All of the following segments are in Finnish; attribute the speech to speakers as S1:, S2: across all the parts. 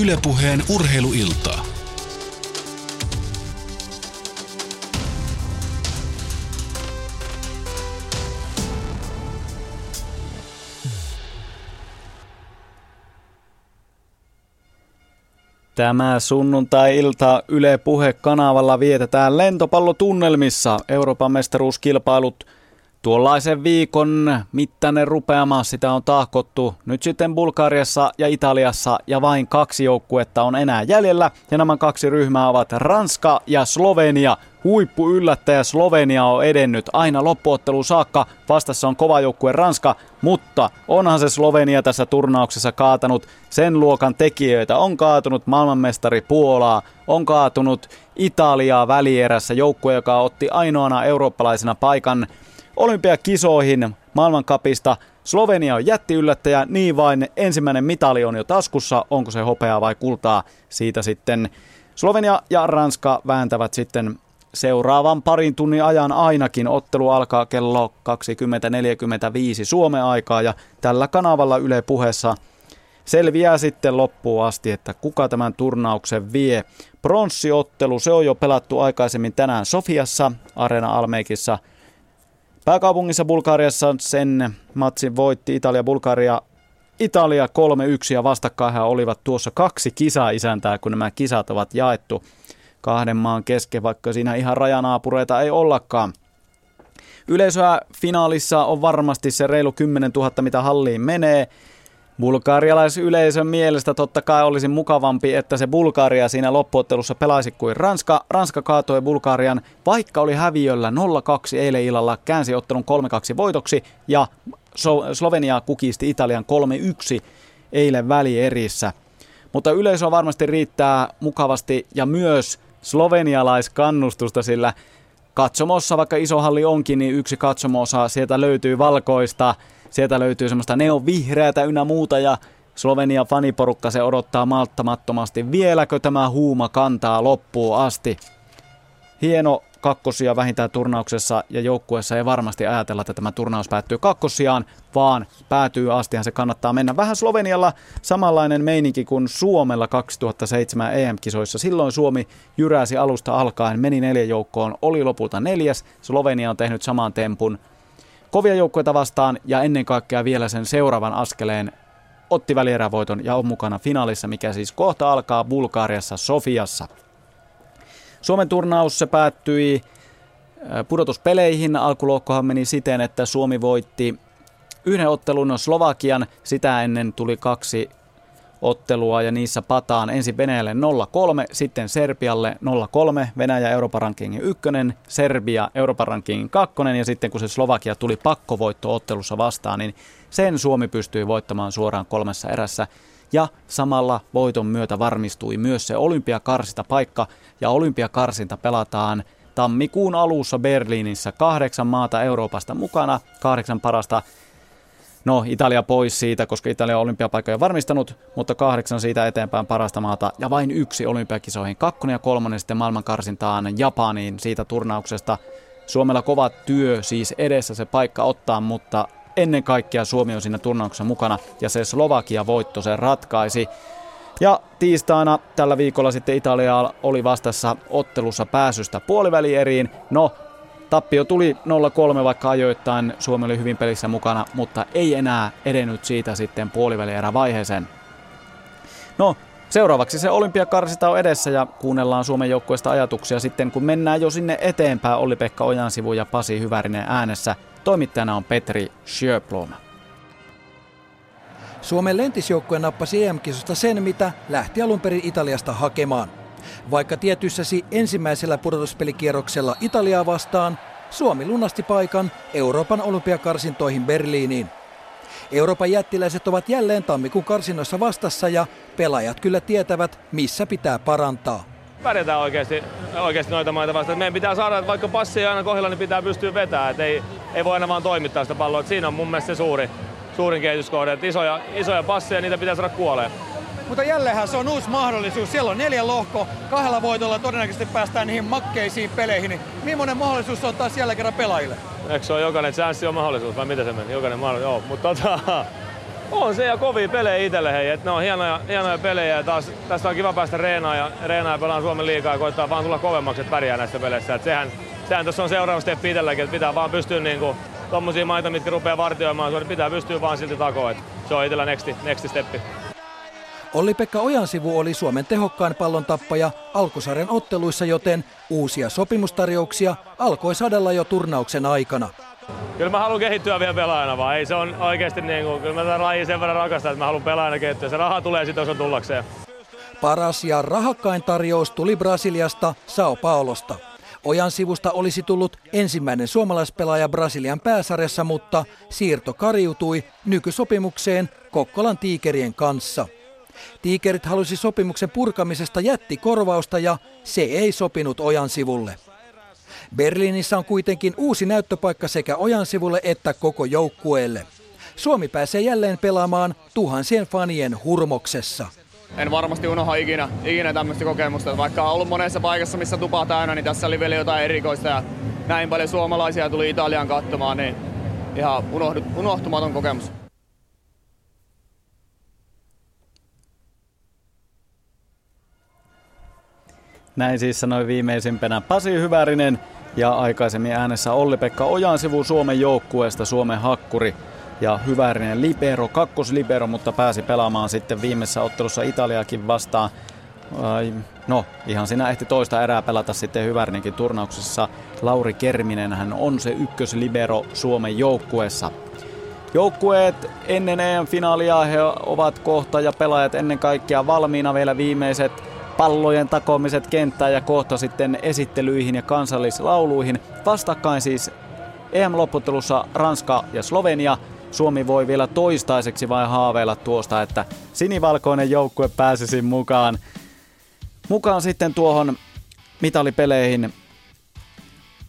S1: Ylepuheen urheiluiltaa.
S2: Tämä sunnuntai-ilta Yle Puhe-kanavalla vietetään lentopallotunnelmissa Euroopan mestaruuskilpailut Tuollaisen viikon mittainen rupeama, sitä on tahkottu nyt sitten Bulgariassa ja Italiassa ja vain kaksi joukkuetta on enää jäljellä. Ja nämä kaksi ryhmää ovat Ranska ja Slovenia. Huippu yllättäjä Slovenia on edennyt aina loppuottelu saakka. Vastassa on kova joukkue Ranska, mutta onhan se Slovenia tässä turnauksessa kaatanut sen luokan tekijöitä. On kaatunut maailmanmestari Puolaa, on kaatunut Italiaa välierässä joukkue, joka otti ainoana eurooppalaisena paikan olympiakisoihin maailmankapista. Slovenia on jättiyllättäjä, niin vain ensimmäinen mitali on jo taskussa, onko se hopeaa vai kultaa. Siitä sitten Slovenia ja Ranska vääntävät sitten seuraavan parin tunnin ajan ainakin. Ottelu alkaa kello 20.45 Suomen aikaa ja tällä kanavalla Yle puheessa selviää sitten loppuun asti, että kuka tämän turnauksen vie. Pronssiottelu, se on jo pelattu aikaisemmin tänään Sofiassa, Arena Almeikissa – Pääkaupungissa Bulgariassa sen matsin voitti Italia-Bulgaria Italia 3-1 ja vastakkain olivat tuossa kaksi kisaa-isäntää, kun nämä kisat ovat jaettu kahden maan kesken, vaikka siinä ihan rajanaapureita ei ollakaan. Yleisöä finaalissa on varmasti se reilu 10 000, mitä halliin menee. Bulgarialaisyleisön mielestä totta kai olisi mukavampi, että se Bulgaria siinä loppuottelussa pelaisi kuin Ranska. Ranska kaatoi Bulgarian, vaikka oli häviöllä 0-2 eilen illalla, käänsi ottelun 3-2 voitoksi ja Slovenia kukisti Italian 3-1 eilen välierissä. Mutta yleisö varmasti riittää mukavasti ja myös slovenialaiskannustusta, sillä katsomossa, vaikka iso halli onkin, niin yksi katsomosa sieltä löytyy valkoista Sieltä löytyy semmoista neonvihreätä ynnä muuta ja Slovenia faniporukka se odottaa malttamattomasti. Vieläkö tämä huuma kantaa loppuun asti? Hieno kakkosia vähintään turnauksessa ja joukkueessa ei varmasti ajatella, että tämä turnaus päättyy kakkosiaan, vaan päätyy astihan se kannattaa mennä. Vähän Slovenialla samanlainen meininki kuin Suomella 2007 EM-kisoissa. Silloin Suomi jyräsi alusta alkaen, meni neljä joukkoon, oli lopulta neljäs. Slovenia on tehnyt saman tempun kovia joukkueita vastaan ja ennen kaikkea vielä sen seuraavan askeleen otti välierävoiton ja on mukana finaalissa, mikä siis kohta alkaa Bulgaariassa Sofiassa. Suomen turnaus se päättyi äh, pudotuspeleihin. Alkulohkohan meni siten, että Suomi voitti yhden ottelun Slovakian. Sitä ennen tuli kaksi ottelua ja niissä pataan ensin Venäjälle 0-3, sitten Serbialle 0-3, Venäjä Euroopan rankingin ykkönen, Serbia Euroopan rankingin kakkonen ja sitten kun se Slovakia tuli pakkovoitto-ottelussa vastaan, niin sen Suomi pystyi voittamaan suoraan kolmessa erässä. Ja samalla voiton myötä varmistui myös se olympiakarsinta paikka ja olympiakarsinta pelataan tammikuun alussa Berliinissä kahdeksan maata Euroopasta mukana, kahdeksan parasta No, Italia pois siitä, koska Italia on olympiapaikkoja varmistanut, mutta kahdeksan siitä eteenpäin parasta maata ja vain yksi olympiakisoihin. Kakkonen ja kolmonen sitten maailmankarsintaan Japaniin siitä turnauksesta. Suomella kova työ siis edessä se paikka ottaa, mutta ennen kaikkea Suomi on siinä turnauksessa mukana ja se Slovakia voitto se ratkaisi. Ja tiistaina tällä viikolla sitten Italia oli vastassa ottelussa pääsystä puolivälieriin. No, Tappio tuli 0-3, vaikka ajoittain Suomi oli hyvin pelissä mukana, mutta ei enää edennyt siitä sitten puolivälierä-vaiheeseen. No, seuraavaksi se olympiakarsita on edessä ja kuunnellaan Suomen joukkueesta ajatuksia sitten, kun mennään jo sinne eteenpäin Olli-Pekka Ojansivu ja Pasi Hyvärinen äänessä. Toimittajana on Petri Sjöblom.
S3: Suomen lentisjoukkue nappasi EM-kisosta sen, mitä lähti alun perin Italiasta hakemaan – vaikka tietyssäsi ensimmäisellä pudotuspelikierroksella Italiaa vastaan, Suomi lunasti paikan Euroopan olympiakarsintoihin Berliiniin. Euroopan jättiläiset ovat jälleen tammikuun karsinnoissa vastassa ja pelaajat kyllä tietävät, missä pitää parantaa.
S4: Pärjätään oikeasti, oikeasti noita maita vastaan. Meidän pitää saada, vaikka passi ei aina kohdalla, niin pitää pystyä vetämään. Et ei, ei voi aina vaan toimittaa sitä palloa. Et siinä on mun mielestä se suuri, suurin kehityskohde. Et isoja, isoja passeja, niitä pitää saada kuoleen.
S5: Mutta jälleenhän se on uusi mahdollisuus. Siellä on neljä lohko, kahdella voitolla todennäköisesti päästään niihin makkeisiin peleihin. Niin millainen mahdollisuus on taas siellä kerran pelaajille?
S4: Eikö se ole jokainen chanssi on mahdollisuus vai mitä se meni? Jokainen mahdollisuus, joo. Mutta tota, On se ja kovia pelejä itselle hei, että ne on hienoja, hienoja pelejä ja taas tästä on kiva päästä reenaan ja, reenaan ja pelaan Suomen liikaa ja koittaa vaan tulla kovemmaksi, että pärjää näissä peleissä. Et sehän, sehän tuossa on seuraava steppi itselläkin, että pitää vaan pystyä niinku, tommosia maita, mitkä rupeaa vartioimaan, niin pitää pystyä vaan silti takoon. Se on itsellä nexti, nexti steppi.
S3: Olli-Pekka Ojansivu oli Suomen tehokkain pallon tappaja alkusarjan otteluissa, joten uusia sopimustarjouksia alkoi sadella jo turnauksen aikana.
S4: Kyllä mä haluan kehittyä vielä pelaajana vaan. Ei se on oikeasti niin kuin, kyllä mä tätä lajia sen verran rakastan, että mä haluan pelaajana kehittyä. Se raha tulee sitten, jos on tullakseen.
S3: Paras ja rahakkain tarjous tuli Brasiliasta Sao Paulosta. Ojan sivusta olisi tullut ensimmäinen suomalaispelaaja Brasilian pääsarjassa, mutta siirto kariutui nykysopimukseen Kokkolan tiikerien kanssa. Tiikerit halusi sopimuksen purkamisesta jätti korvausta ja se ei sopinut Ojan sivulle. Berliinissä on kuitenkin uusi näyttöpaikka sekä Ojan sivulle että koko joukkueelle. Suomi pääsee jälleen pelaamaan tuhansien fanien hurmoksessa.
S6: En varmasti unohda ikinä, ikinä tämmöistä kokemusta. Vaikka on ollut monessa paikassa, missä tupa täynnä, niin tässä oli vielä jotain erikoista ja näin paljon suomalaisia tuli Italian katsomaan, niin ihan unohtumaton kokemus.
S2: Näin siis sanoi viimeisimpänä Pasi Hyvärinen ja aikaisemmin äänessä Olli-Pekka Ojansivu Suomen joukkueesta Suomen hakkuri ja Hyvärinen libero, kakkoslibero, mutta pääsi pelaamaan sitten viimeisessä ottelussa Italiakin vastaan. No, ihan siinä ehti toista erää pelata sitten Hyvärinenkin turnauksessa. Lauri Kerminen hän on se ykköslibero Suomen joukkueessa. Joukkueet ennen EM-finaalia he ovat kohta ja pelaajat ennen kaikkea valmiina vielä viimeiset pallojen takomiset kenttään ja kohta sitten esittelyihin ja kansallislauluihin. Vastakkain siis EM-lopputtelussa Ranska ja Slovenia. Suomi voi vielä toistaiseksi vain haaveilla tuosta, että sinivalkoinen joukkue pääsisi mukaan. Mukaan sitten tuohon mitalipeleihin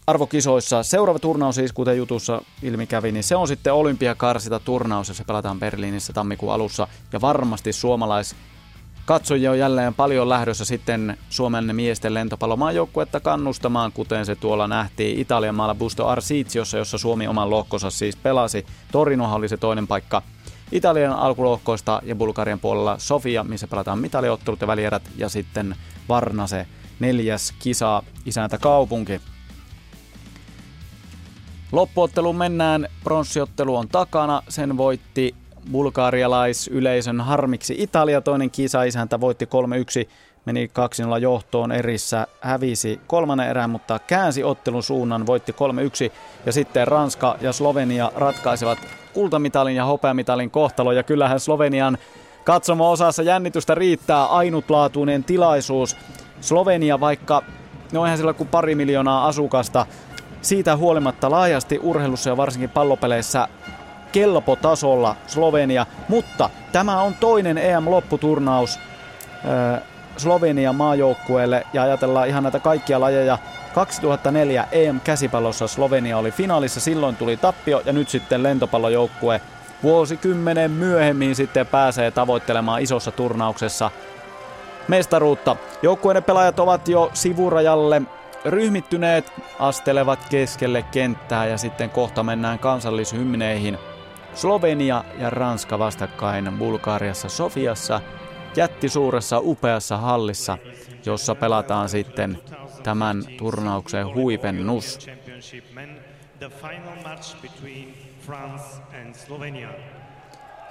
S2: arvokisoissa. Seuraava turnaus siis, kuten jutussa ilmi kävi, niin se on sitten olympiakarsita turnaus, ja se pelataan Berliinissä tammikuun alussa. Ja varmasti suomalais Katsojia on jälleen paljon lähdössä sitten Suomen miesten lentopallomaajoukkuetta kannustamaan, kuten se tuolla nähtiin Italian maalla Busto Arsiziossa, jossa Suomi oman lohkonsa siis pelasi. Torinohan oli se toinen paikka Italian alkulohkoista ja Bulgarian puolella Sofia, missä pelataan mitaliottelut ja välierät, ja sitten Varna se neljäs kisa isäntä kaupunki. Loppuotteluun mennään, pronssiottelu on takana, sen voitti bulgarialaisyleisön harmiksi Italia. Toinen kisaisäntä voitti 3-1, meni 2-0 johtoon erissä, hävisi kolmannen erään, mutta käänsi ottelun suunnan, voitti 3-1. Ja sitten Ranska ja Slovenia ratkaisevat kultamitalin ja hopeamitalin kohtalo. Ja kyllähän Slovenian katsomo-osassa jännitystä riittää ainutlaatuinen tilaisuus. Slovenia, vaikka no eihän sillä kuin pari miljoonaa asukasta, siitä huolimatta laajasti urheilussa ja varsinkin pallopeleissä kelpotasolla Slovenia, mutta tämä on toinen EM-lopputurnaus Slovenia maajoukkueelle ja ajatellaan ihan näitä kaikkia lajeja. 2004 EM-käsipallossa Slovenia oli finaalissa, silloin tuli tappio ja nyt sitten lentopallojoukkue vuosikymmenen myöhemmin sitten pääsee tavoittelemaan isossa turnauksessa mestaruutta. Joukkueiden pelaajat ovat jo sivurajalle ryhmittyneet, astelevat keskelle kenttää ja sitten kohta mennään kansallishymneihin – Slovenia ja Ranska vastakkain Bulgariassa Sofiassa jättisuuressa upeassa hallissa, jossa pelataan sitten tämän turnauksen huipennus.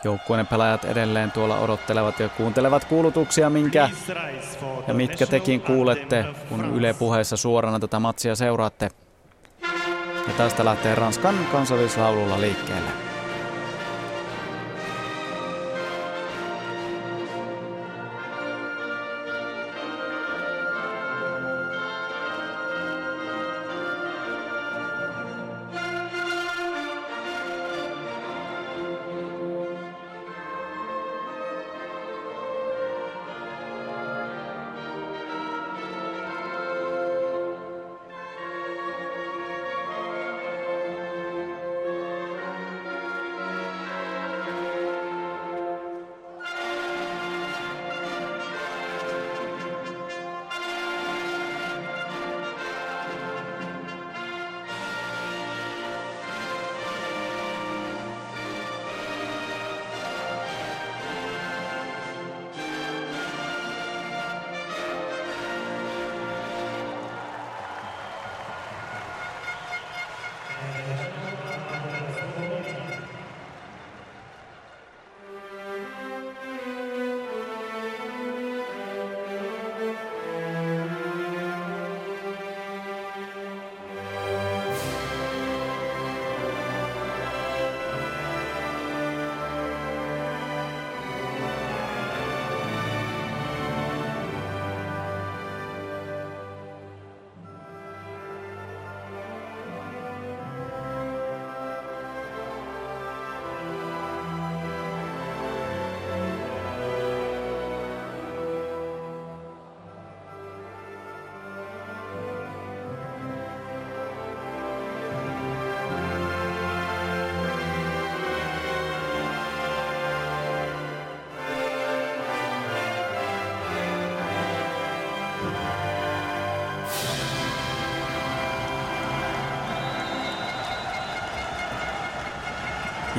S2: Joukkueen pelaajat edelleen tuolla odottelevat ja kuuntelevat kuulutuksia, minkä ja mitkä tekin kuulette, kun Yle puheessa suorana tätä matsia seuraatte. Ja tästä lähtee Ranskan kansallislaululla liikkeelle.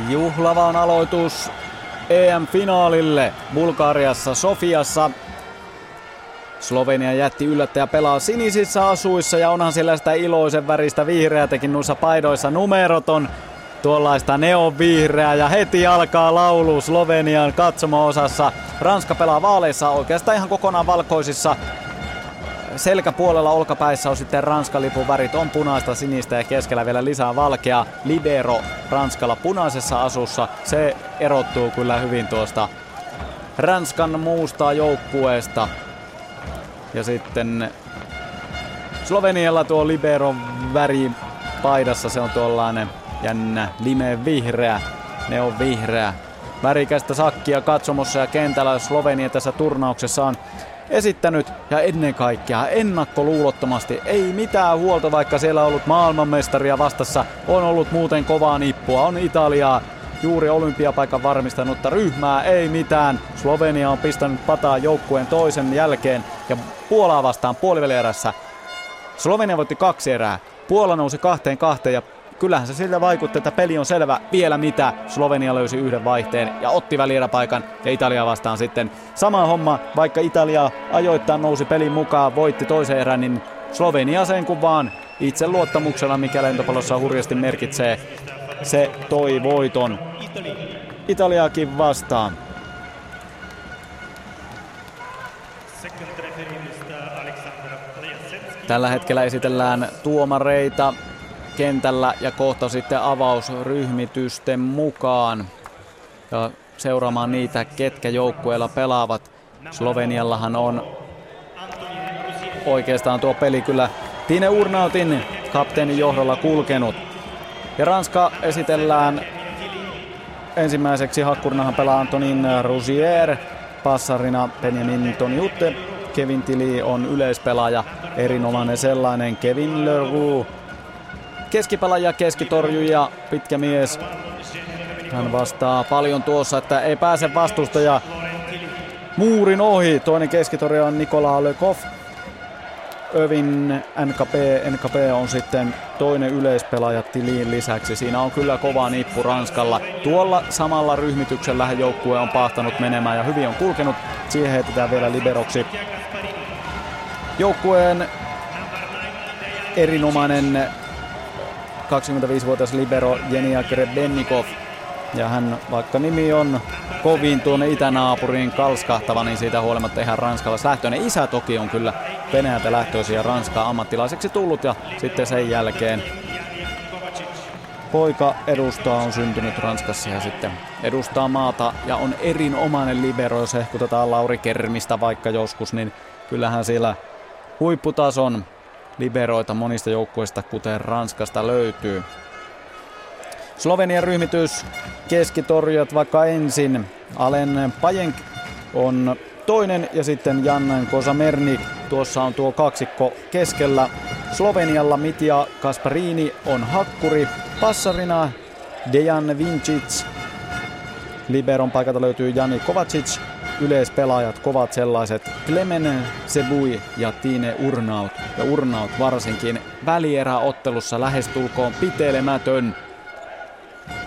S2: Juhlava on aloitus EM-finaalille Bulgariassa Sofiassa. Slovenia jätti yllättäjä pelaa sinisissä asuissa ja onhan siellä sitä iloisen väristä vihreätäkin noissa paidoissa. Numerot on tuollaista neonvihreää ja heti alkaa laulu Slovenian katsomo-osassa. Ranska pelaa vaaleissa oikeastaan ihan kokonaan valkoisissa selkäpuolella olkapäissä on sitten Ranskan lipun värit, on punaista, sinistä ja keskellä vielä lisää valkea libero Ranskalla punaisessa asussa. Se erottuu kyllä hyvin tuosta Ranskan muusta joukkueesta. Ja sitten Slovenialla tuo libero väri paidassa, se on tuollainen jännä lime vihreä, ne on vihreä. Värikästä sakkia katsomossa ja kentällä Slovenia tässä turnauksessa on esittänyt ja ennen kaikkea ennakkoluulottomasti. Ei mitään huolta, vaikka siellä on ollut maailmanmestaria vastassa. On ollut muuten kovaa nippua. On Italiaa juuri olympiapaikan varmistanutta ryhmää, ei mitään. Slovenia on pistänyt pataa joukkueen toisen jälkeen ja Puolaa vastaan puolivälierässä. Slovenia voitti kaksi erää. Puola nousi kahteen kahteen ja kyllähän se siltä vaikutti, että peli on selvä. Vielä mitä. Slovenia löysi yhden vaihteen ja otti välieräpaikan ja Italia vastaan sitten sama homma. Vaikka Italia ajoittain nousi pelin mukaan, voitti toisen erän, niin Slovenia sen kun vaan itse luottamuksella, mikä lentopallossa hurjasti merkitsee, se toi voiton. Italiakin vastaan. Tällä hetkellä esitellään tuomareita kentällä ja kohta sitten avausryhmitysten mukaan ja seuraamaan niitä, ketkä joukkueella pelaavat. Sloveniallahan on oikeastaan tuo peli kyllä Tine Urnautin kapteenin johdolla kulkenut. Ja Ranska esitellään ensimmäiseksi hakkurinahan pelaa Antonin Rougier, passarina Benjamin Toniutte, Kevin Tili on yleispelaaja, erinomainen sellainen, Kevin Leroux keskipelaaja, keskitorjuja, pitkä mies. Hän vastaa paljon tuossa, että ei pääse vastustaja muurin ohi. Toinen keskitorja on Nikola Lekov. Övin NKP, NKP on sitten toinen yleispelaaja Tiliin lisäksi. Siinä on kyllä kova nippu Ranskalla. Tuolla samalla ryhmityksellä joukkue on pahtanut menemään ja hyvin on kulkenut. Siihen heitetään vielä liberoksi. Joukkueen erinomainen 25-vuotias libero Jenia Grebennikov. Ja hän, vaikka nimi on kovin tuonne itänaapuriin kalskahtava, niin siitä huolimatta ihan ranskalaislähtöinen. Isä toki on kyllä Venäjältä lähtöisiä Ranskaa ammattilaiseksi tullut ja sitten sen jälkeen poika edustaa, on syntynyt Ranskassa ja sitten edustaa maata ja on erinomainen libero, jos hehkutetaan Lauri Kermistä vaikka joskus, niin kyllähän siellä huipputason liberoita monista joukkueista, kuten Ranskasta löytyy. Slovenian ryhmitys keskitorjat vaikka ensin. Alen Pajenk on toinen ja sitten Jan Kosamernik. Tuossa on tuo kaksikko keskellä. Slovenialla Mitja Kasparini on hakkuri. Passarina Dejan Vincic. Liberon paikalta löytyy Jani Kovacic yleispelaajat, kovat sellaiset, Clemen Sebui ja Tine Urnaut. Ja Urnaut varsinkin välieräottelussa lähestulkoon pitelemätön.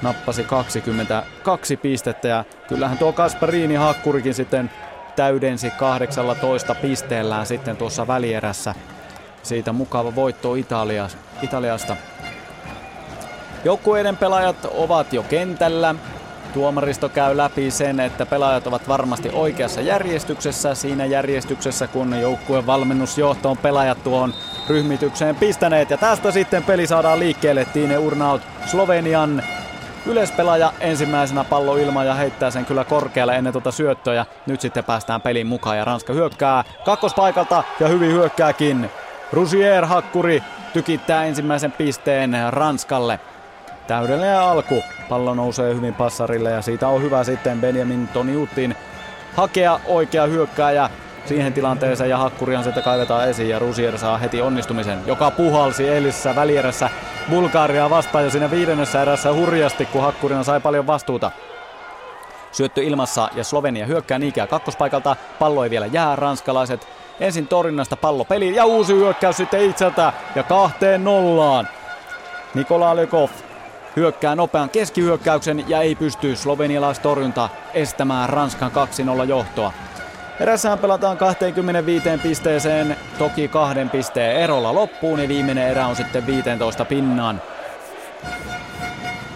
S2: Nappasi 22 pistettä ja kyllähän tuo Kasparini Hakkurikin sitten täydensi 18 pisteellään sitten tuossa välierässä. Siitä mukava voitto Italia, Italiasta. Joukkueiden pelaajat ovat jo kentällä. Tuomaristo käy läpi sen, että pelaajat ovat varmasti oikeassa järjestyksessä, siinä järjestyksessä kun joukkueen valmennusjohto on pelaajat tuohon ryhmitykseen pistäneet. Ja tästä sitten peli saadaan liikkeelle. Tiine Urnaut Slovenian yleispelaaja ensimmäisenä pallo ilmaan ja heittää sen kyllä korkealle ennen tuota syöttöä. Nyt sitten päästään pelin mukaan ja Ranska hyökkää kakkospaikalta ja hyvin hyökkääkin. Rusier Hakkuri tykittää ensimmäisen pisteen Ranskalle. Täydellinen alku. Pallo nousee hyvin passarille ja siitä on hyvä sitten Benjamin Toniutin hakea oikea hyökkääjä siihen tilanteeseen ja Hakkurihan sieltä kaivetaan esiin ja Rusier saa heti onnistumisen, joka puhalsi eilisessä välierässä Bulgaria vastaan jo siinä viidennessä erässä hurjasti, kun Hakkurina sai paljon vastuuta. Syöttö ilmassa ja Slovenia hyökkää Niikeä kakkospaikalta, pallo ei vielä jää, ranskalaiset ensin torjunnasta pallo peliin ja uusi hyökkäys sitten itseltä ja kahteen nollaan. Nikola Lykov hyökkää nopean keskihyökkäyksen ja ei pysty slovenialaistorjunta estämään Ranskan 2-0 johtoa. Erässään pelataan 25 pisteeseen, toki kahden pisteen erolla loppuun ja viimeinen erä on sitten 15 pinnaan.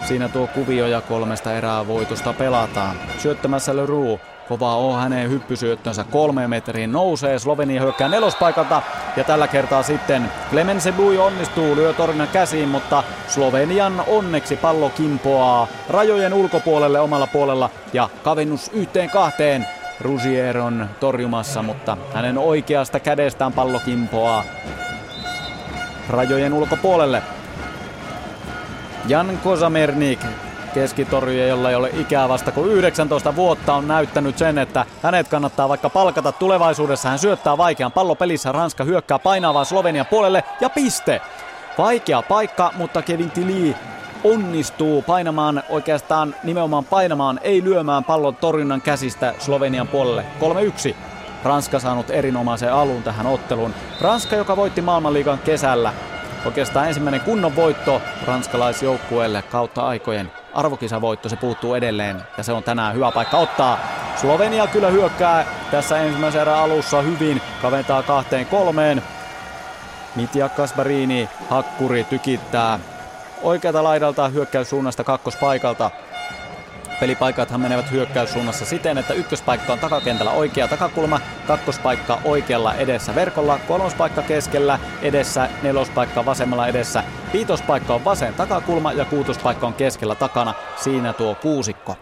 S2: Siinä tuo kuvio ja kolmesta erää voitosta pelataan. Syöttämässä Leroux Kova on hänen hyppysyöttönsä kolme metriin nousee. Slovenia hyökkää nelospaikalta ja tällä kertaa sitten Clemense Bui onnistuu, lyö torjunnan käsiin, mutta Slovenian onneksi pallo kimpoaa rajojen ulkopuolelle omalla puolella ja kavennus yhteen kahteen. Rusier on torjumassa, mutta hänen oikeasta kädestään pallo kimpoaa rajojen ulkopuolelle. Jan Kozamernik keskitorjuja, jolla ei ole ikää vasta kuin 19 vuotta, on näyttänyt sen, että hänet kannattaa vaikka palkata tulevaisuudessa. Hän syöttää vaikean pallopelissä, Ranska hyökkää painavaa Slovenian puolelle ja piste. Vaikea paikka, mutta Kevin Tili onnistuu painamaan oikeastaan nimenomaan painamaan, ei lyömään pallon torjunnan käsistä Slovenian puolelle. 3-1. Ranska saanut erinomaisen alun tähän otteluun. Ranska, joka voitti maailmanliigan kesällä. Oikeastaan ensimmäinen kunnon voitto ranskalaisjoukkueelle kautta aikojen arvokisavoitto, se puuttuu edelleen ja se on tänään hyvä paikka ottaa. Slovenia kyllä hyökkää tässä ensimmäisen erän alussa hyvin, kaventaa kahteen kolmeen. Mitja Kasbarini, hakkuri, tykittää oikealta laidalta hyökkäyssuunnasta kakkospaikalta. Pelipaikathan menevät hyökkäyssuunnassa siten, että ykköspaikka on takakentällä oikea takakulma, kakkospaikka oikealla edessä verkolla, kolmospaikka keskellä edessä, nelospaikka vasemmalla edessä, viitospaikka on vasen takakulma ja kuutospaikka on keskellä takana. Siinä tuo kuusikko.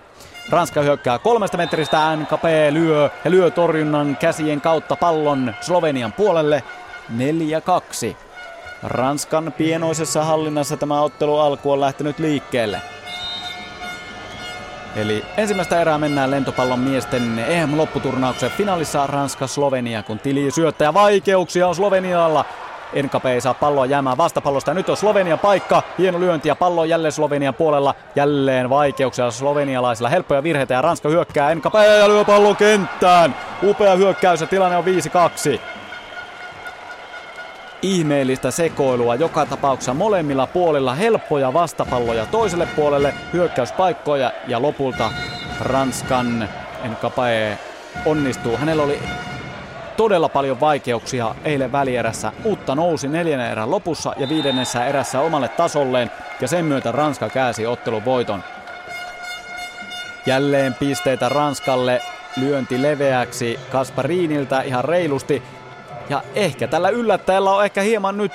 S2: Ranska hyökkää kolmesta metristä, NKP lyö ja lyö torjunnan käsien kautta pallon Slovenian puolelle 4-2. Ranskan pienoisessa hallinnassa tämä ottelu alku on lähtenyt liikkeelle. Eli ensimmäistä erää mennään lentopallon miesten EM-lopputurnauksen finaalissa Ranska-Slovenia, kun tili syöttäjä vaikeuksia on Slovenialla. NKP ei saa palloa jäämään vastapallosta nyt on Slovenian paikka. Hieno lyönti ja pallo jälleen Slovenian puolella. Jälleen vaikeuksia slovenialaisilla. Helppoja virheitä ja Ranska hyökkää. NKP ja lyö pallon kenttään. Upea hyökkäys ja tilanne on 5-2 ihmeellistä sekoilua joka tapauksessa molemmilla puolilla helppoja vastapalloja toiselle puolelle, hyökkäyspaikkoja ja lopulta Ranskan Nkapae onnistuu. Hänellä oli todella paljon vaikeuksia eilen välierässä, mutta nousi neljännen erän lopussa ja viidennessä erässä omalle tasolleen ja sen myötä Ranska käsi ottelun voiton. Jälleen pisteitä Ranskalle, lyönti leveäksi Kasparinilta ihan reilusti ja ehkä tällä yllättäjällä on ehkä hieman nyt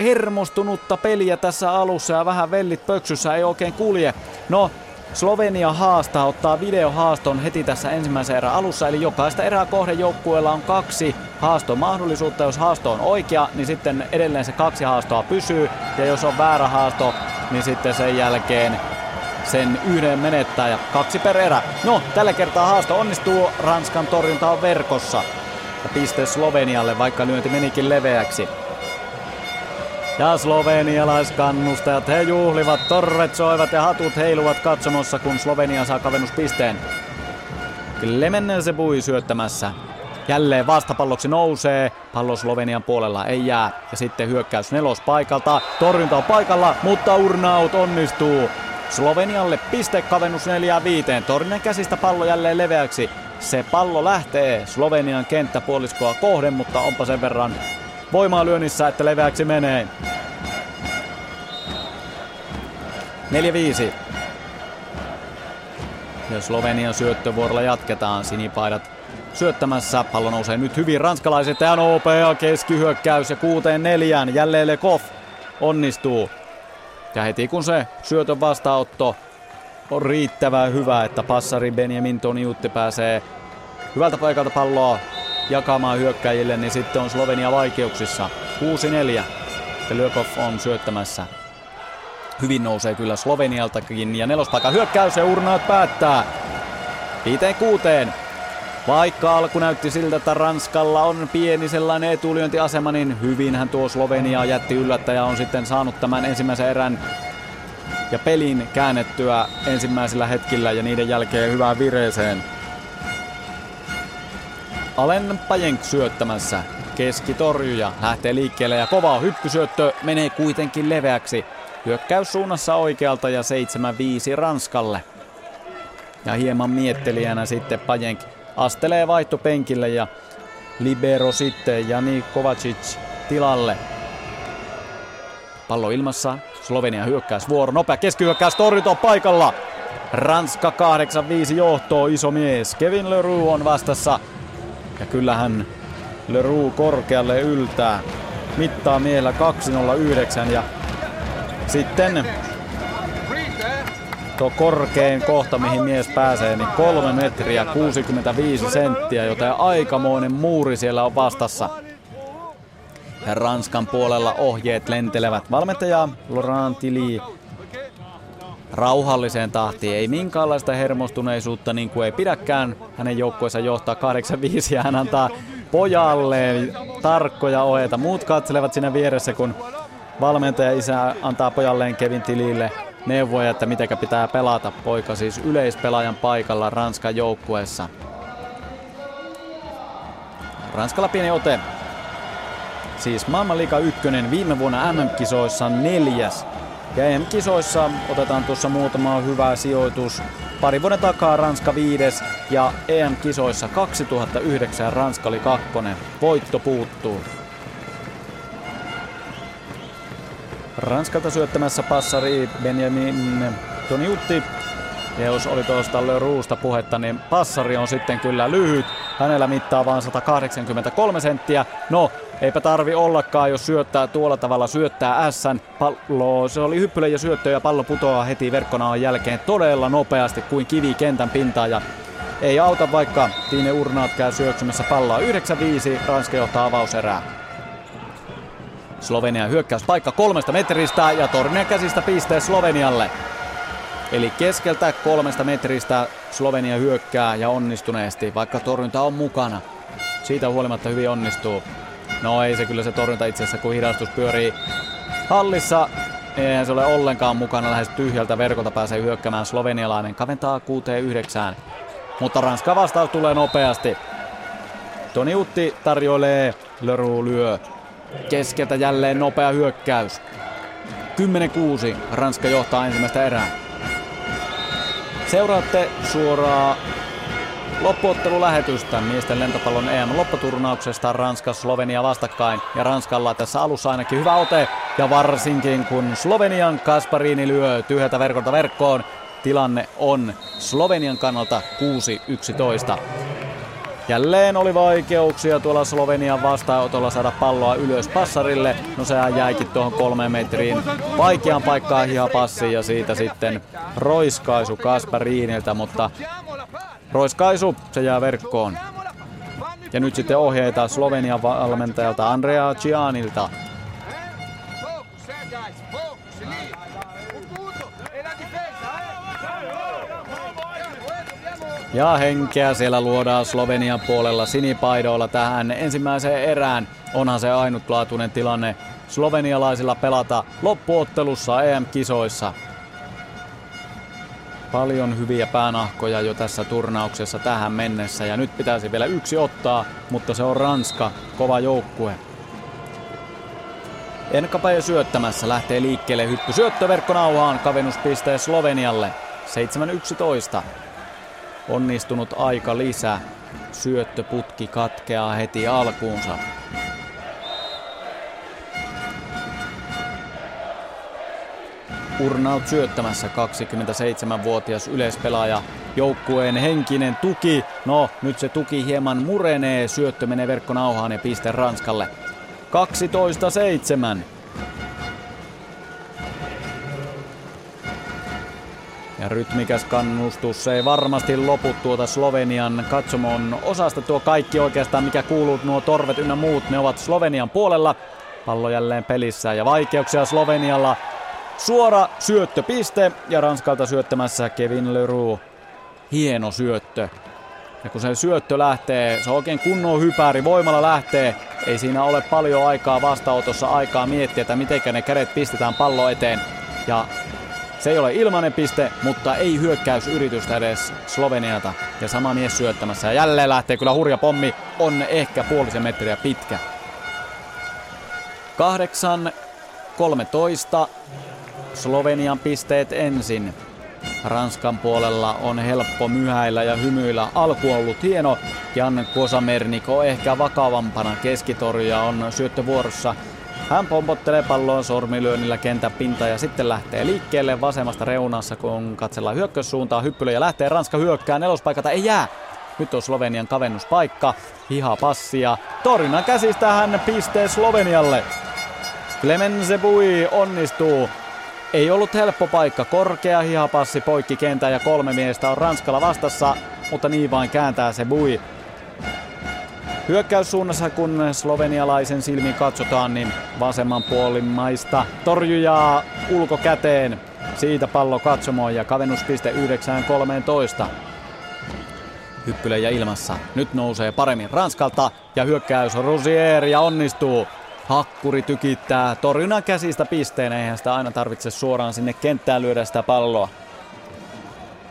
S2: hermostunutta peliä tässä alussa ja vähän vellit pöksyssä ei oikein kulje. No, Slovenia haastaa, ottaa videohaaston heti tässä ensimmäisen erän alussa, eli jokaista erää kohden joukkueella on kaksi haastomahdollisuutta. Jos haasto on oikea, niin sitten edelleen se kaksi haastoa pysyy, ja jos on väärä haasto, niin sitten sen jälkeen sen yhden menettää ja kaksi per erä. No, tällä kertaa haasto onnistuu, Ranskan torjunta on verkossa. Ja piste Slovenialle, vaikka lyönti menikin leveäksi. Ja slovenialaiskannustajat, he juhlivat, torret soivat ja hatut heiluvat katsomossa, kun Slovenia saa kavennuspisteen. Clemensebui syöttämässä. Jälleen vastapalloksi nousee. Pallo Slovenian puolella ei jää. Ja sitten hyökkäys nelospaikalta. Torjunta on paikalla, mutta Urnaut onnistuu. Slovenialle pistekavennus 4-5. Torinen käsistä pallo jälleen leveäksi. Se pallo lähtee Slovenian kenttäpuoliskoa kohden, mutta onpa sen verran voimaa lyönnissä, että leveäksi menee. 4-5. Ja Slovenian syöttövuorolla jatketaan. Sinipaidat syöttämässä. Pallo nousee nyt hyvin ranskalaiset ja nopea keskihyökkäys ja kuuteen neljään. Jälleen Lekov onnistuu. Ja heti kun se syötön vastaanotto on riittävän hyvä, että passari Benjamin Toniutti pääsee hyvältä paikalta palloa jakamaan hyökkäjille, niin sitten on Slovenia vaikeuksissa. 6-4. Ja Lyökov on syöttämässä. Hyvin nousee kyllä Slovenialtakin ja nelospaikan hyökkäys ja Urnaat päättää. 5-6. Vaikka alku näytti siltä, että Ranskalla on pieni sellainen etulyöntiasema, niin hyvinhän tuo Slovenia jätti yllättäjä on sitten saanut tämän ensimmäisen erän ja pelin käännettyä ensimmäisellä hetkillä ja niiden jälkeen hyvään vireeseen. Alen Pajenk syöttämässä. Keskitorjuja lähtee liikkeelle ja kova hyppysyöttö menee kuitenkin leveäksi. Hyökkäys suunnassa oikealta ja 7-5 Ranskalle. Ja hieman miettelijänä sitten Pajenk astelee vaihtopenkille ja libero sitten Jani Kovacic tilalle. Pallo ilmassa, Slovenia hyökkäysvuoro, nopea keskihyökkäys, torjunta paikalla. Ranska 8-5 johtoo, iso mies. Kevin Leroux on vastassa. Ja kyllähän Leroux korkealle yltää. Mittaa miehellä 209 ja sitten tuo korkein kohta, mihin mies pääsee, niin 3 metriä 65 senttiä, joten aikamoinen muuri siellä on vastassa. Ja Ranskan puolella ohjeet lentelevät. Valmentaja Laurent Tilly rauhalliseen tahtiin. Ei minkäänlaista hermostuneisuutta niin kuin ei pidäkään. Hänen joukkueensa johtaa 8-5 ja hän antaa pojalleen tarkkoja ohjeita. Muut katselevat siinä vieressä, kun valmentaja isä antaa pojalleen Kevin Tilille neuvoja, että miten pitää pelata. Poika siis yleispelaajan paikalla Ranskan joukkueessa. Ranskalla pieni ote. Siis maailmanliiga ykkönen viime vuonna MM-kisoissa neljäs. Ja EM-kisoissa otetaan tuossa muutama hyvä sijoitus. Pari vuoden takaa Ranska viides ja EM-kisoissa 2009 Ranska oli kakkonen. Voitto puuttuu. Ranskalta syöttämässä passari Benjamin Toniutti. Ja jos oli tuosta Lerouxsta puhetta, niin passari on sitten kyllä lyhyt. Hänellä mittaa vain 183 senttiä. No, eipä tarvi ollakaan, jos syöttää tuolla tavalla, syöttää S. Pallo, se oli hyppylä ja syöttö ja pallo putoaa heti verkkonaan jälkeen todella nopeasti kuin kivi kentän pintaan. Ja ei auta vaikka Tiine Urnaat käy syöksymässä palloa. 9-5, Ranska johtaa avauserää. Slovenia hyökkäyspaikka kolmesta metristä ja Tornia käsistä piste Slovenialle. Eli keskeltä kolmesta metristä Slovenia hyökkää ja onnistuneesti, vaikka torjunta on mukana. Siitä huolimatta hyvin onnistuu. No ei se kyllä se torjunta itse asiassa, kun hidastus pyörii hallissa. Eihän se ole ollenkaan mukana, lähes tyhjältä verkolta pääsee hyökkäämään slovenialainen. Kaventaa 6-9. Mutta Ranska vastaus tulee nopeasti. Toni Utti tarjoilee, Leroux lyö. Keskeltä jälleen nopea hyökkäys. 10-6. Ranska johtaa ensimmäistä erää. Seuraatte suoraa loppuottelulähetystä miesten lentopallon EM-lopputurnauksesta Ranska Slovenia vastakkain. Ja Ranskalla tässä alussa ainakin hyvä ote. Ja varsinkin kun Slovenian Kasparini lyö tyhjältä verkolta verkkoon, tilanne on Slovenian kannalta 6-11. Jälleen oli vaikeuksia tuolla Slovenian vastaanotolla saada palloa ylös passarille. No sehän jäikin tuohon kolmeen metriin vaikean paikkaan passiin ja siitä sitten roiskaisu Kaspariinilta, mutta roiskaisu se jää verkkoon. Ja nyt sitten ohjeita Slovenian valmentajalta Andrea Cianilta. Ja henkeä siellä luodaan Slovenian puolella sinipaidoilla tähän ensimmäiseen erään. Onhan se ainutlaatuinen tilanne slovenialaisilla pelata loppuottelussa EM-kisoissa. Paljon hyviä päänahkoja jo tässä turnauksessa tähän mennessä ja nyt pitäisi vielä yksi ottaa, mutta se on Ranska, kova joukkue. Enkapaja syöttämässä lähtee liikkeelle hyppy syöttöverkkonauhaan kavennuspiste Slovenialle. 7-11 onnistunut aika lisä. Syöttöputki katkeaa heti alkuunsa. Urnaut syöttämässä 27-vuotias yleispelaaja. Joukkueen henkinen tuki. No, nyt se tuki hieman murenee. Syöttö menee verkkonauhaan ja piste Ranskalle. 12-7. Ja rytmikäs kannustus, ei varmasti lopu tuota Slovenian katsomon osasta tuo kaikki oikeastaan, mikä kuuluu nuo torvet ynnä muut, ne ovat Slovenian puolella. Pallo jälleen pelissä ja vaikeuksia Slovenialla. Suora syöttöpiste ja Ranskalta syöttämässä Kevin Leroux. Hieno syöttö. Ja kun se syöttö lähtee, se on oikein kunnon hypäri, voimalla lähtee. Ei siinä ole paljon aikaa vastaanotossa aikaa miettiä, että miten ne kädet pistetään pallo eteen. Ja se ei ole ilmainen piste, mutta ei hyökkäysyritystä edes Sloveniata. Ja sama mies syöttämässä. Ja jälleen lähtee kyllä hurja pommi. On ehkä puolisen metriä pitkä. 8, 13. Slovenian pisteet ensin. Ranskan puolella on helppo myhäillä ja hymyillä. Alku on ollut hieno. Jan Kosamerniko ehkä vakavampana keskitorja on syöttövuorossa. Hän pompottelee palloon sormilyönnillä kentän pinta ja sitten lähtee liikkeelle vasemmasta reunassa, kun katsellaan hyökkäyssuuntaa. Hyppylö ja lähtee. Ranska hyökkää. Nelospaikalta ei jää. Nyt on Slovenian kavennuspaikka. Hiha passia. Torinan käsistä hän pistee Slovenialle. Clemense Bui onnistuu. Ei ollut helppo paikka. Korkea hihapassi poikki kentän ja kolme miestä on Ranskalla vastassa, mutta niin vain kääntää se Bui. Hyökkäyssuunnassa, kun slovenialaisen silmin katsotaan, niin vasemman puolin maista torjujaa ulkokäteen. Siitä pallo katsomoon ja kavennuspiste 9-13. Hyppylä ja ilmassa. Nyt nousee paremmin Ranskalta ja hyökkäys Rosier ja onnistuu. Hakkuri tykittää torjunnan käsistä pisteen, eihän sitä aina tarvitse suoraan sinne kenttään lyödä sitä palloa.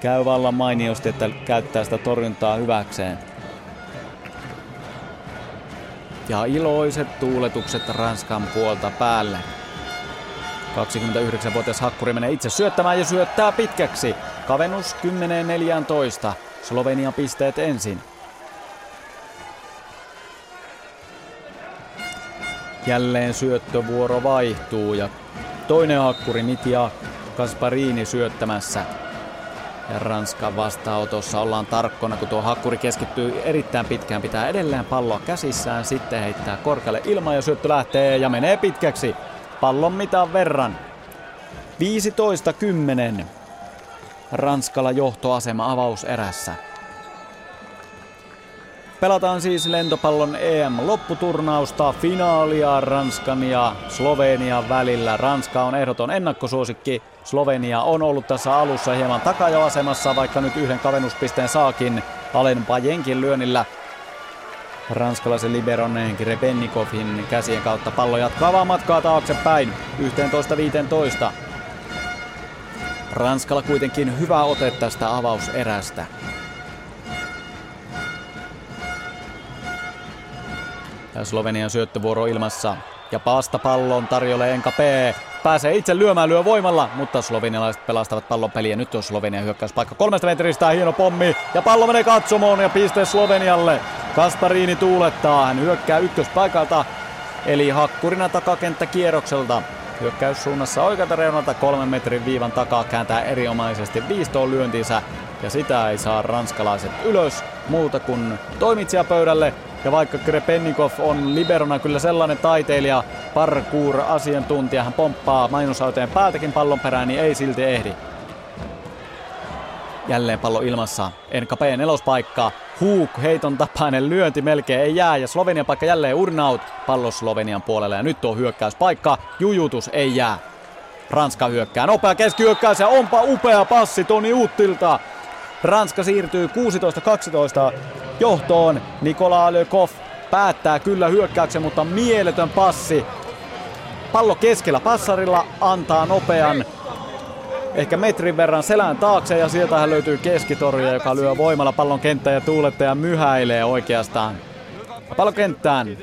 S2: Käy vallan mainiosti, että käyttää sitä torjuntaa hyväkseen. Ja iloiset tuuletukset Ranskan puolta päälle. 29-vuotias Hakkuri menee itse syöttämään ja syöttää pitkäksi. Kavennus 10-14. Slovenian pisteet ensin. Jälleen syöttövuoro vaihtuu ja toinen hakkuri Mitja Kasparini syöttämässä. Ja Ranskan vastaanotossa ollaan tarkkona, kun tuo hakkuri keskittyy erittäin pitkään. Pitää edelleen palloa käsissään, sitten heittää korkealle ilman ja syöttö lähtee ja menee pitkäksi. Pallon mitan verran. 15-10. Ranskalla johtoasema avauserässä. Pelataan siis lentopallon EM-lopputurnausta, finaalia Ranskan ja Slovenian välillä. Ranska on ehdoton ennakkosuosikki. Slovenia on ollut tässä alussa hieman takajoasemassa, vaikka nyt yhden kavennuspisteen saakin Alen Bajenkin lyönnillä. Ranskalaisen liberon Grebennikovin käsien kautta pallo jatkaa vaan matkaa taaksepäin 11-15. Ranskalla kuitenkin hyvä ote tästä avauserästä. Slovenian syöttövuoro ilmassa. Ja paasta pallon tarjolle Enka P. Pääsee itse lyömään, lyö voimalla, mutta slovenialaiset pelastavat pallon peliä. Nyt on Slovenian hyökkäyspaikka kolmesta metristä, hieno pommi. Ja pallo menee katsomoon ja piste Slovenialle. Kasparini tuulettaa, hän hyökkää ykköspaikalta. Eli hakkurina takakenttä kierrokselta. Hyökkäyssuunnassa oikealta reunalta kolmen metrin viivan takaa kääntää erinomaisesti viistoon lyöntinsä. Ja sitä ei saa ranskalaiset ylös muuta kuin toimitsijapöydälle ja vaikka Krepennikov on liberona kyllä sellainen taiteilija, parkour-asiantuntija, hän pomppaa mainosauteen päältäkin pallon perään, niin ei silti ehdi. Jälleen pallo ilmassa. NKP nelospaikka. Huuk, heiton tapainen lyönti melkein ei jää ja Slovenian paikka jälleen Urnaut. Pallo Slovenian puolelle ja nyt on hyökkäyspaikka. Jujutus ei jää. Ranska hyökkää. Nopea keskihyökkäys ja onpa upea passi Toni Uttilta. Ranska siirtyy 16-12 johtoon. Nikola Lökov päättää kyllä hyökkäyksen, mutta mieletön passi. Pallo keskellä passarilla antaa nopean ehkä metrin verran selän taakse ja sieltä hän löytyy keskitorja, joka lyö voimalla pallon kenttään ja tuulettaja myhäilee oikeastaan. Pallo kenttään.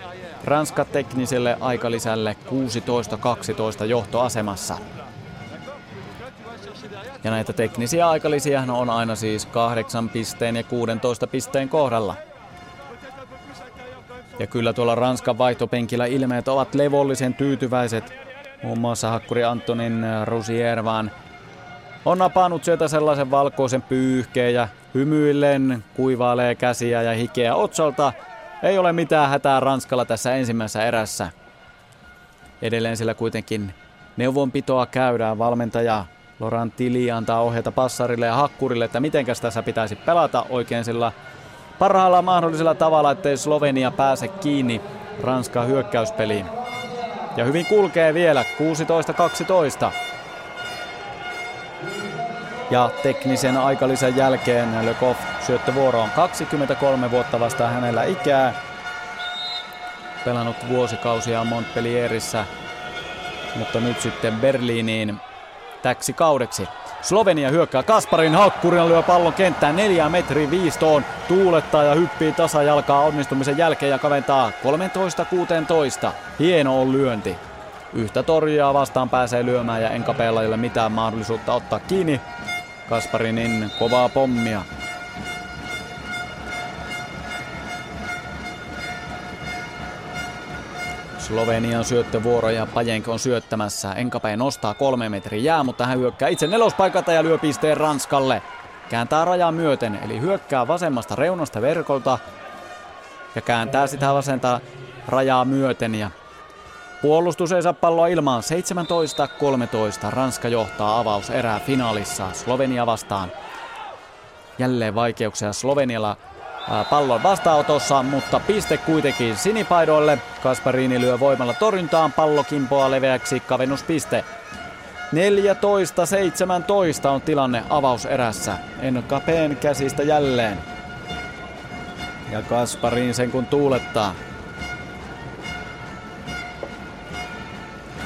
S2: Ranska tekniselle aikalisälle 16-12 johtoasemassa. Ja näitä teknisiä aikalisiä on aina siis 8 pisteen ja 16 pisteen kohdalla. Ja kyllä tuolla Ranskan vaihtopenkillä ilmeet ovat levollisen tyytyväiset. Muun muassa hakkuri Antonin Rosier vaan on napannut sieltä sellaisen valkoisen pyyhkeen ja hymyillen kuivailee käsiä ja hikeä otsalta. Ei ole mitään hätää Ranskalla tässä ensimmäisessä erässä. Edelleen sillä kuitenkin neuvonpitoa käydään. Valmentaja Laurent Tili antaa ohjeita passarille ja hakkurille, että mitenkäs tässä pitäisi pelata oikein sillä parhaalla mahdollisella tavalla, ettei Slovenia pääse kiinni Ranskan hyökkäyspeliin. Ja hyvin kulkee vielä 16-12. Ja teknisen aikalisen jälkeen Lekov syöttövuoro on 23 vuotta vasta hänellä ikää. Pelannut vuosikausia Montpellierissä, mutta nyt sitten Berliiniin täksi kaudeksi. Slovenia hyökkää Kasparin hakkurina lyö pallon kenttään neljä metriä viistoon. Tuulettaa ja hyppii tasajalkaa onnistumisen jälkeen ja kaventaa 13-16. Hieno on lyönti. Yhtä torjaa vastaan pääsee lyömään ja Enkapeella ei ole mitään mahdollisuutta ottaa kiinni. Kasparinin kovaa pommia. Slovenian syöttövuoro ja Pajenk on syöttämässä. Enkape nostaa kolme metriä jää, mutta hän hyökkää itse nelospaikalta ja lyö pisteen Ranskalle. Kääntää rajaa myöten, eli hyökkää vasemmasta reunasta verkolta ja kääntää sitä vasenta rajaa myöten ja Puolustus ei saa palloa ilmaan 17-13. Ranska johtaa avaus erää finaalissa Slovenia vastaan. Jälleen vaikeuksia Slovenialla pallon vastaanotossa, mutta piste kuitenkin sinipaidoille. Kasparini lyö voimalla torjuntaan, pallo kimpoaa leveäksi, kavennuspiste. 14-17 on tilanne avauserässä. Enkapeen käsistä jälleen. Ja Kasparin sen kun tuulettaa.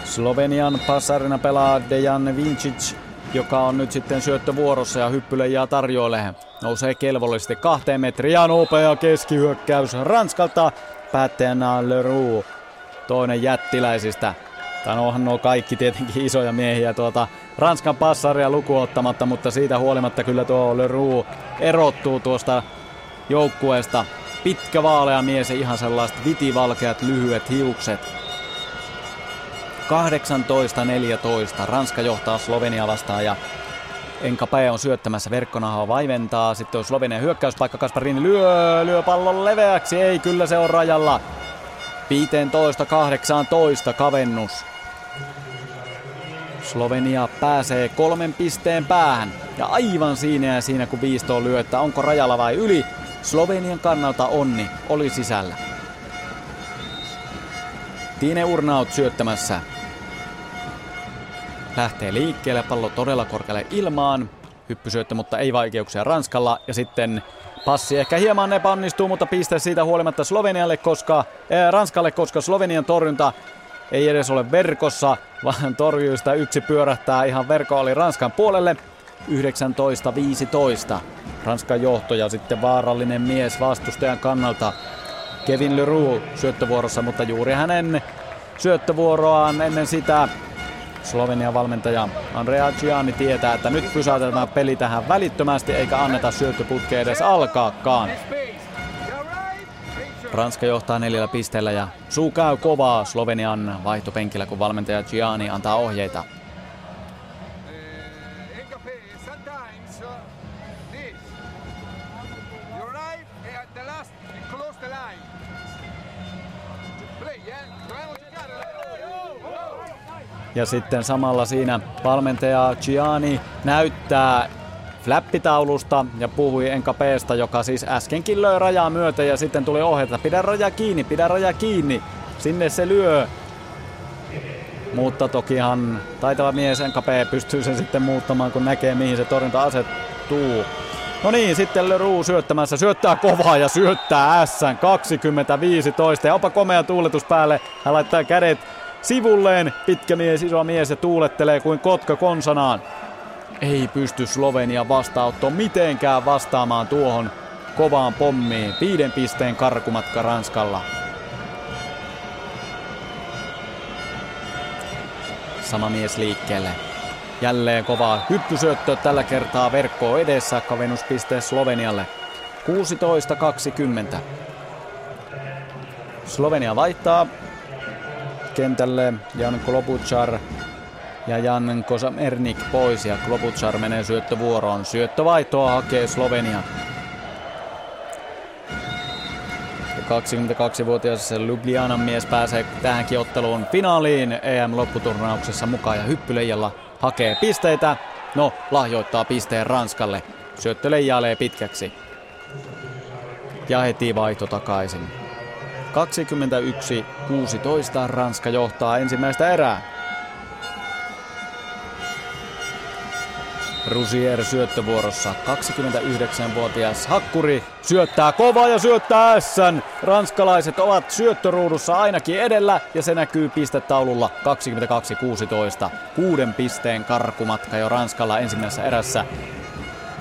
S2: Slovenian passarina pelaa Dejan Vincic, joka on nyt sitten syöttövuorossa ja hyppyleijaa tarjoilee. Nousee kelvollisesti kahteen metriin ja nopea keskihyökkäys Ranskalta. Päättäjänä Leroux, toinen jättiläisistä. Tai onhan nuo kaikki tietenkin isoja miehiä tuota Ranskan passaria lukuottamatta, mutta siitä huolimatta kyllä tuo Leroux erottuu tuosta joukkueesta. Pitkä vaalea mies ja ihan sellaiset vitivalkeat lyhyet hiukset. 18-14. Ranska johtaa Slovenia vastaan ja Enkape on syöttämässä verkkonahaa vaiventaa. Sitten on Slovenian hyökkäyspaikka. Kasparini lyö, lyö pallon leveäksi. Ei, kyllä se on rajalla. 15-18 kavennus. Slovenia pääsee kolmen pisteen päähän. Ja aivan siinä ja siinä kun viisto lyö, että onko rajalla vai yli. Slovenian kannalta onni oli sisällä. Tine Urnaut syöttämässä lähtee liikkeelle, pallo todella korkealle ilmaan. Hyppysyöttö, mutta ei vaikeuksia Ranskalla. Ja sitten passi ehkä hieman epäonnistuu, mutta piste siitä huolimatta Slovenialle, koska, ää, Ranskalle, koska Slovenian torjunta ei edes ole verkossa, vaan torjuista yksi pyörähtää ihan verko oli Ranskan puolelle. 19-15. Ranskan johto ja sitten vaarallinen mies vastustajan kannalta. Kevin Leroux syöttövuorossa, mutta juuri hänen syöttövuoroaan ennen sitä Slovenian valmentaja Andrea Gianni tietää, että nyt pysäytetään peli tähän välittömästi eikä anneta syöttöputkeen edes alkaakaan. Ranska johtaa neljällä pisteellä ja suu käy kovaa Slovenian vaihtopenkillä, kun valmentaja Gianni antaa ohjeita. Ja sitten samalla siinä valmentaja Gianni näyttää flappitaulusta ja puhui Enkapeesta, joka siis äskenkin löi rajaa myöten ja sitten tuli ohjeita, pidä raja kiinni, pidä raja kiinni, sinne se lyö. Mutta tokihan taitava mies Enkape pystyy sen sitten muuttamaan, kun näkee mihin se torjunta asettuu. No niin, sitten Leroux syöttämässä, syöttää kovaa ja syöttää S 20-15 ja opa komea tuuletus päälle. Hän laittaa kädet sivulleen. Pitkä mies, iso mies ja tuulettelee kuin kotka konsanaan. Ei pysty Slovenia vastaanotto mitenkään vastaamaan tuohon kovaan pommiin. Viiden pisteen karkumatka Ranskalla. Sama mies liikkeelle. Jälleen kova hyppysyöttö tällä kertaa verkkoa edessä kavennuspiste Slovenialle. 16-20. Slovenia vaihtaa kentälle Jan Klobuchar ja Jan Kosamernik pois ja Klobuchar menee syöttövuoroon. Syöttövaihtoa hakee Slovenia. 22-vuotias Ljubljanan mies pääsee tähänkin otteluun finaaliin EM-lopputurnauksessa mukaan ja hyppyleijalla hakee pisteitä. No, lahjoittaa pisteen Ranskalle. Syöttö leijailee pitkäksi. Ja heti vaihto takaisin. 21-16 Ranska johtaa ensimmäistä erää. Rusier syöttövuorossa. 29-vuotias Hakkuri syöttää kovaa ja syöttää Sn. Ranskalaiset ovat syöttöruudussa ainakin edellä ja se näkyy pistetaululla 22-16. Kuuden pisteen karkumatka jo Ranskalla ensimmäisessä erässä.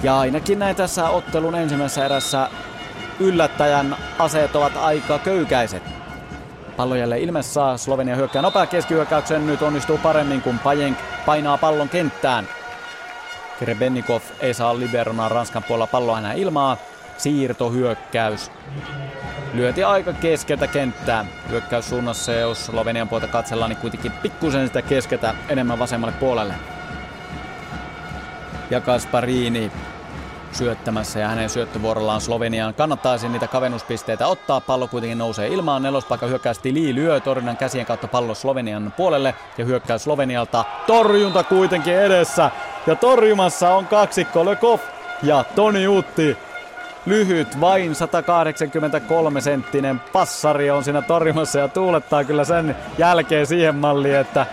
S2: Ja ainakin näin tässä ottelun ensimmäisessä erässä yllättäjän aseet ovat aika köykäiset. Pallo jälleen ilmessä. Slovenia hyökkää nopea keskihyökkäyksen. Nyt onnistuu paremmin, kun Pajenk painaa pallon kenttään. Krebennikov ei saa liberona Ranskan puolella palloa enää ilmaa. Siirtohyökkäys. Lyöti aika keskeltä kenttää. Hyökkäyssuunnassa, jos Slovenian puolta katsellaan, niin kuitenkin pikkusen sitä keskeltä enemmän vasemmalle puolelle. Ja Kasparini syöttämässä ja hänen syöttövuorollaan Sloveniaan kannattaisi niitä kavennuspisteitä ottaa. Pallo kuitenkin nousee ilmaan. Nelospaikka hyökkäys Tili lyö torjunnan käsien kautta pallo Slovenian puolelle ja hyökkäys Slovenialta. Torjunta kuitenkin edessä ja torjumassa on kaksikko Lekov ja Toni Utti. Lyhyt, vain 183 senttinen passari on siinä torjumassa ja tuulettaa kyllä sen jälkeen siihen malliin, että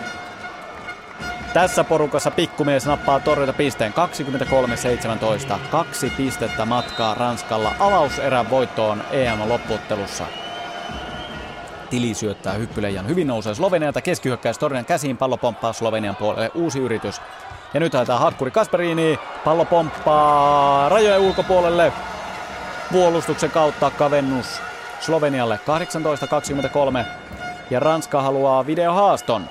S2: tässä porukassa pikkumies nappaa torjunta pisteen 23-17. Kaksi pistettä matkaa Ranskalla avauserän voittoon EM-loppuottelussa. Tili syöttää hyppyleijan hyvin nousee Slovenialta keskihyökkäys torjunnan käsiin, pallo pomppaa Slovenian puolelle, uusi yritys. Ja nyt haetaan hakkuri Kasperini, pallo pomppaa rajojen ulkopuolelle, puolustuksen kautta kavennus Slovenialle 18-23 ja Ranska haluaa videohaaston.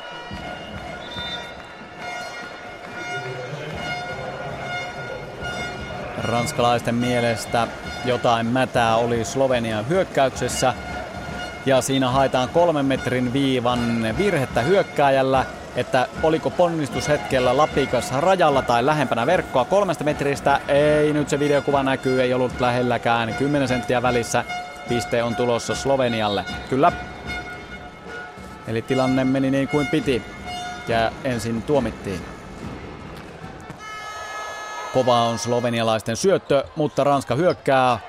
S2: Ranskalaisten mielestä jotain mätää oli Slovenian hyökkäyksessä ja siinä haetaan kolmen metrin viivan virhettä hyökkääjällä, että oliko ponnistushetkellä Lapikas rajalla tai lähempänä verkkoa kolmesta metristä. Ei, nyt se videokuva näkyy, ei ollut lähelläkään. 10 senttiä välissä piste on tulossa Slovenialle. Kyllä. Eli tilanne meni niin kuin piti ja ensin tuomittiin. Kova on slovenialaisten syöttö, mutta Ranska hyökkää,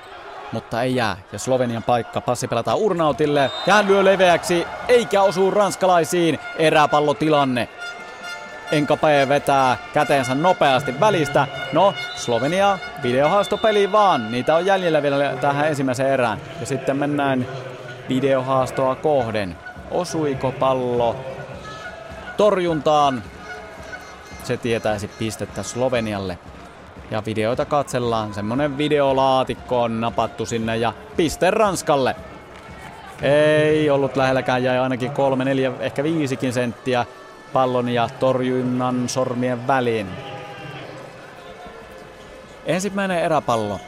S2: mutta ei jää. Ja Slovenian paikka, passi pelataan Urnautille. Hän lyö leveäksi, eikä osu ranskalaisiin. Eräpallotilanne. Enkape vetää käteensä nopeasti välistä. No, Slovenia, videohaasto peli vaan. Niitä on jäljellä vielä tähän ensimmäiseen erään. Ja sitten mennään videohaastoa kohden. Osuiko pallo torjuntaan? Se tietäisi pistettä Slovenialle ja videoita katsellaan. Semmonen videolaatikko on napattu sinne ja piste Ranskalle. Ei ollut lähelläkään, jäi ainakin kolme, neljä, ehkä viisikin senttiä pallon ja torjunnan sormien väliin. Ensimmäinen eräpallo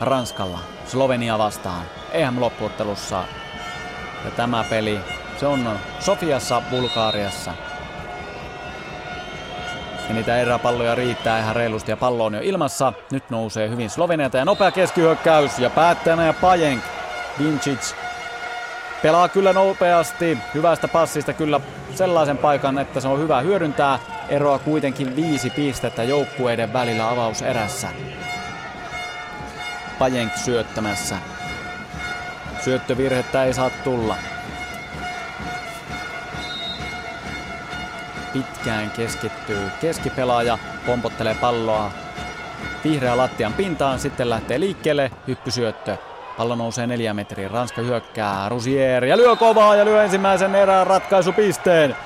S2: Ranskalla Slovenia vastaan EM-loppuottelussa. Ja tämä peli, se on Sofiassa, Bulgaariassa ja niitä eräpalloja riittää ihan reilusti ja pallo on jo ilmassa. Nyt nousee hyvin Sloveniata ja nopea keskihyökkäys ja päättäjänä ja Pajenk. Vincic pelaa kyllä nopeasti, hyvästä passista kyllä sellaisen paikan, että se on hyvä hyödyntää. Eroa kuitenkin viisi pistettä joukkueiden välillä avauserässä. Pajenk syöttämässä. Syöttövirhettä ei saa tulla. Pitkään keskittyy keskipelaaja, pompottelee palloa vihreä lattian pintaan, sitten lähtee liikkeelle, hyppysyöttö. Pallo nousee neljä metriä, Ranska hyökkää, Rusier ja lyö kovaa ja lyö ensimmäisen erään ratkaisupisteen.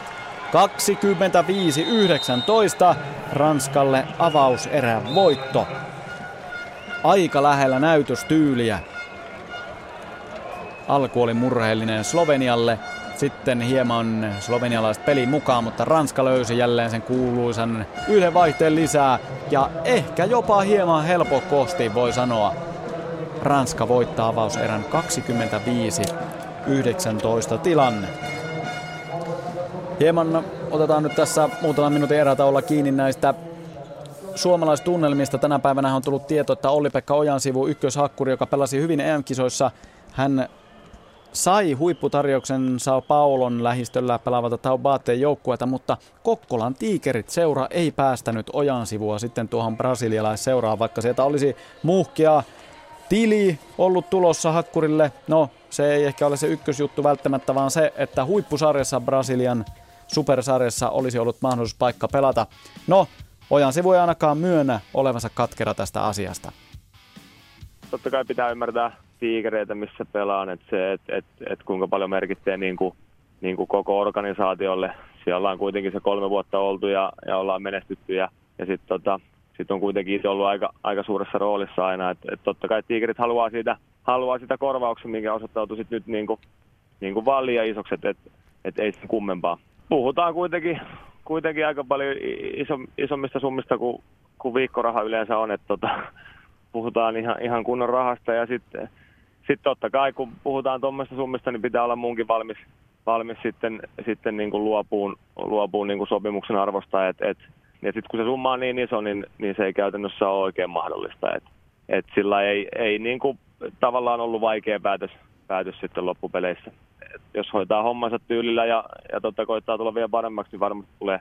S2: 25-19 Ranskalle avauserän voitto. Aika lähellä näytöstyyliä. Alku oli murheellinen Slovenialle, sitten hieman slovenialaiset peli mukaan, mutta Ranska löysi jälleen sen kuuluisan yhden vaihteen lisää ja ehkä jopa hieman helpokosti voi sanoa. Ranska voittaa avauserän 25-19 tilanne. Hieman otetaan nyt tässä muutaman minuutin erätaolla kiinni näistä suomalaistunnelmista. Tänä päivänä on tullut tieto, että Olli-Pekka Ojansivu, ykköshakkuri, joka pelasi hyvin EM-kisoissa, hän sai huipputarjouksen Sao Paulon lähistöllä pelaavalta Taubateen joukkueelta, mutta Kokkolan tiikerit seura ei päästänyt ojan sivua sitten tuohon brasilialaisseuraan, vaikka sieltä olisi muhkia tili ollut tulossa hakkurille. No, se ei ehkä ole se ykkösjuttu välttämättä, vaan se, että huippusarjassa Brasilian supersarjassa olisi ollut mahdollisuus paikka pelata. No, Ojan sivu ei ainakaan myönnä olevansa katkera tästä asiasta.
S7: Totta kai pitää ymmärtää tiikereitä, missä pelaan, että se, että et, et kuinka paljon merkitsee niin kuin, niin kuin koko organisaatiolle. Siellä ollaan kuitenkin se kolme vuotta oltu ja, ja ollaan menestytty ja, ja sitten tota, sit on kuitenkin itse ollut aika, aika suuressa roolissa aina. Et, et totta kai tiikerit haluaa siitä, haluaa sitä korvauksen, minkä osoittautui sit nyt niin kuin niin kuin vaan liian isoksi, että et, et ei sen kummempaa. Puhutaan kuitenkin, kuitenkin aika paljon iso, isommista summista kuin, kuin viikkoraha yleensä on, että tota, puhutaan ihan, ihan kunnon rahasta ja sitten sit totta kai kun puhutaan tuommoista summista, niin pitää olla muunkin valmis, valmis sitten, sitten niin kuin luopuun, luopuun niin kuin sopimuksen arvosta. Et, et, ja sitten kun se summa on niin iso, niin, niin se ei käytännössä ole oikein mahdollista. Et, et sillä ei, ei niin kuin tavallaan ollut vaikea päätös, päätös sitten loppupeleissä. Et jos hoitaa hommansa tyylillä ja, ja totta koittaa tulla vielä paremmaksi, niin varmasti tulee,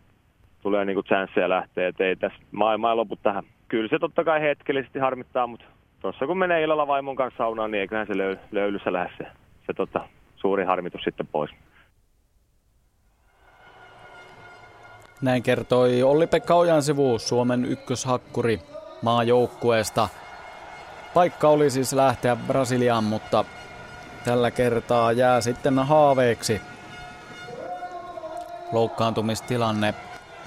S7: tulee niin chanceja lähteä. Et ei tässä maailma ei lopu tähän. Kyllä se totta kai hetkellisesti harmittaa, mutta tuossa kun menee illalla vaimon kanssa saunaan, niin eiköhän se löy, löylyssä lähde se, se tota, suuri harmitus sitten pois.
S2: Näin kertoi Olli-Pekka Ojansivu, Suomen ykköshakkuri maajoukkueesta. Paikka oli siis lähteä Brasiliaan, mutta tällä kertaa jää sitten haaveeksi. Loukkaantumistilanne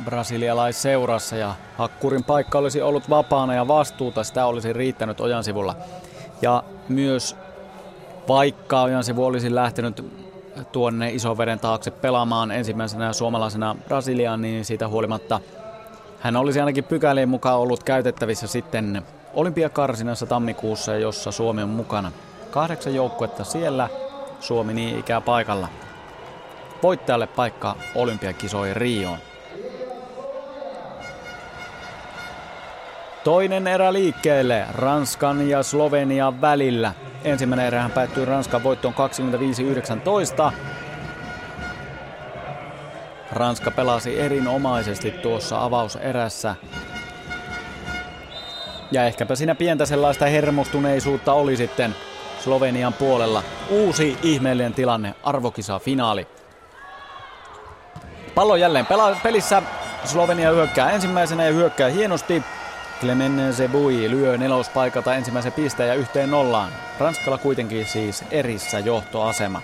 S2: brasilialaisseurassa ja Hakkurin paikka olisi ollut vapaana ja vastuuta sitä olisi riittänyt Ojansivulla. Ja myös vaikka Ojansivu olisi lähtenyt tuonne Isoveden taakse pelaamaan ensimmäisenä suomalaisena Brasiliaan, niin siitä huolimatta hän olisi ainakin pykälien mukaan ollut käytettävissä sitten olympiakarsinassa tammikuussa, jossa Suomi on mukana. Kahdeksan joukkuetta siellä, Suomi niin ikää paikalla. Voittajalle paikka olympiakisoihin Rioon. Toinen erä liikkeelle Ranskan ja Slovenian välillä. Ensimmäinen erähän päättyi Ranskan voittoon 25-19. Ranska pelasi erinomaisesti tuossa avauserässä. Ja ehkäpä siinä pientä sellaista hermostuneisuutta oli sitten Slovenian puolella. Uusi ihmeellinen tilanne, arvokisa finaali. Pallo jälleen pela- pelissä. Slovenia hyökkää ensimmäisenä ja hyökkää hienosti. Clemen Zebui lyö nelospaikalta ensimmäisen pisteen ja yhteen nollaan. Ranskalla kuitenkin siis erissä johtoasema.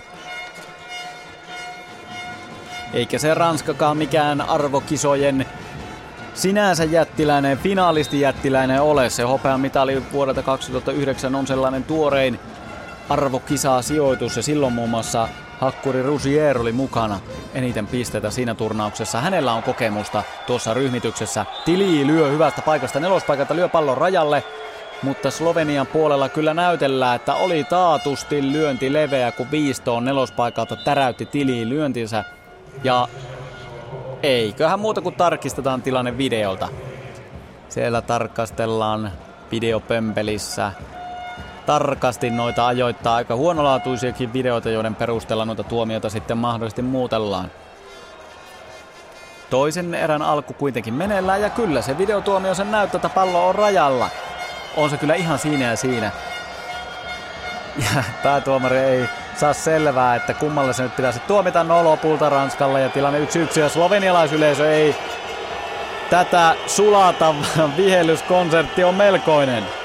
S2: Eikä se Ranskakaan mikään arvokisojen sinänsä jättiläinen, finaalisti jättiläinen ole. Se hopeamitali vuodelta 2009 on sellainen tuorein arvokisaa sijoitus ja silloin muun muassa Hakkuri Rusier oli mukana eniten pisteitä siinä turnauksessa. Hänellä on kokemusta tuossa ryhmityksessä. Tili lyö hyvästä paikasta nelospaikalta, lyö pallon rajalle, mutta Slovenian puolella kyllä näytellään, että oli taatusti lyönti leveä, kun viistoon nelospaikalta täräytti Tili lyöntinsä. Ja eiköhän muuta kuin tarkistetaan tilanne videolta. Siellä tarkastellaan videopömpelissä tarkasti noita ajoittaa aika huonolaatuisiakin videoita, joiden perusteella noita tuomioita sitten mahdollisesti muutellaan. Toisen erän alku kuitenkin meneillään ja kyllä se videotuomio sen näyttää, että pallo on rajalla. On se kyllä ihan siinä ja siinä. Ja päätuomari ei saa selvää, että kummalle se nyt pitäisi tuomita no lopulta Ranskalle ja tilanne 1-1 ja slovenialaisyleisö ei tätä sulata, vihellyskonsertti on melkoinen.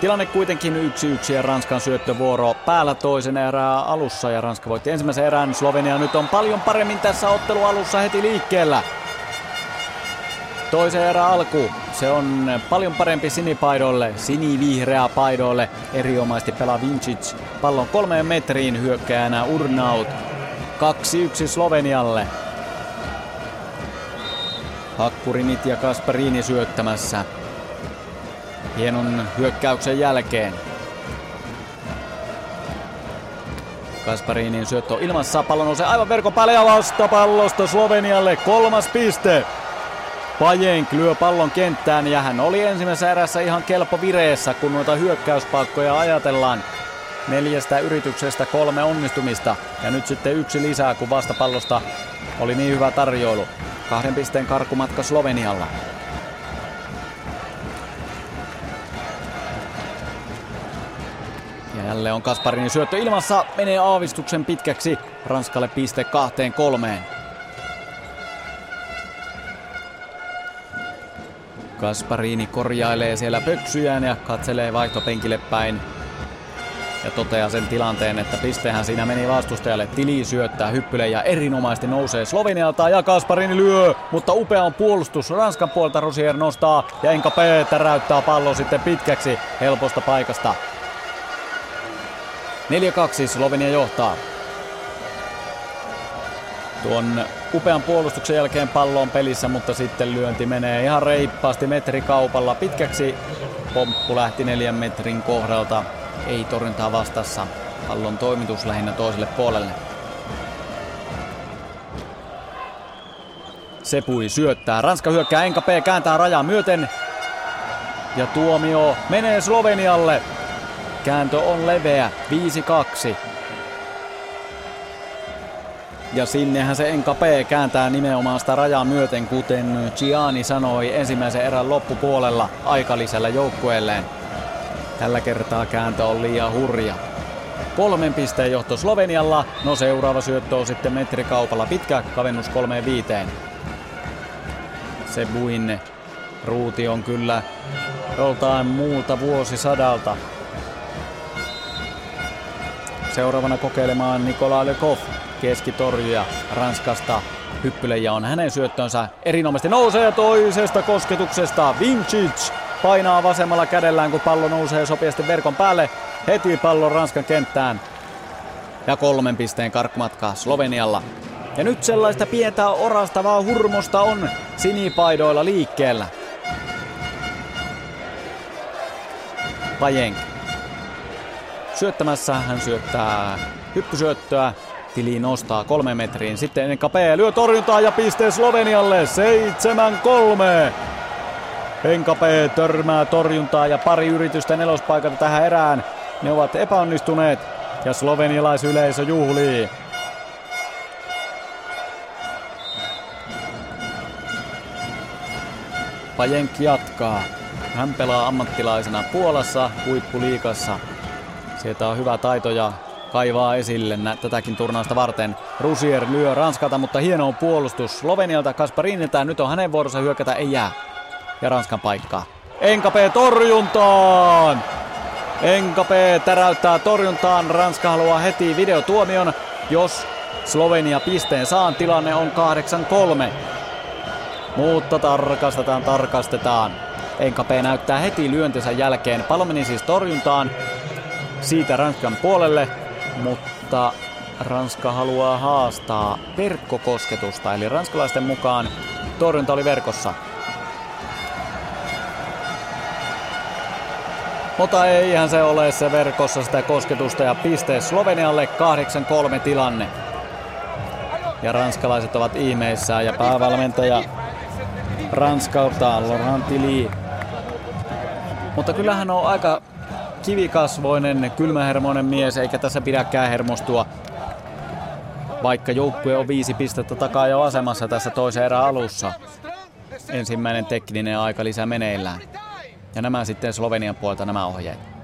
S2: Tilanne kuitenkin yksi yksi ja Ranskan syöttövuoro päällä toisen erää alussa ja Ranska voitti ensimmäisen erän. Slovenia nyt on paljon paremmin tässä ottelualussa heti liikkeellä. Toisen erä alku. Se on paljon parempi sinipaidoille, sinivihreä paidoille. Erinomaisesti pelaa Vincic. Pallon kolmeen metriin hyökkääjänä Urnaut. 2-1 Slovenialle. Hakkurinit ja Kasparini syöttämässä hienon hyökkäyksen jälkeen. Kasparinin syöttö ilmassa, pallo nousee aivan verkon päälle ja vastapallosta Slovenialle kolmas piste. Pajenk lyö pallon kenttään ja hän oli ensimmäisessä erässä ihan kelpo vireessä, kun noita hyökkäyspaikkoja ajatellaan. Neljästä yrityksestä kolme onnistumista ja nyt sitten yksi lisää, kun vastapallosta oli niin hyvä tarjoilu. Kahden pisteen karkumatka Slovenialla. Jälleen on Kasparinin syöttö ilmassa, menee aavistuksen pitkäksi. Ranskalle piste kahteen kolmeen. Kasparini korjailee siellä pöksyjään ja katselee vaihtopenkille päin. ja toteaa sen tilanteen, että pistehän siinä meni vastustajalle. Tili syöttää hyppyle ja erinomaisesti nousee Slovenialta ja Kasparini lyö, mutta upea on puolustus. Ranskan puolta Rosier nostaa ja Enka P. täräyttää pallon sitten pitkäksi helposta paikasta. 4-2 Slovenia johtaa. Tuon upean puolustuksen jälkeen pallo on pelissä, mutta sitten lyönti menee ihan reippaasti metrikaupalla pitkäksi. Pomppu lähti neljän metrin kohdalta. Ei torjuntaa vastassa. Pallon toimitus lähinnä toiselle puolelle. Sepui syöttää. Ranska hyökkää. Enka P kääntää rajaa myöten. Ja tuomio menee Slovenialle. Kääntö on leveä. 5-2. Ja sinnehän se Enka P kääntää nimenomaan sitä rajaa myöten, kuten Gianni sanoi ensimmäisen erän loppupuolella aikalisellä joukkueelleen. Tällä kertaa kääntö on liian hurja. Kolmen pisteen johto Slovenialla, no seuraava syöttö on sitten metrikaupalla pitkä kavennus kolmeen viiteen. Sebuin ruuti on kyllä joltain muulta vuosisadalta. Seuraavana kokeilemaan Nikola Lekov keskitorjuja Ranskasta. Hyppylejä on hänen syöttönsä erinomaisesti nousee toisesta kosketuksesta. Vincic painaa vasemmalla kädellään, kun pallo nousee sopiasti verkon päälle. Heti pallon Ranskan kenttään. Ja kolmen pisteen karkkumatkaa Slovenialla. Ja nyt sellaista pientä orastavaa hurmosta on sinipaidoilla liikkeellä. Pajenk. Syöttämässä hän syöttää hyppysyöttöä Tili nostaa kolme metriin. Sitten Kapea lyö torjuntaa ja piste Slovenialle. 7-3. Enkape törmää torjuntaa ja pari yritystä nelospaikalta tähän erään. Ne ovat epäonnistuneet ja slovenialaisyleisö juhlii. Pajenk jatkaa. Hän pelaa ammattilaisena Puolassa huippuliikassa. Sieltä on hyvä taito ja kaivaa esille nä- tätäkin turnausta varten. Rusier lyö Ranskalta, mutta hieno on puolustus Slovenialta Kasparinilta. Nyt on hänen vuorossa hyökätä, ei jää. Ja Ranskan paikkaa. Enkape torjuntaan! Enkape täräyttää torjuntaan. Ranska haluaa heti videotuomion. Jos Slovenia pisteen saan, tilanne on 8-3. Mutta tarkastetaan, tarkastetaan. Enkape näyttää heti lyöntinsä jälkeen. Pallo meni siis torjuntaan siitä Ranskan puolelle mutta Ranska haluaa haastaa verkkokosketusta, eli ranskalaisten mukaan torjunta oli verkossa. Mutta eihän se ole se verkossa sitä kosketusta ja piste Slovenialle 8-3 tilanne. Ja ranskalaiset ovat ihmeissään ja päävalmentaja Ranskalta Laurent Tilly. Mutta kyllähän on aika kivikasvoinen, kylmähermoinen mies, eikä tässä pidäkään hermostua. Vaikka joukkue on viisi pistettä takaa jo asemassa tässä toisen erän alussa. Ensimmäinen tekninen aika lisää meneillään. Ja nämä sitten Slovenian puolta nämä ohjeet.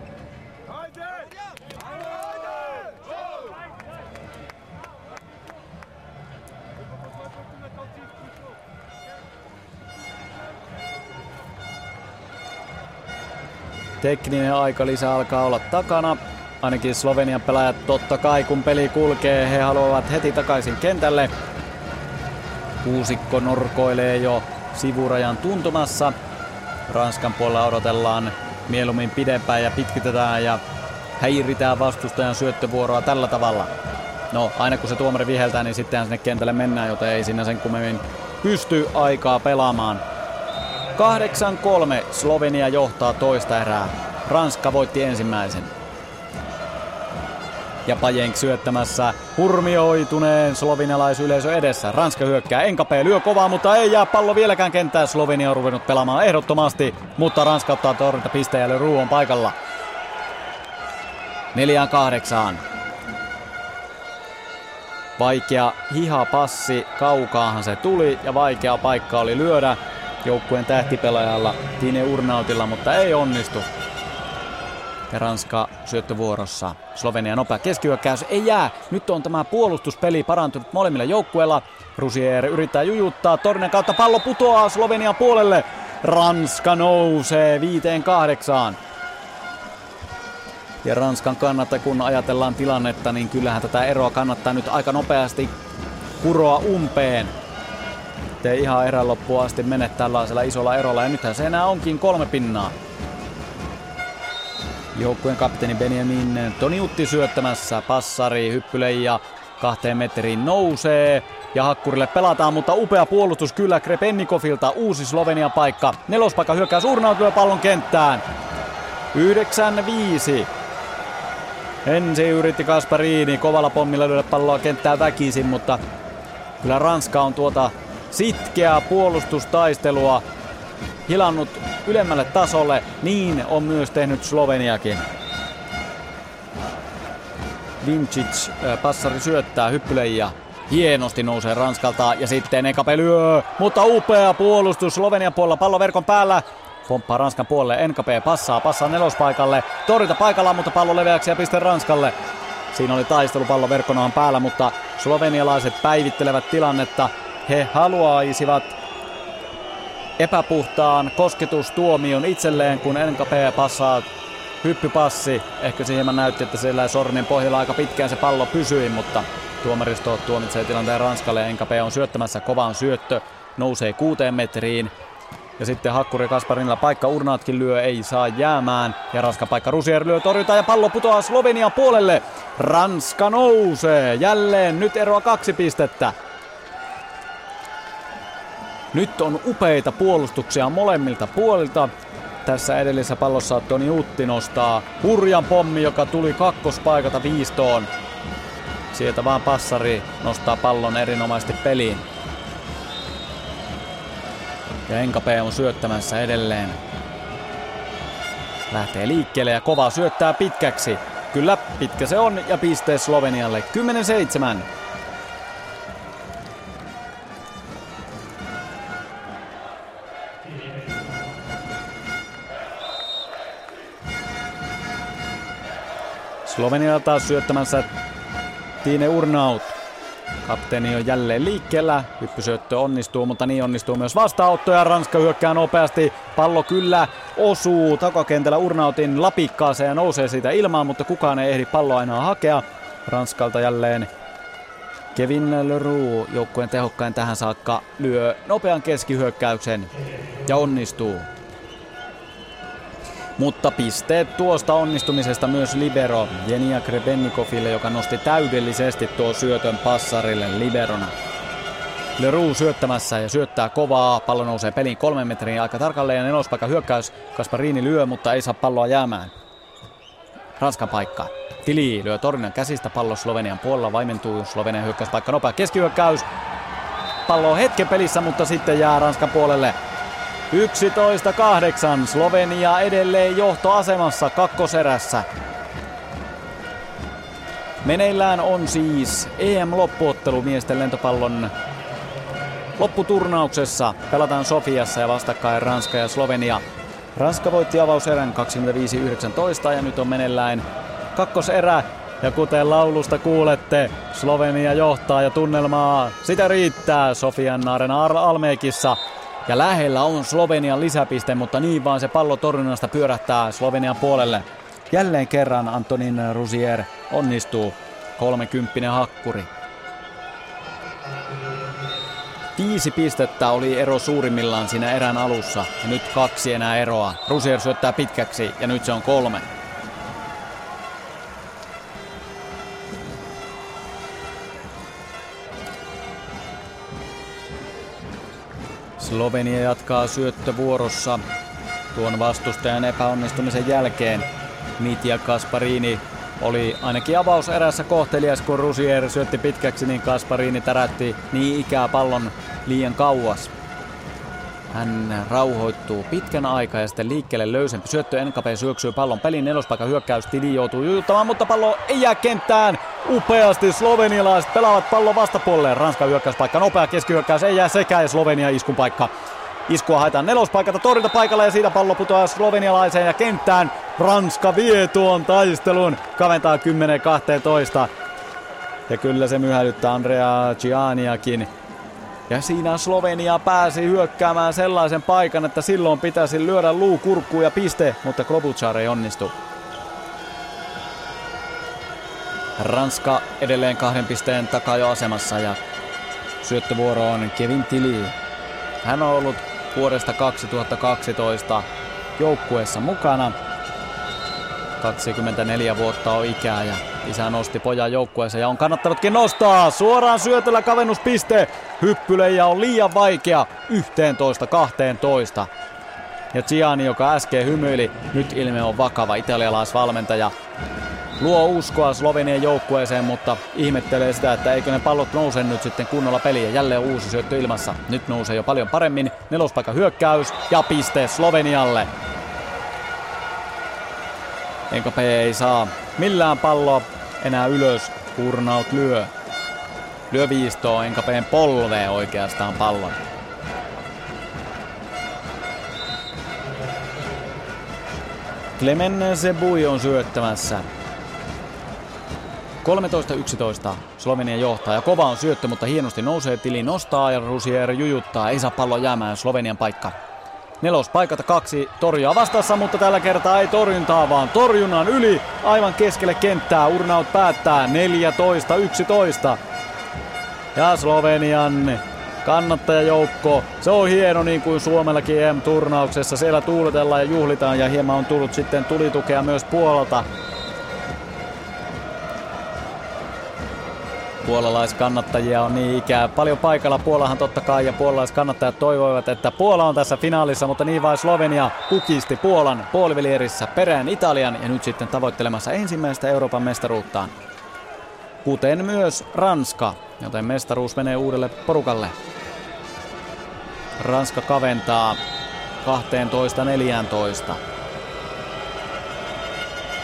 S2: Tekninen aika lisä alkaa olla takana. Ainakin Slovenian pelaajat totta kai kun peli kulkee, he haluavat heti takaisin kentälle. Kuusikko norkoilee jo sivurajan tuntumassa. Ranskan puolella odotellaan mieluummin pidempään ja pitkitetään ja häiritään vastustajan syöttövuoroa tällä tavalla. No, aina kun se tuomari viheltää, niin sittenhän sinne kentälle mennään, joten ei sinne sen kummemmin pysty aikaa pelaamaan. 8-3 Slovenia johtaa toista erää. Ranska voitti ensimmäisen. Ja Pajenk syöttämässä hurmioituneen slovenialaisyleisö edessä. Ranska hyökkää, Enkape lyö kovaa, mutta ei jää pallo vieläkään kenttään. Slovenia on ruvennut pelaamaan ehdottomasti, mutta Ranska ottaa torjunta pisteelle ruuon paikalla. Neljään kahdeksaan. Vaikea hiha passi, kaukaahan se tuli ja vaikea paikka oli lyödä joukkueen tähtipelaajalla Tine Urnautilla, mutta ei onnistu. Ja Ranska syöttövuorossa. Slovenia nopea keskihyökkäys ei jää. Nyt on tämä puolustuspeli parantunut molemmilla joukkueilla. Rusier yrittää jujuttaa. Tornen kautta pallo putoaa Slovenian puolelle. Ranska nousee viiteen kahdeksaan. ja Ranskan kannattaa, kun ajatellaan tilannetta, niin kyllähän tätä eroa kannattaa nyt aika nopeasti kuroa umpeen. Te ihan erän loppuun asti mene tällaisella isolla erolla ja nythän se enää onkin kolme pinnaa. Joukkueen kapteeni Benjamin Toniutti syöttämässä. Passari Hyppyleija kahteen metriin nousee. Ja Hakkurille pelataan, mutta upea puolustus kyllä Krepennikovilta. Uusi Slovenian paikka. Nelospaikka hyökkää suurnautua pallon kenttään. 9-5. Ensi yritti Kasparini kovalla pommilla lyödä palloa kenttään väkisin, mutta kyllä Ranska on tuota sitkeää puolustustaistelua hilannut ylemmälle tasolle. Niin on myös tehnyt Sloveniakin. Vincic passari syöttää Hyppylejä. Hienosti nousee Ranskalta ja sitten Enkape lyö, mutta upea puolustus Slovenian puolella pallo verkon päällä. Pomppaa Ranskan puolelle, NKP passaa, passaa nelospaikalle. Torjunta paikalla, mutta pallo leveäksi ja piste Ranskalle. Siinä oli taistelu pallo verkonaan päällä, mutta slovenialaiset päivittelevät tilannetta. He haluaisivat epäpuhtaan kosketustuomion itselleen, kun NKP passaa hyppypassi. Ehkä se hieman näytti, että siellä sormien pohjalla aika pitkään se pallo pysyi, mutta tuomaristo tuomitsee tilanteen Ranskalle. NKP on syöttämässä kovaan syöttö, nousee kuuteen metriin. Ja sitten Hakkuri Kasparinilla paikka Urnaatkin lyö, ei saa jäämään. Ja Ranskan paikka Rusier lyö torjuta ja pallo putoaa Slovenian puolelle. Ranska nousee jälleen, nyt eroa kaksi pistettä. Nyt on upeita puolustuksia molemmilta puolilta. Tässä edellisessä pallossa Toni Utti nostaa hurjan pommi, joka tuli kakkospaikalta viistoon. Sieltä vaan passari nostaa pallon erinomaisesti peliin. Ja Enkape on syöttämässä edelleen. Lähtee liikkeelle ja kova syöttää pitkäksi. Kyllä, pitkä se on ja piste Slovenialle 10-7. Slovenia taas syöttämässä Tiine Urnaut. Kapteeni on jälleen liikkeellä. Hyppysyöttö onnistuu, mutta niin onnistuu myös vastaanotto ja Ranska hyökkää nopeasti. Pallo kyllä osuu takakentällä Urnautin lapikkaaseen ja nousee siitä ilmaan, mutta kukaan ei ehdi palloa enää hakea. Ranskalta jälleen Kevin Leroux, joukkueen tehokkain tähän saakka, lyö nopean keskihyökkäyksen ja onnistuu. Mutta pisteet tuosta onnistumisesta myös libero Jenia Krebennikoville, joka nosti täydellisesti tuo syötön passarille liberona. Leroux syöttämässä ja syöttää kovaa. Pallo nousee peliin kolmen metrin aika tarkalleen ja nelospaikka hyökkäys. Kasparini lyö, mutta ei saa palloa jäämään. Ranskan paikka. Tili lyö torjunnan käsistä pallo Slovenian puolella. Vaimentuu Slovenian hyökkäyspaikka nopea keskihyökkäys. Pallo on hetken pelissä, mutta sitten jää Ranskan puolelle. 11-8. Slovenia edelleen johtoasemassa kakkoserässä. Meneillään on siis EM-loppuottelu miesten lentopallon lopputurnauksessa. Pelataan Sofiassa ja vastakkain Ranska ja Slovenia. Ranska voitti avauserän 25-19 ja nyt on meneillään kakkoserä. Ja kuten laulusta kuulette, Slovenia johtaa ja tunnelmaa sitä riittää Sofian Arena Almekissa. Ja lähellä on Slovenian lisäpiste, mutta niin vaan se pallo torjunnasta pyörähtää Slovenian puolelle. Jälleen kerran Antonin Rusier onnistuu. 30 hakkuri. Viisi pistettä oli ero suurimmillaan siinä erän alussa ja nyt kaksi enää eroa. Rusier syöttää pitkäksi ja nyt se on kolme. Slovenia jatkaa syöttövuorossa tuon vastustajan epäonnistumisen jälkeen. Mitja Kasparini oli ainakin avauserässä kohtelias, kun Rusier syötti pitkäksi, niin Kasparini tärätti niin ikää pallon liian kauas. Hän rauhoittuu pitkän aikaa ja sitten liikkeelle löysempi syöttö. NKP syöksyy pallon pelin nelospaikan hyökkäys. Tili joutuu jujuttamaan, mutta pallo ei jää kenttään. Upeasti slovenialaiset pelaavat pallon vastapuolelle. Ranskan hyökkäyspaikka, nopea keskihyökkäys, ei jää sekä ja Slovenia iskun paikka. Iskua haetaan nelospaikalta torjunta paikalla ja siitä pallo putoaa slovenialaiseen ja kenttään. Ranska vie tuon taistelun, kaventaa 10-12. Ja kyllä se myhälyttää Andrea Gianniakin. Ja siinä Slovenia pääsi hyökkäämään sellaisen paikan, että silloin pitäisi lyödä luu kurkkuun ja piste, mutta Klobuchar ei onnistu. Ranska edelleen kahden pisteen takaa jo asemassa ja syöttövuoro on Kevin Tilly. Hän on ollut vuodesta 2012 joukkueessa mukana. 24 vuotta on ikää ja isä nosti pojan joukkueeseen ja on kannattanutkin nostaa. Suoraan syötöllä kavennuspiste. Hyppylejä on liian vaikea. 11-12. Ja Gianni, joka äsken hymyili, nyt ilme on vakava italialaisvalmentaja. Luo uskoa Slovenian joukkueeseen, mutta ihmettelee sitä, että eikö ne pallot nouse nyt sitten kunnolla peliä. Jälleen uusi syöttö ilmassa. Nyt nousee jo paljon paremmin. Nelospaikka hyökkäys ja piste Slovenialle. NKP ei saa millään palloa enää ylös. Kurnaut lyö. Lyö viistoa NKPn polveen oikeastaan pallon. Clemen Sebui on syöttämässä. 13-11 Slovenia johtaa ja kova on syöttö, mutta hienosti nousee tili nostaa ja Rusier jujuttaa. Ei saa pallo jäämään Slovenian paikka. Nelospaikalta kaksi torjua vastassa, mutta tällä kertaa ei torjuntaa, vaan torjunnan yli aivan keskelle kenttää. Urnaut päättää 14-11. Ja Slovenian kannattajajoukko. Se on hieno niin kuin Suomellakin EM-turnauksessa. Siellä tuuletellaan ja juhlitaan ja hieman on tullut sitten tulitukea myös Puolalta. Puolalaiskannattajia on niin ikää paljon paikalla. Puolahan totta kai ja puolalaiskannattajat toivoivat, että Puola on tässä finaalissa, mutta niin vain Slovenia kukisti Puolan puolivilierissä perään Italian ja nyt sitten tavoittelemassa ensimmäistä Euroopan mestaruuttaan. Kuten myös Ranska, joten mestaruus menee uudelle porukalle. Ranska kaventaa 12-14.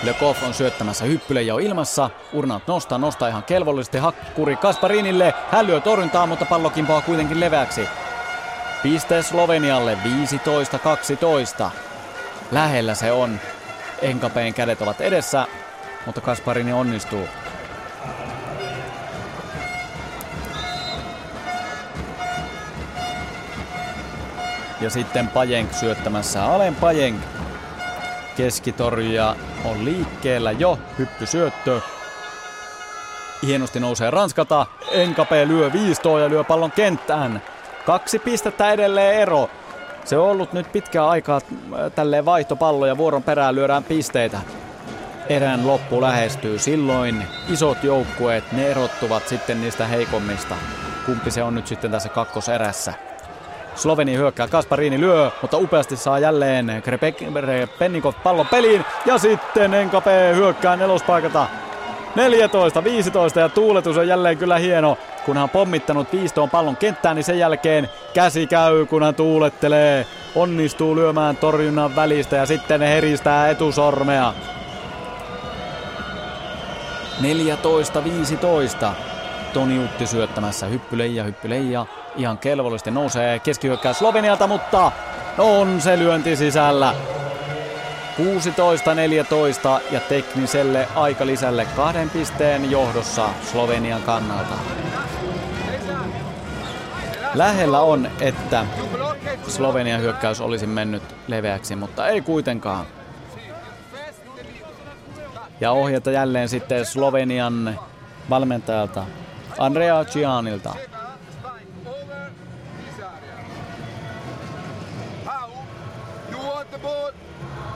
S2: Lekoff on syöttämässä hyppyle jo ilmassa. Urnat nostaa, nostaa ihan kelvollisesti hakkuri Kasparinille. Hän lyö torjuntaa, mutta pallo kimpoaa kuitenkin leväksi. Piste Slovenialle 15-12. Lähellä se on. Enkapeen kädet ovat edessä, mutta Kasparini onnistuu. Ja sitten Pajenk syöttämässä. Alen Pajenk keskitorjuja on liikkeellä jo. Hyppysyöttö. Hienosti nousee Ranskata. Enkape lyö viistoa ja lyö pallon kenttään. Kaksi pistettä edelleen ero. Se on ollut nyt pitkää aikaa äh, tälleen vaihtopallo ja vuoron perään lyödään pisteitä. Erään loppu lähestyy. Silloin isot joukkueet, ne erottuvat sitten niistä heikommista. Kumpi se on nyt sitten tässä kakkoserässä? Sloveni hyökkää, Kasparini lyö, mutta upeasti saa jälleen Pennikov pallon peliin. Ja sitten Enkape hyökkää nelospaikalta 14, 15 ja tuuletus on jälleen kyllä hieno. Kun hän on pommittanut viistoon pallon kenttään, niin sen jälkeen käsi käy, kun hän tuulettelee. Onnistuu lyömään torjunnan välistä ja sitten heristää etusormea. 14-15. Toni Utti syöttämässä hyppyleija, hyppyleija. Ihan kelvollisesti nousee keskihyökkää Slovenialta, mutta on se lyönti sisällä. 16-14 ja tekniselle aikalisälle kahden pisteen johdossa Slovenian kannalta. Lähellä on, että Slovenian hyökkäys olisi mennyt leveäksi, mutta ei kuitenkaan. Ja ohjata jälleen sitten Slovenian valmentajalta Andrea Cianilta.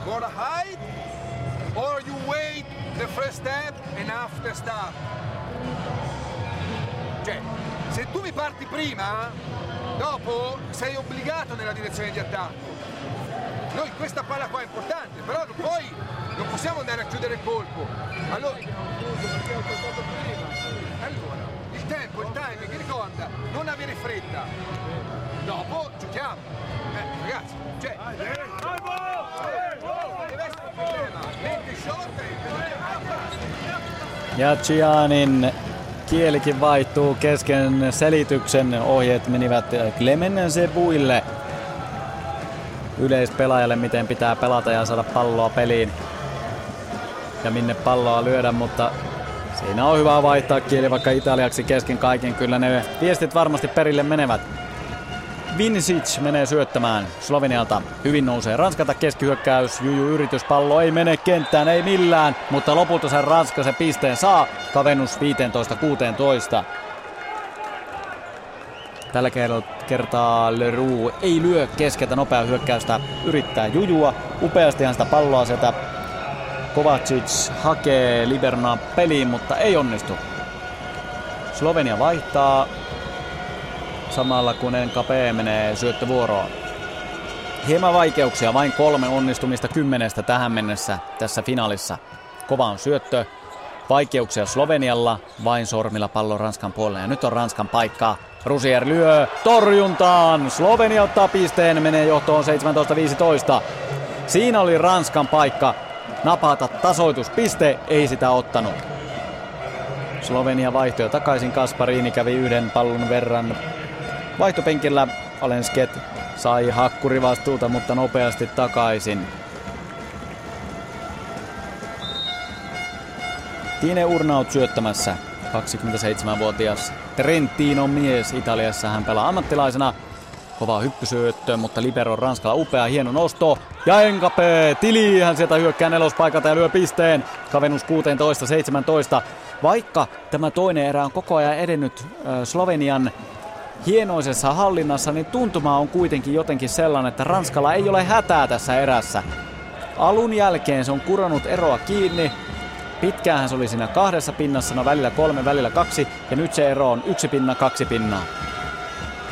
S8: Gonna hide or you wait the first step and after start. Cioè, se tu mi parti prima, dopo sei obbligato nella direzione di attacco. Noi questa palla qua è importante, però poi non possiamo andare a chiudere il colpo. Allora, tempo, il timing, ricorda, non avere fretta. Dopo giochiamo. Eh, ragazzi, cioè...
S2: Ja Gianin kielikin vaihtuu kesken selityksen. Ohjeet menivät Clemen Sebuille yleispelaajalle, miten pitää pelata ja saada palloa peliin. Ja minne palloa lyödä, mutta siinä on hyvä vaihtaa kieli vaikka italiaksi kesken kaiken. Kyllä ne viestit varmasti perille menevät. Vinicic menee syöttämään Slovenialta. Hyvin nousee Ranskalta keskihyökkäys. Juju yrityspallo ei mene kenttään, ei millään. Mutta lopulta sen Ranska se pisteen saa. Kavennus 15-16. Tällä kertaa Leroux ei lyö keskeltä nopea hyökkäystä. Yrittää jujua. Upeastihan sitä palloa sieltä Kovacic hakee Libernaa peliin, mutta ei onnistu. Slovenia vaihtaa samalla kun NKP menee syöttövuoroon. Hieman vaikeuksia, vain kolme onnistumista kymmenestä tähän mennessä tässä finaalissa. Kova on syöttö, vaikeuksia Slovenialla, vain sormilla pallo Ranskan puolelle. Ja nyt on Ranskan paikka. Rusier lyö torjuntaan. Slovenia ottaa pisteen, menee johtoon 17-15. Siinä oli Ranskan paikka napata tasoituspiste, ei sitä ottanut. Slovenia vaihtoja takaisin. Kasparini kävi yhden pallon verran vaihtopenkillä. Alensket sai hakkurivastuuta, mutta nopeasti takaisin. Tine Urnaut syöttämässä. 27-vuotias Trentino mies Italiassa. Hän pelaa ammattilaisena. Kova hyppysyöttö, mutta Libero Ranskalla upea hieno nosto. Ja Enkape, Tili hän sieltä hyökkää nelospaikalta ja lyö pisteen. Kavennus 16-17. Vaikka tämä toinen erä on koko ajan edennyt Slovenian hienoisessa hallinnassa, niin tuntuma on kuitenkin jotenkin sellainen, että Ranskalla ei ole hätää tässä erässä. Alun jälkeen se on kurannut eroa kiinni. Pitkään se oli siinä kahdessa pinnassa, no välillä kolme, välillä kaksi, ja nyt se ero on yksi pinna, kaksi pinnaa.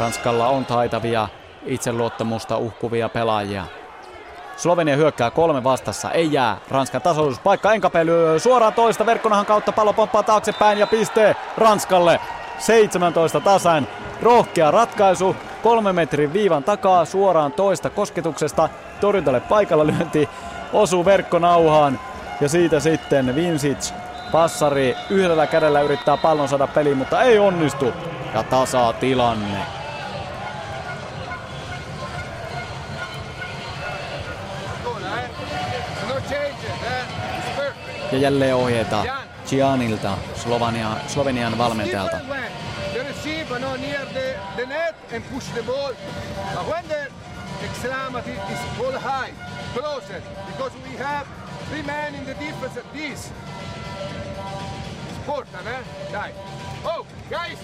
S2: Ranskalla on taitavia, itseluottamusta uhkuvia pelaajia. Slovenia hyökkää kolme vastassa, ei jää. Ranskan tasoituspaikka, Enkape lyö suoraan toista verkkonahan kautta, pallo pomppaa taaksepäin ja piste Ranskalle. 17 tasan. Rohkea ratkaisu, kolme metrin viivan takaa suoraan toista kosketuksesta. Torjuntalle paikalla lyönti osuu verkkonauhaan ja siitä sitten Vincic passari yhdellä kädellä yrittää pallon saada peliin, mutta ei onnistu. Ja tasaa tilanne. Ja jälleen ohjeita Gianilta, Slovenia, Slovenian valmentajalta. eh? Dai. Oh, guys!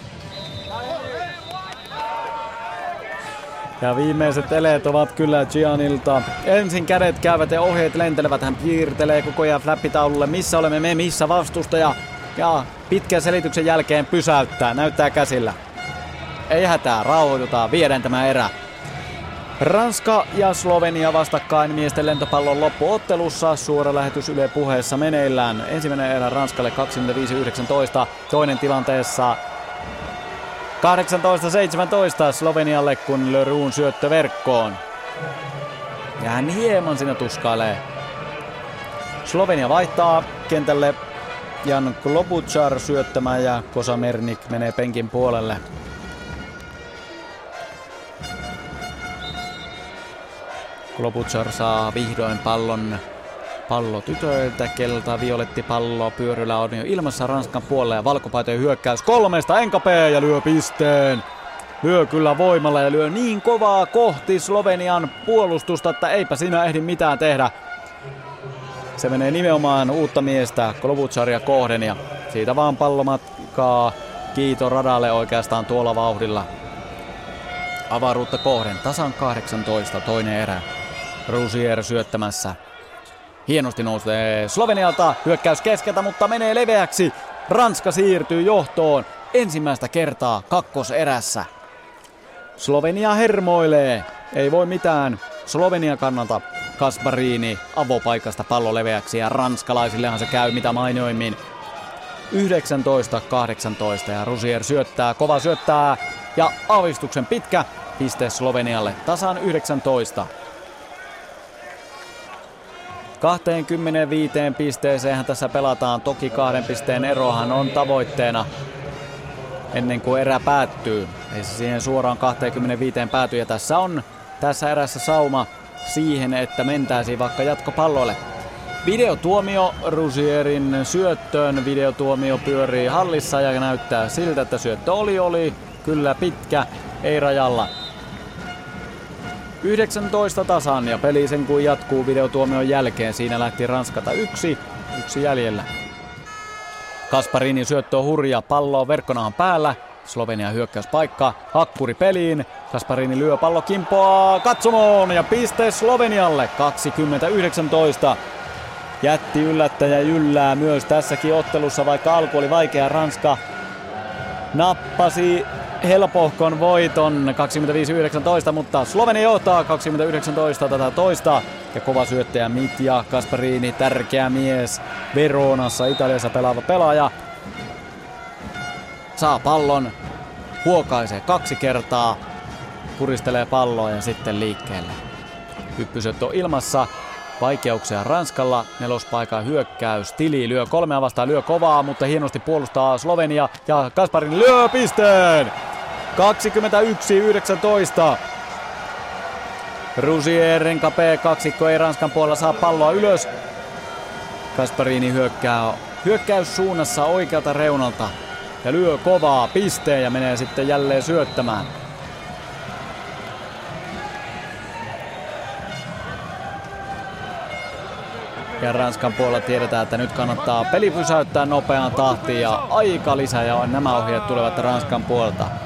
S2: Oh, ja viimeiset eleet ovat kyllä Gianilta. Ensin kädet käyvät ja ohjeet lentelevät. Hän piirtelee koko ajan flappitaululle, missä olemme me, missä vastustaja. Ja pitkän selityksen jälkeen pysäyttää, näyttää käsillä. Ei hätää, rauhoitutaan, viedään tämä erä. Ranska ja Slovenia vastakkain miesten lentopallon loppuottelussa. Suora lähetys Yle puheessa meneillään. Ensimmäinen erä Ranskalle 25-19, toinen tilanteessa 18-17 Slovenialle, kun Leroux syöttö verkkoon. Ja hän hieman siinä tuskailee. Slovenia vaihtaa kentälle Jan Klobuchar syöttämään ja Kosa Mernik menee penkin puolelle. Klobuchar saa vihdoin pallon pallo tytöiltä, kelta, violetti pallo, pyöryllä on jo ilmassa Ranskan puolella ja valkopaitojen hyökkäys kolmesta, Enkape ja lyö pisteen. Lyö kyllä voimalla ja lyö niin kovaa kohti Slovenian puolustusta, että eipä siinä ehdi mitään tehdä. Se menee nimenomaan uutta miestä Klobucharia kohden ja siitä vaan pallomatkaa Kiito radalle oikeastaan tuolla vauhdilla. Avaruutta kohden tasan 18 toinen erä. Rusier syöttämässä. Hienosti nousee Slovenialta. Hyökkäys keskeltä, mutta menee leveäksi. Ranska siirtyy johtoon ensimmäistä kertaa kakkoserässä. Slovenia hermoilee. Ei voi mitään. Slovenia kannalta Kasparini avopaikasta pallo leveäksi ja ranskalaisillehan se käy mitä mainioimmin. 19-18 ja Rusier syöttää, kova syöttää ja avistuksen pitkä piste Slovenialle tasan 19. 25 pisteeseen tässä pelataan. Toki kahden pisteen erohan on tavoitteena ennen kuin erä päättyy. Ei se siihen suoraan 25 pääty. Ja tässä on tässä erässä sauma siihen, että mentäisiin vaikka jatkopallolle. Videotuomio Rusierin syöttöön. Videotuomio pyörii hallissa ja näyttää siltä, että syöttö oli oli kyllä pitkä, ei rajalla. 19 tasan ja peli sen kun jatkuu videotuomion jälkeen. Siinä lähti Ranskata yksi, yksi jäljellä. Kasparini syöttö on hurja, pallo on verkkonahan päällä. Slovenia hyökkäyspaikka, hakkuri peliin. Kasparini lyö pallo kimpoa katsomoon ja piste Slovenialle 2019. Jätti yllättäjä jyllää myös tässäkin ottelussa, vaikka alku oli vaikea. Ranska nappasi helpohkon voiton 25-19, mutta Slovenia johtaa 2019 tätä toista. Ja kova syöttäjä Mitja Kasparini, tärkeä mies Veronassa, Italiassa pelaava pelaaja. Saa pallon, huokaisee kaksi kertaa, puristelee palloa ja sitten liikkeelle. Hyppysyöttö ilmassa, Vaikeuksia Ranskalla, nelospaikan hyökkäys, Tili lyö kolmea vastaan, lyö kovaa, mutta hienosti puolustaa Slovenia ja Kasparin lyö pisteen! 21-19. Rusier, P kaksikko ei Ranskan puolella saa palloa ylös. Kasparini hyökkää hyökkäyssuunnassa oikealta reunalta ja lyö kovaa pisteen ja menee sitten jälleen syöttämään. Ja Ranskan puolella tiedetään, että nyt kannattaa peli pysäyttää nopeaan tahtiin ja aika lisää ja nämä ohjeet tulevat Ranskan puolelta.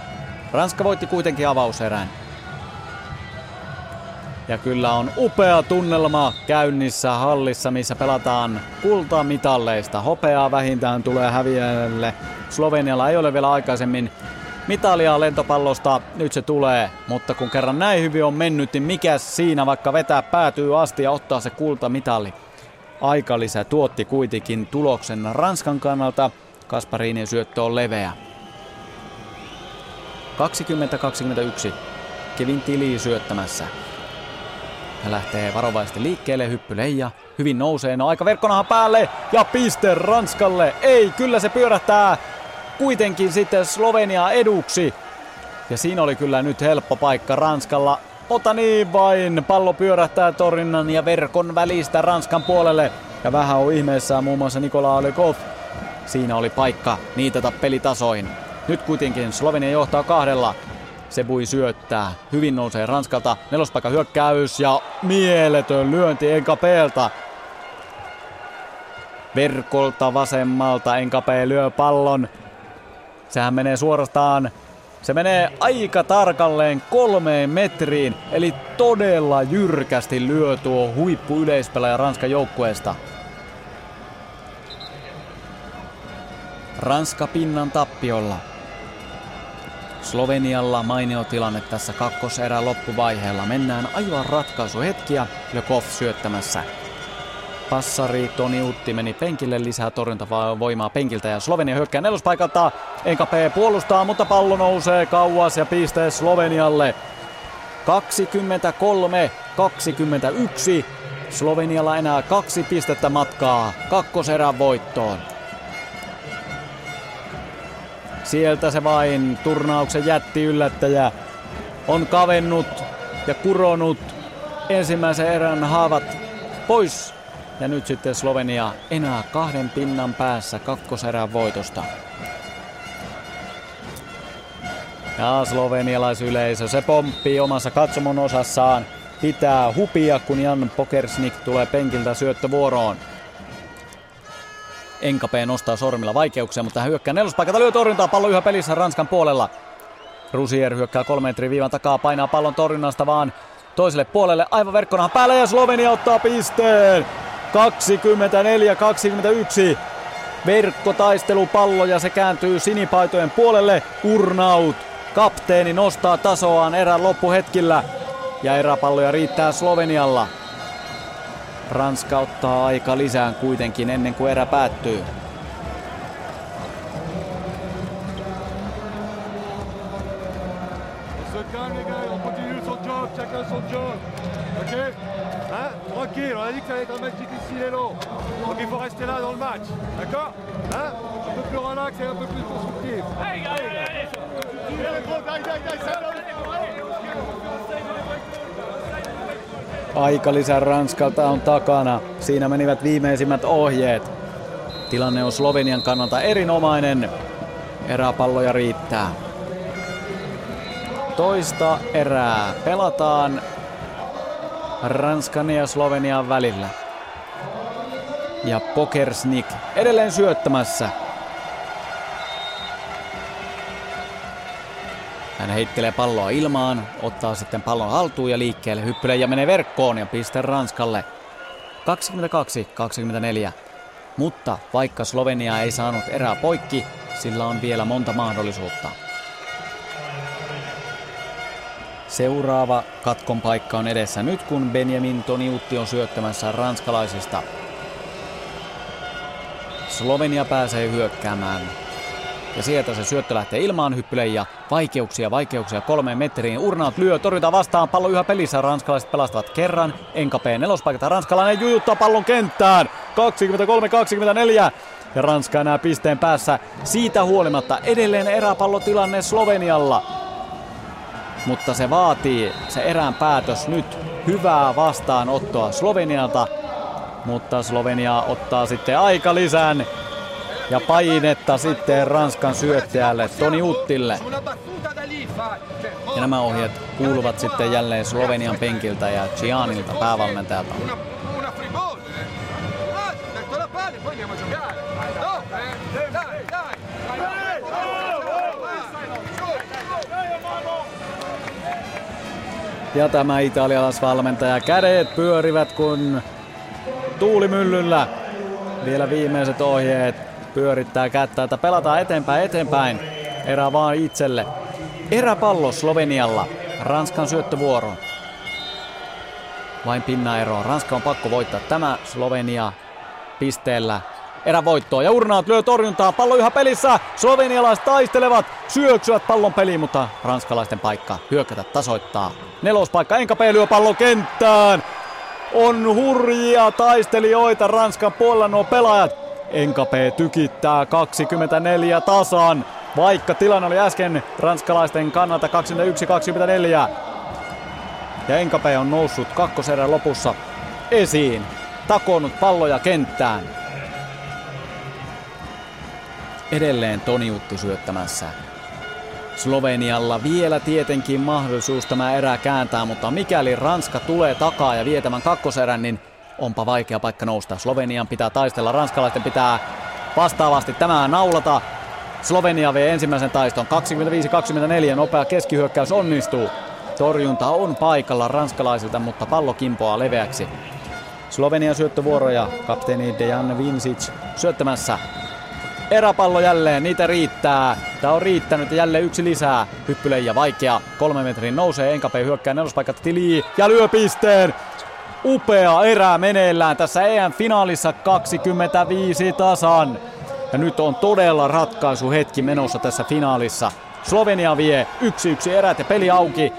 S2: Ranska voitti kuitenkin avauserän. Ja kyllä on upea tunnelma käynnissä hallissa, missä pelataan kultamitalleista. Hopeaa vähintään tulee häviäjälle. Slovenialla ei ole vielä aikaisemmin mitalia lentopallosta, nyt se tulee. Mutta kun kerran näin hyvin on mennyt, niin mikä siinä vaikka vetää päätyy asti ja ottaa se kultamitali. Aikalisä tuotti kuitenkin tuloksen Ranskan kannalta. Kasparinin syöttö on leveä. 20-21. Kevin Tili syöttämässä. Hän lähtee varovaisesti liikkeelle, hyppy leija. Hyvin nousee, no aika verkkonahan päälle ja piste Ranskalle. Ei, kyllä se pyörähtää kuitenkin sitten Slovenia eduksi. Ja siinä oli kyllä nyt helppo paikka Ranskalla Ota niin vain, pallo pyörähtää torrinnan ja verkon välistä Ranskan puolelle. Ja vähän on ihmeessä muun muassa Nikola Olikov. Siinä oli paikka niitä pelitasoin. Nyt kuitenkin Slovenia johtaa kahdella. Sebui syöttää. Hyvin nousee Ranskalta. Nelospaikka hyökkäys ja mieletön lyönti Enkapelta. Verkolta vasemmalta Enkape lyö pallon. Sehän menee suorastaan se menee aika tarkalleen kolmeen metriin, eli todella jyrkästi lyö tuo huippu yleispelaaja Ranskan joukkueesta. Ranska pinnan tappiolla. Slovenialla mainio tilanne tässä kakkoserän loppuvaiheella. Mennään aivan ratkaisuhetkiä. Lekov syöttämässä Passari Toni Utti meni penkille lisää torjuntavoimaa penkiltä ja Slovenia hyökkää nelospaikalta. P puolustaa, mutta pallo nousee kauas ja piste Slovenialle. 23-21. Slovenialla enää kaksi pistettä matkaa kakkoserän voittoon. Sieltä se vain turnauksen jätti yllättäjä on kavennut ja kuronut ensimmäisen erän haavat pois ja nyt sitten Slovenia enää kahden pinnan päässä kakkoserän voitosta. Ja slovenialaisyleisö, se pomppii omassa katsomon osassaan. Pitää hupia, kun Jan Pokersnik tulee penkiltä syöttövuoroon. Enkape nostaa sormilla vaikeuksia, mutta hän hyökkää nelospaikalta, lyö torjuntaa, pallo yhä pelissä Ranskan puolella. Rusier hyökkää kolme metrin viivan takaa, painaa pallon torjunnasta vaan toiselle puolelle, aivan verkkonahan päällä ja Slovenia ottaa pisteen. 24-21. Verkkotaistelupallo ja se kääntyy sinipaitojen puolelle. Urnaut, kapteeni, nostaa tasoaan erän loppuhetkillä. Ja eräpalloja riittää Slovenialla. Ranska ottaa aika lisään kuitenkin ennen kuin erä päättyy.
S9: Tranquille, on a dit que ça allait être et long. Donc il faut rester là dans le match. D'accord Hein Un peu plus relax et un peu plus constructif. Allez, allez, allez
S2: Aikalisä Ranskalta on takana. Siinä menivät viimeisimmät ohjeet. Tilanne on Slovenian kannalta erinomainen. Eräpalloja riittää. Toista erää pelataan Ranskan ja Slovenian välillä. Ja Pokersnik edelleen syöttämässä. Hän heittelee palloa ilmaan, ottaa sitten pallon haltuun ja liikkeelle hyppylee ja menee verkkoon ja piste Ranskalle. 22-24. Mutta vaikka Slovenia ei saanut erää poikki, sillä on vielä monta mahdollisuutta. Seuraava katkon paikka on edessä nyt, kun Benjamin Toniutti on syöttämässä ranskalaisista. Slovenia pääsee hyökkäämään. Ja sieltä se syöttö lähtee ilmaan hyppyle ja vaikeuksia, vaikeuksia kolmeen metriin. Urnaut lyö, torjuta vastaan, pallo yhä pelissä. Ranskalaiset pelastavat kerran. Enkape nelospaikata, ranskalainen jujuttaa pallon kenttään. 23-24 ja Ranska enää pisteen päässä. Siitä huolimatta edelleen eräpallotilanne Slovenialla. Mutta se vaatii se erään päätös nyt hyvää vastaanottoa Slovenialta. Mutta Slovenia ottaa sitten aika lisään ja painetta sitten Ranskan syöttäjälle Toni Uttille. Ja nämä ohjeet kuuluvat sitten jälleen Slovenian penkiltä ja Gianilta päävalmentajalta. Ja tämä italialaisvalmentaja kädet pyörivät kun tuulimyllyllä. Vielä viimeiset ohjeet pyörittää kättä, että pelataan eteenpäin eteenpäin. Erä vaan itselle. Eräpallo Slovenialla. Ranskan syöttövuoro. Vain pinnaero. Ranska on pakko voittaa tämä Slovenia pisteellä erävoittoa. Ja Urnaat lyö torjuntaa, pallo yhä pelissä. Slovenialaiset taistelevat, syöksyvät pallon peliin, mutta ranskalaisten paikka hyökätä tasoittaa. Nelospaikka, Enkape lyö pallon kenttään. On hurjia taistelijoita Ranskan puolella nuo pelaajat. Enkape tykittää 24 tasan, vaikka tilanne oli äsken ranskalaisten kannalta 21-24. Ja Enkape on noussut kakkoserän lopussa esiin, takonut palloja kenttään. Edelleen Toniutti syöttämässä. Slovenialla vielä tietenkin mahdollisuus tämä erä kääntää, mutta mikäli Ranska tulee takaa ja vie tämän kakkoserän, niin onpa vaikea paikka nousta. Slovenian pitää taistella, ranskalaisten pitää vastaavasti tämä naulata. Slovenia vie ensimmäisen taiston 25-24, nopea keskihyökkäys onnistuu. Torjunta on paikalla ranskalaisilta, mutta pallo kimpoaa leveäksi. Slovenian syöttövuoroja kapteeni Dejan Vincic syöttämässä Eräpallo jälleen, niitä riittää. Tää on riittänyt ja jälleen yksi lisää. Hyppyle ja vaikea. Kolme metrin nousee, Enkape hyökkää nelospaikat Tili ja lyö pisteen. Upea erä meneillään tässä EM-finaalissa 25 tasan. Ja nyt on todella ratkaisuhetki menossa tässä finaalissa. Slovenia vie 1-1 erät ja peli auki.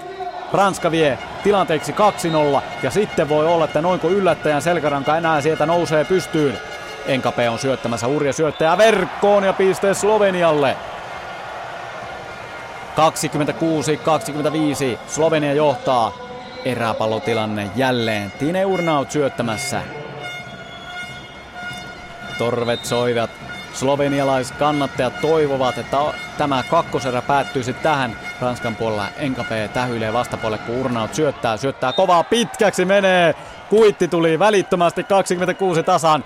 S2: Ranska vie tilanteeksi 2-0 ja sitten voi olla, että noinko yllättäjän selkäranka enää sieltä nousee pystyyn. Enkape on syöttämässä hurja syöttäjä verkkoon ja piste Slovenialle. 26-25 Slovenia johtaa. Eräpallotilanne jälleen. Tine Urnaut syöttämässä. Torvet soivat. Slovenialaiskannattajat toivovat, että tämä kakkoserä päättyisi tähän. Ranskan puolella Enkape tähyilee vastapuolelle, kun Urnaut syöttää. Syöttää kovaa pitkäksi menee. Kuitti tuli välittömästi 26 tasan.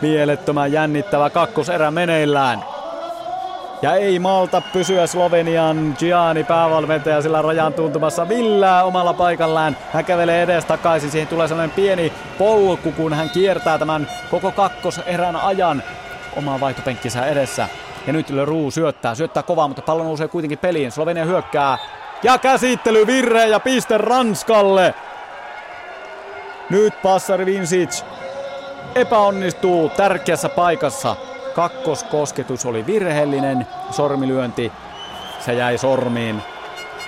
S2: Mielettömän jännittävä kakkoserä meneillään. Ja ei malta pysyä Slovenian Gianni päävalmentaja sillä rajan tuntumassa millään omalla paikallaan. Hän kävelee edes takaisin. Siihen tulee sellainen pieni polku, kun hän kiertää tämän koko kakkoserän ajan omaa vaihtopenkkinsä edessä. Ja nyt Leroux syöttää, syöttää kovaa, mutta pallo nousee kuitenkin peliin. Slovenia hyökkää. Ja käsittely virre ja piste Ranskalle. Nyt passari Vincic epäonnistuu tärkeässä paikassa. Kakkoskosketus oli virheellinen, sormilyönti, se jäi sormiin.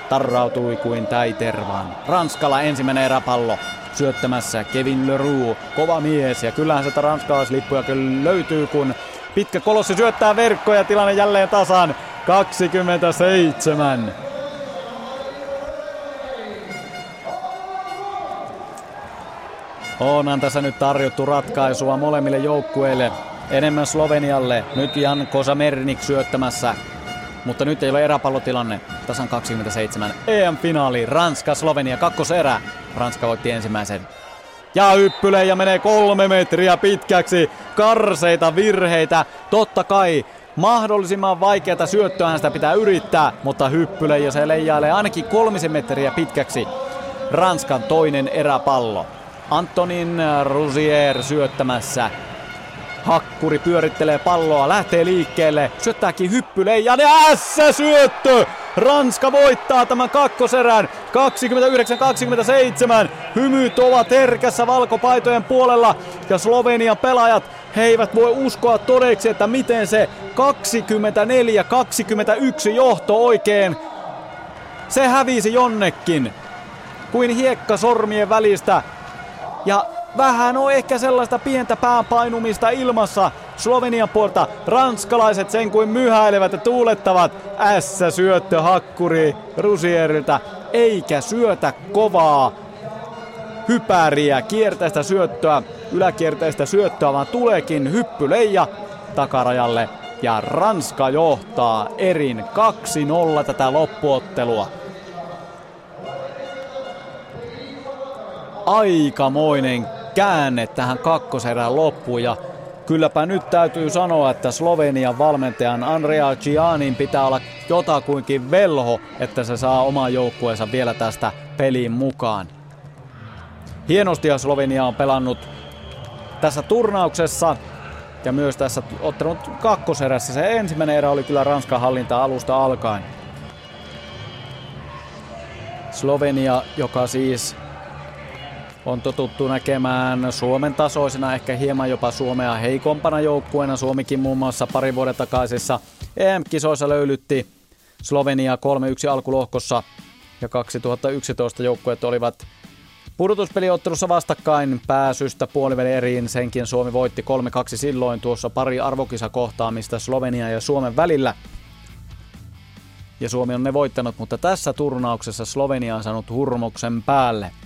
S2: tarrautui kuin täitervaan. Ranskalla ensimmäinen eräpallo syöttämässä Kevin Leroux, kova mies ja kyllähän sitä ranskalaislippuja kyllä löytyy, kun pitkä kolossi syöttää verkkoja, tilanne jälleen tasan 27. Onhan tässä nyt tarjottu ratkaisua molemmille joukkueille. Enemmän Slovenialle. Nyt Jan Kosamernik syöttämässä. Mutta nyt ei ole eräpallotilanne. Tasan 27. EM-finaali. Ranska, Slovenia, kakkoserä. Ranska voitti ensimmäisen. Ja hyppylee ja menee kolme metriä pitkäksi. Karseita virheitä. Totta kai mahdollisimman vaikeata syöttöä sitä pitää yrittää, mutta hyppyle ja se leijailee ainakin kolmisen metriä pitkäksi. Ranskan toinen eräpallo. Antonin Rusier syöttämässä. Hakkuri pyörittelee palloa, lähtee liikkeelle, syöttääkin hyppyleijan ja S-syöttö! Ranska voittaa tämän kakkoserän 29-27. Hymyt ovat herkässä valkopaitojen puolella ja Slovenian pelaajat he eivät voi uskoa todeksi, että miten se 24-21 johto oikein se hävisi jonnekin kuin hiekka sormien välistä. Ja vähän on ehkä sellaista pientä päänpainumista ilmassa Slovenian puolta. Ranskalaiset sen kuin myhäilevät ja tuulettavat. S-syöttö hakkuri Rusierilta. Eikä syötä kovaa hypäriä, kierteistä syöttöä, yläkierteistä syöttöä, vaan tuleekin hyppyleija takarajalle. Ja Ranska johtaa erin 2-0 tätä loppuottelua. aikamoinen käänne tähän kakkoserään loppuun ja kylläpä nyt täytyy sanoa, että Slovenian valmentajan Andrea Gianin pitää olla jotakuinkin velho, että se saa oman joukkueensa vielä tästä peliin mukaan. Hienosti ja Slovenia on pelannut tässä turnauksessa ja myös tässä ottanut kakkoserässä. Se ensimmäinen erä oli kyllä Ranskan hallinta alusta alkaen. Slovenia, joka siis on totuttu näkemään Suomen tasoisena, ehkä hieman jopa Suomea heikompana joukkueena. Suomikin muun muassa pari vuoden takaisessa EM-kisoissa löylytti Slovenia 3-1 alkulohkossa ja 2011 joukkueet olivat pudotuspeliottelussa vastakkain pääsystä puoliväli eriin. Senkin Suomi voitti 3-2 silloin tuossa pari arvokisakohtaamista Slovenia ja Suomen välillä. Ja Suomi on ne voittanut, mutta tässä turnauksessa Slovenia on saanut hurmoksen päälle –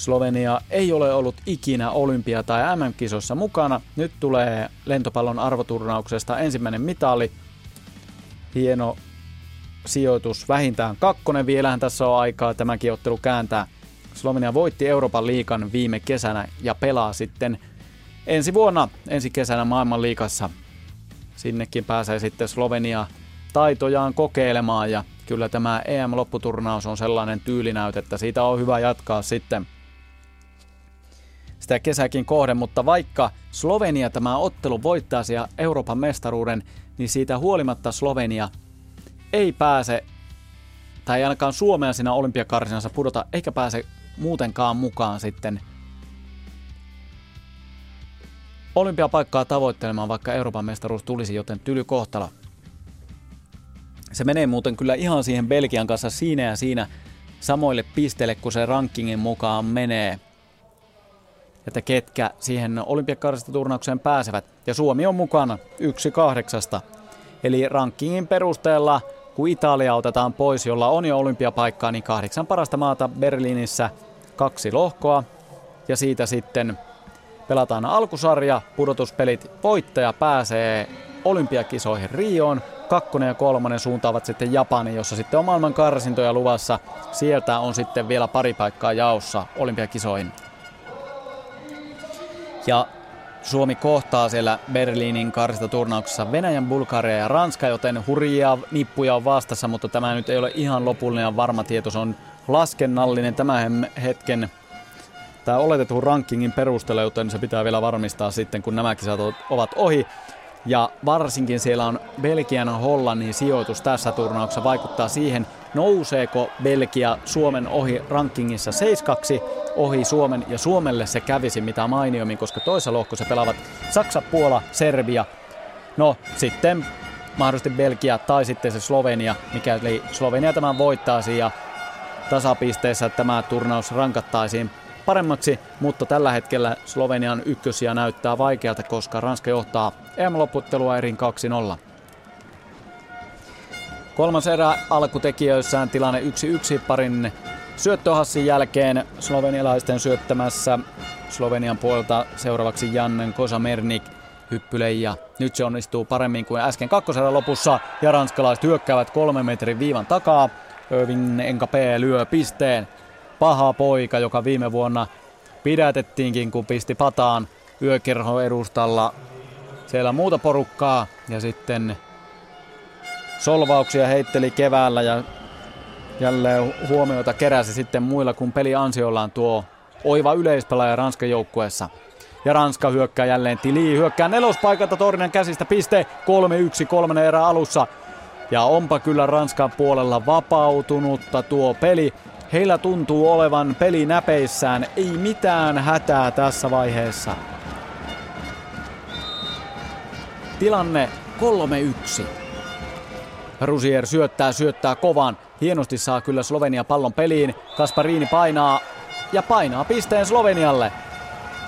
S2: Slovenia ei ole ollut ikinä olympia- tai MM-kisossa mukana. Nyt tulee lentopallon arvoturnauksesta ensimmäinen mitali. Hieno sijoitus, vähintään kakkonen. Vielähän tässä on aikaa tämäkin ottelu kääntää. Slovenia voitti Euroopan liikan viime kesänä ja pelaa sitten ensi vuonna, ensi kesänä maailman liikassa. Sinnekin pääsee sitten Slovenia taitojaan kokeilemaan ja kyllä tämä EM-lopputurnaus on sellainen tyylinäyte, että siitä on hyvä jatkaa sitten – sitä kesäkin kohde, mutta vaikka Slovenia tämä ottelu voittaisi ja Euroopan mestaruuden, niin siitä huolimatta Slovenia ei pääse, tai ainakaan Suomea siinä olympiakarsinassa pudota, eikä pääse muutenkaan mukaan sitten olympiapaikkaa tavoittelemaan, vaikka Euroopan mestaruus tulisi, joten tyly kohtalo. Se menee muuten kyllä ihan siihen Belgian kanssa siinä ja siinä samoille pisteille, kun se rankingin mukaan menee – että ketkä siihen olympiakarsiturnaukseen pääsevät. Ja Suomi on mukana yksi kahdeksasta. Eli rankingin perusteella, kun Italia otetaan pois, jolla on jo olympiapaikkaa, niin kahdeksan parasta maata Berliinissä kaksi lohkoa. Ja siitä sitten pelataan alkusarja, pudotuspelit, voittaja pääsee olympiakisoihin Rioon, kakkonen ja kolmonen suuntaavat sitten Japaniin, jossa sitten on maailman karsintoja luvassa. Sieltä on sitten vielä pari paikkaa jaossa olympiakisoihin. Ja Suomi kohtaa siellä Berliinin turnauksessa Venäjän, Bulgaria ja Ranska, joten hurjia nippuja on vastassa, mutta tämä nyt ei ole ihan lopullinen ja varma tieto. Se on laskennallinen tämän hetken tämä oletetun rankingin perusteella, joten se pitää vielä varmistaa sitten, kun nämä kisat ovat ohi. Ja varsinkin siellä on Belgian Hollannin sijoitus tässä turnauksessa vaikuttaa siihen, nouseeko Belgia Suomen ohi rankingissa 7 ohi Suomen ja Suomelle se kävisi mitä mainiomin, koska toisessa lohkossa pelaavat Saksa, Puola, Serbia. No sitten mahdollisesti Belgia tai sitten se Slovenia, mikäli Slovenia tämän voittaisi ja tasapisteessä tämä turnaus rankattaisiin paremmaksi, mutta tällä hetkellä Slovenian ykkösiä näyttää vaikealta, koska Ranska johtaa EM-loputtelua erin 2-0. Kolmas erä alkutekijöissään tilanne 1-1 parin syöttöhassin jälkeen slovenialaisten syöttämässä Slovenian puolelta seuraavaksi Jannen Kosamernik hyppyle ja nyt se onnistuu paremmin kuin äsken kakkoserän lopussa ja ranskalaiset hyökkäävät kolmen metrin viivan takaa. Irving Enkape lyö pisteen. Paha poika, joka viime vuonna pidätettiinkin, kun pisti pataan yökerho edustalla. Siellä muuta porukkaa ja sitten solvauksia heitteli keväällä ja jälleen huomiota keräsi sitten muilla kuin peli ansiollaan tuo oiva yleispelaaja Ranskan joukkueessa. Ja Ranska hyökkää jälleen Tili, hyökkää nelospaikalta Tornian käsistä, piste 3-1 kolmannen erä alussa. Ja onpa kyllä Ranskan puolella vapautunutta tuo peli. Heillä tuntuu olevan peli näpeissään, ei mitään hätää tässä vaiheessa. Tilanne 3-1. Rusier syöttää, syöttää kovan. Hienosti saa kyllä Slovenia pallon peliin. Kasparini painaa ja painaa pisteen Slovenialle.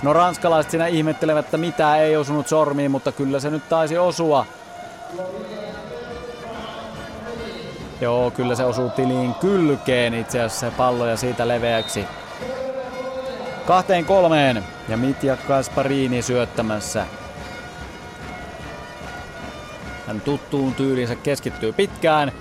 S2: No ranskalaiset siinä ihmettelevät, että mitä ei osunut sormiin, mutta kyllä se nyt taisi osua. Joo, kyllä se osuu tiliin kylkeen itse asiassa se pallo ja siitä leveäksi. Kahteen kolmeen ja Mitja Kasparini syöttämässä. Hän tuttuun tyyliinsä keskittyy pitkään.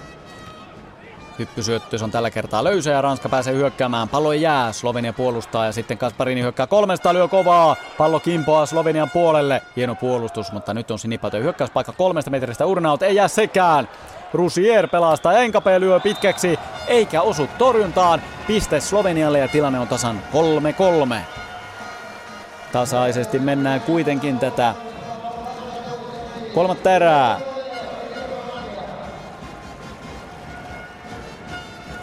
S2: Hyppysyöttö on tällä kertaa löysä ja Ranska pääsee hyökkäämään. Pallo jää, Slovenia puolustaa ja sitten Kasparini hyökkää kolmesta, lyö kovaa. Pallo kimpoaa Slovenian puolelle. Hieno puolustus, mutta nyt on sinipato hyökkäyspaikka kolmesta metristä Urnaut. Ei jää sekään. Rusier pelastaa Enkape lyö pitkäksi, eikä osu torjuntaan. Piste Slovenialle ja tilanne on tasan 3-3. Tasaisesti mennään kuitenkin tätä kolmatta erää.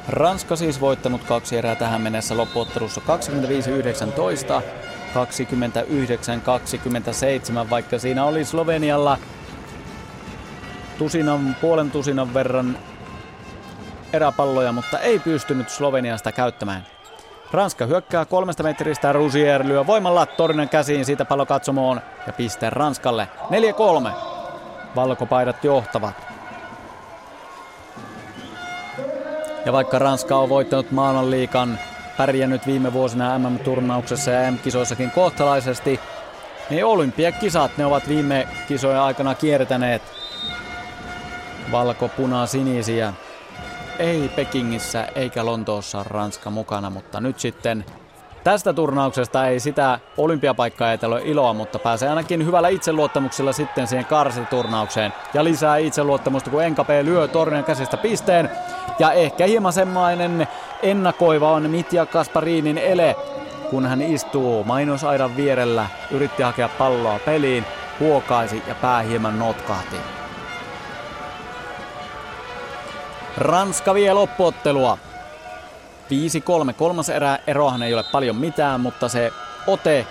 S2: Ranska siis voittanut kaksi erää tähän mennessä loppuottelussa 25-19, 29-27, vaikka siinä oli Slovenialla tusinan, puolen tusinan verran eräpalloja, mutta ei pystynyt Sloveniasta käyttämään. Ranska hyökkää kolmesta metristä, Rusier lyö voimalla Torinen käsiin, siitä pallo katsomoon ja piste Ranskalle 4-3. Valkopaidat johtavat. Ja vaikka Ranska on voittanut maailmanliikan, pärjännyt viime vuosina MM-turnauksessa ja M-kisoissakin kohtalaisesti, niin olympiakisat ne ovat viime kisojen aikana kiertäneet valko-puna-sinisiä. Ei Pekingissä eikä Lontoossa Ranska mukana, mutta nyt sitten tästä turnauksesta ei sitä olympiapaikkaa ei ole iloa, mutta pääsee ainakin hyvällä itseluottamuksella sitten siihen karsiturnaukseen. Ja lisää itseluottamusta, kun Enkape lyö Tornian käsistä pisteen. Ja ehkä hieman semmoinen ennakoiva on Mitja Kasparinin ele, kun hän istuu mainosaidan vierellä, yritti hakea palloa peliin, huokaisi ja pää hieman notkahti. Ranska vie loppuottelua. 5-3. Kolmas erä erohan ei ole paljon mitään, mutta se ote,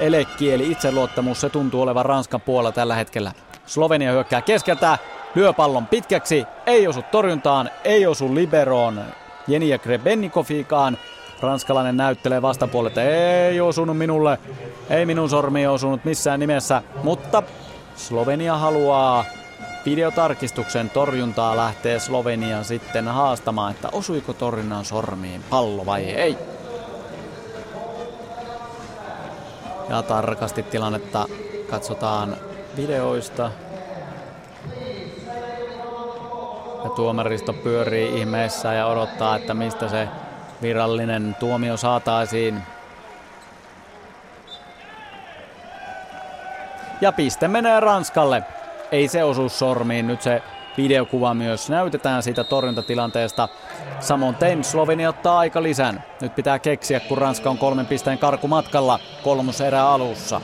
S2: elekieli, itseluottamus, se tuntuu olevan Ranskan puolella tällä hetkellä. Slovenia hyökkää keskeltä, lyö pallon pitkäksi, ei osu torjuntaan, ei osu liberoon Jenia Grebennikofikaan. Ranskalainen näyttelee vastapuolelle, ei osunut minulle, ei minun sormi osunut missään nimessä, mutta Slovenia haluaa videotarkistuksen torjuntaa lähtee Slovenia sitten haastamaan, että osuiko torjunnan sormiin pallo vai ei. Ja tarkasti tilannetta katsotaan videoista. Ja tuomaristo pyörii ihmeessä ja odottaa, että mistä se virallinen tuomio saataisiin. Ja piste menee Ranskalle ei se osu sormiin. Nyt se videokuva myös näytetään siitä torjuntatilanteesta. Samoin tein Slovenia ottaa aika lisän. Nyt pitää keksiä, kun Ranska on kolmen pisteen karku matkalla kolmoserä alussa.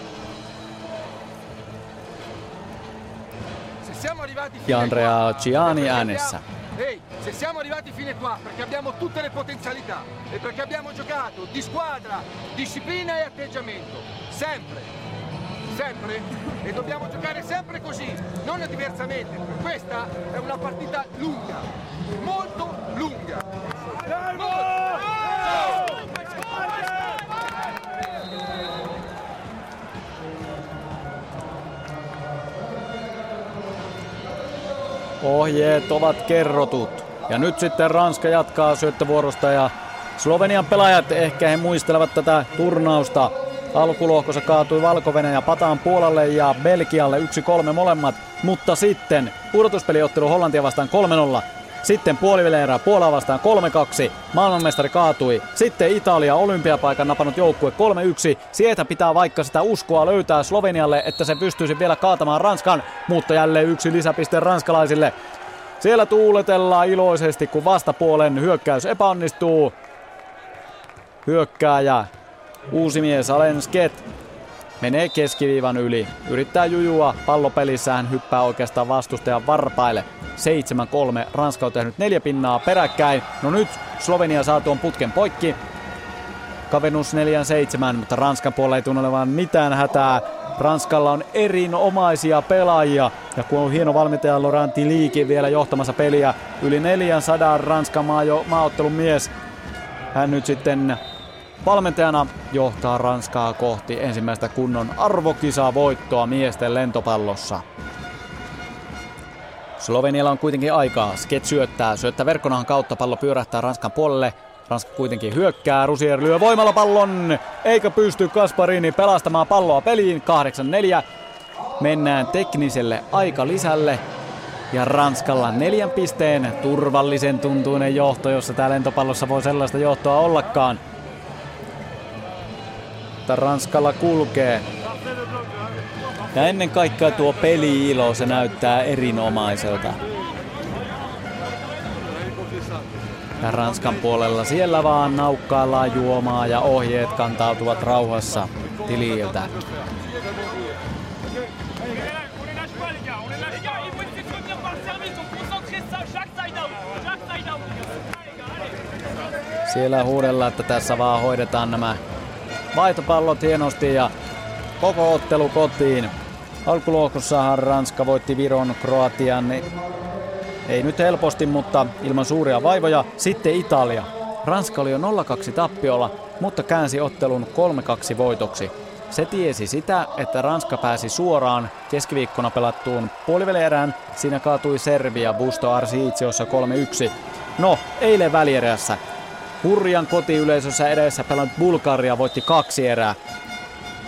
S2: Ja Andrea Ciani äänessä.
S8: Se siamo arrivati qua perché abbiamo tutte le potenzialità e perché abbiamo giocato di squadra, disciplina e atteggiamento, sempre. Sempre e dobbiamo giocare sempre così, non diversamente. Questa è una partita lunga, molto lunga.
S2: Ohjeet ovat kerrotut. Ja nyt sitten Ranska jatkaa syöttövuorosta ja Slovenian pelaajat ehkä he muistelevat tätä turnausta. Alkulohkossa kaatui valko ja Pataan Puolalle ja Belgialle 1-3 molemmat, mutta sitten pudotuspeliottelu Hollantia vastaan 3-0. Sitten puolivälierä Puolaa vastaan 3-2. Maailmanmestari kaatui. Sitten Italia olympiapaikan napannut joukkue 3-1. Sieltä pitää vaikka sitä uskoa löytää Slovenialle, että se pystyisi vielä kaatamaan Ranskan, mutta jälleen yksi lisäpiste ranskalaisille. Siellä tuuletellaan iloisesti, kun vastapuolen hyökkäys epäonnistuu. Hyökkääjä, uusi mies Alen Sket, menee keskiviivan yli. Yrittää jujua pallopelissä, hän hyppää oikeastaan vastustajan varpaille. 7-3, Ranska on tehnyt neljä pinnaa peräkkäin. No nyt Slovenia saa tuon putken poikki. Kavennus 4-7, mutta Ranskan puolella ei tunne olevan mitään hätää. Ranskalla on erinomaisia pelaajia. Ja kun on hieno valmentaja Laurent Liikin vielä johtamassa peliä, yli 400 Ranskan maaottelun mies. Hän nyt sitten valmentajana johtaa Ranskaa kohti ensimmäistä kunnon arvokisaa voittoa miesten lentopallossa. Slovenialla on kuitenkin aikaa. Sket syöttää. Syöttää verkkonahan kautta. Pallo pyörähtää Ranskan puolelle. Ranska kuitenkin hyökkää. Rusier lyö voimalla pallon. Eikä pysty Kasparini pelastamaan palloa peliin. 8-4. Mennään tekniselle aika lisälle. Ja Ranskalla neljän pisteen turvallisen tuntuinen johto, jossa tää lentopallossa voi sellaista johtoa ollakaan. Mutta Ranskalla kulkee. Ja ennen kaikkea tuo peli-ilo, se näyttää erinomaiselta. Ja Ranskan puolella siellä vaan naukkaillaan juomaa ja ohjeet kantautuvat rauhassa tililtä. Siellä huudellaan, että tässä vaan hoidetaan nämä vaihtopallot hienosti ja koko ottelu kotiin. Alkulohkossahan Ranska voitti Viron, Kroatian, ei nyt helposti, mutta ilman suuria vaivoja. Sitten Italia. Ranska oli jo 0-2 tappiolla, mutta käänsi ottelun 3-2 voitoksi. Se tiesi sitä, että Ranska pääsi suoraan keskiviikkona pelattuun puolivälierään. Siinä kaatui Serbia Busto Arsiitsiossa 3-1. No, eilen välierässä. Hurjan kotiyleisössä edessä pelannut Bulgaria voitti kaksi erää.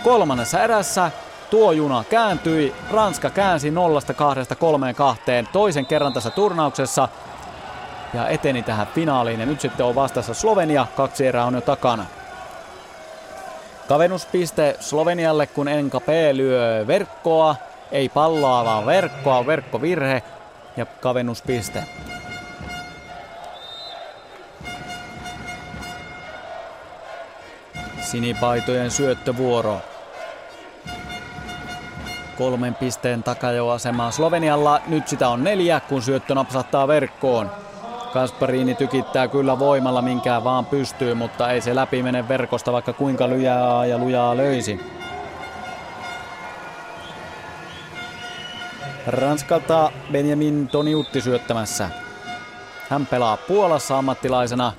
S2: Kolmannessa erässä tuo juna kääntyi. Ranska käänsi 0-2 3 kahteen toisen kerran tässä turnauksessa ja eteni tähän finaaliin. Ja nyt sitten on vastassa Slovenia. Kaksi erää on jo takana. Kavennuspiste Slovenialle, kun NKP lyö verkkoa. Ei palloa, vaan verkkoa. Verkkovirhe ja kavennuspiste. Sinipaitojen syöttövuoro. Kolmen pisteen takajoasemaa Slovenialla. Nyt sitä on neljä, kun syöttö napsahtaa verkkoon. Kasparini tykittää kyllä voimalla minkään vaan pystyy, mutta ei se läpi mene verkosta, vaikka kuinka lujaa ja lujaa löysi. Ranskalta Benjamin Toniutti syöttämässä. Hän pelaa Puolassa ammattilaisena.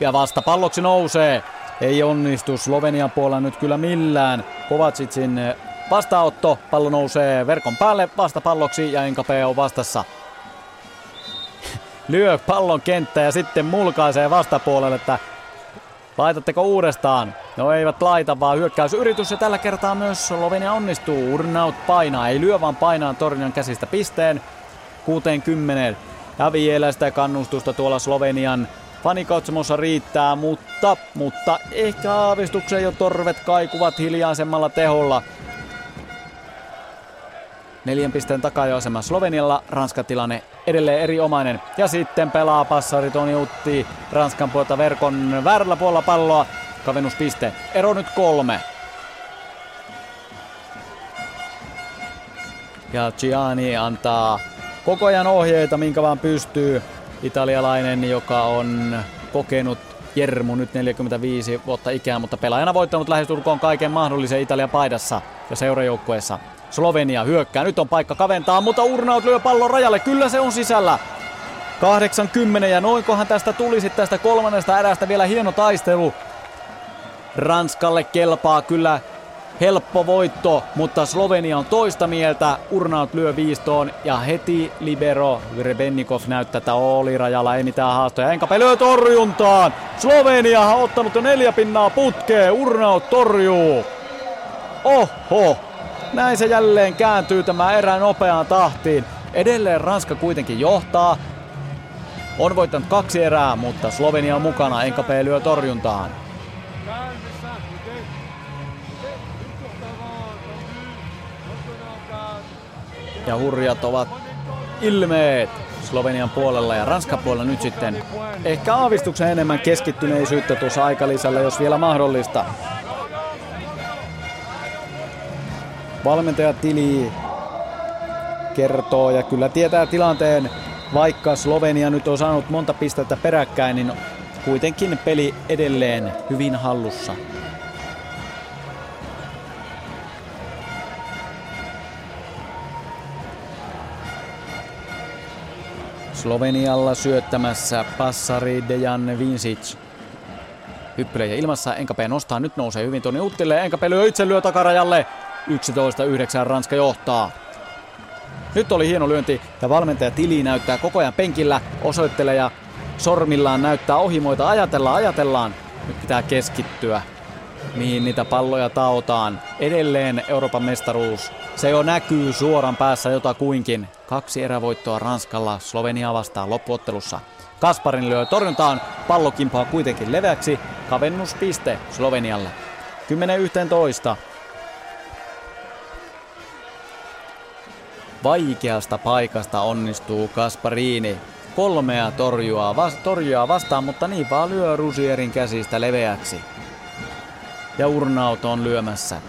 S2: Ja vasta palloksi nousee. Ei onnistu Slovenian puolella nyt kyllä millään. Kovacicin vastaanotto. Pallo nousee verkon päälle vastapalloksi ja Enkape on vastassa. Lyö pallon kenttä ja sitten mulkaisee vastapuolelle, että laitatteko uudestaan? No eivät laita, vaan hyökkäysyritys ja tällä kertaa myös Slovenia onnistuu. Urnaut painaa, ei lyö vaan painaa Tornion käsistä pisteen 60. Ja vielä sitä kannustusta tuolla Slovenian fanikatsomossa riittää, mutta, mutta ehkä aavistuksen jo torvet kaikuvat hiljaisemmalla teholla. Neljän pisteen takajoasema Slovenialla, Ranskan tilanne edelleen erinomainen. Ja sitten pelaa passari Toni Utti Ranskan puolta verkon väärällä puolella palloa. Kavennuspiste. Ero nyt kolme. Ja Gianni antaa koko ajan ohjeita, minkä vaan pystyy. Italialainen, joka on kokenut Jermu, nyt 45 vuotta ikää, mutta pelaajana voittanut lähestulkoon kaiken mahdollisen Italian paidassa ja seurajoukkueessa. Slovenia hyökkää, nyt on paikka kaventaa, mutta Urnaut lyö pallon rajalle, kyllä se on sisällä. 80 ja noinkohan tästä tulisi tästä kolmannesta erästä vielä hieno taistelu. Ranskalle kelpaa kyllä helppo voitto, mutta Slovenia on toista mieltä. Urnaut lyö viistoon ja heti libero Grebennikov näyttää, että oli rajalla, ei mitään haastoja. Enkape lyö torjuntaan. Slovenia on ottanut jo neljä pinnaa putkeen. Urnaut torjuu. Oho, näin se jälleen kääntyy tämä erään nopeaan tahtiin. Edelleen Ranska kuitenkin johtaa. On voittanut kaksi erää, mutta Slovenia on mukana. Enkape lyö torjuntaan. Ja hurjat ovat ilmeet Slovenian puolella ja Ranskan puolella nyt sitten ehkä aavistuksen enemmän keskittyneisyyttä tuossa aikalisällä, jos vielä mahdollista. Valmentaja Tili kertoo ja kyllä tietää tilanteen, vaikka Slovenia nyt on saanut monta pistettä peräkkäin, niin kuitenkin peli edelleen hyvin hallussa. Slovenialla syöttämässä passari Dejan Vincic. Hyppylee ilmassa, Enkape nostaa, nyt nousee hyvin tuonne Uttille, Enkape lyö itse lyö takarajalle. 11-9 Ranska johtaa. Nyt oli hieno lyönti ja valmentaja Tili näyttää koko ajan penkillä, osoittelee ja sormillaan näyttää ohimoita. Ajatellaan, ajatellaan. Nyt pitää keskittyä, mihin niitä palloja taotaan. Edelleen Euroopan mestaruus. Se jo näkyy suoran päässä jotakuinkin. Kaksi erävoittoa Ranskalla Slovenia vastaan loppuottelussa. Kasparin lyö torjuntaan, pallo kimpaa kuitenkin leveäksi. Kavennuspiste Slovenialle. 10-11. Vaikeasta paikasta onnistuu Kasparini. Kolmea torjua, torjua vastaan, mutta niin vaan lyö Rusierin käsistä leveäksi. Ja Urnaut on lyömässä.